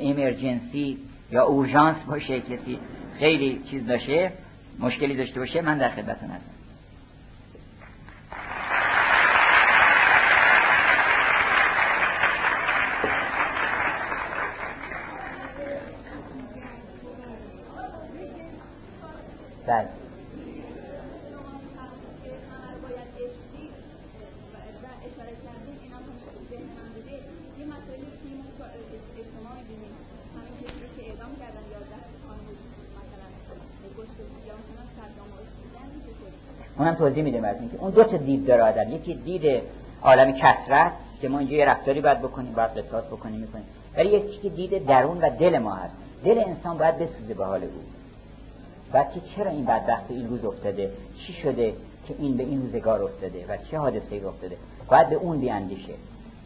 امرجنسی یا اورژانس باشه کسی خیلی چیز داشته مشکلی داشته باشه من در خدمتتون هستم. اونم توضیح میده براتون که اون دو تا دید داره آدم. یکی دید عالم کسرت که ما اینجا یه رفتاری باید بکنیم باید قصاص بکنیم می‌کنیم. ولی یکی که دید درون و دل ما هست. دل انسان باید بسوزه به حال او. بعد که چرا این بدبخت این روز افتاده؟ چی شده که این به این روزگار افتاده و چه حادثه ای افتاده؟ باید به اون بیاندیشه.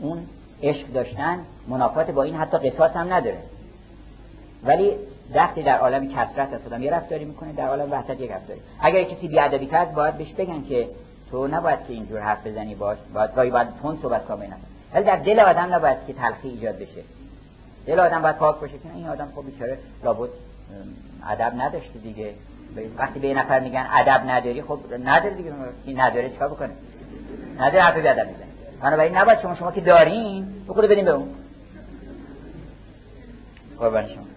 اون عشق داشتن منافات با این حتی قصاص هم نداره. ولی وقتی در عالم کثرت هست یه رفتاری می‌کنه در عالم وحدت یک رفتاری. اگر کسی بیادبی کرد باید بهش بگن که تو نباید که اینجور حرف بزنی باش باید گاهی باید تون صحبت کنی ولی در دل آدم نباید که تلخی ایجاد بشه. دل آدم باید پاک باشه که این آدم خب بیچاره لابد ادب نداشته دیگه. وقتی به یه نفر میگن ادب نداری خب نداره دیگه. این نداره چیکار بکنه؟ نداره حرف بیادب می‌زنه بنابراین نباید شما شما که دارین خود بدین به اون. قربان شما.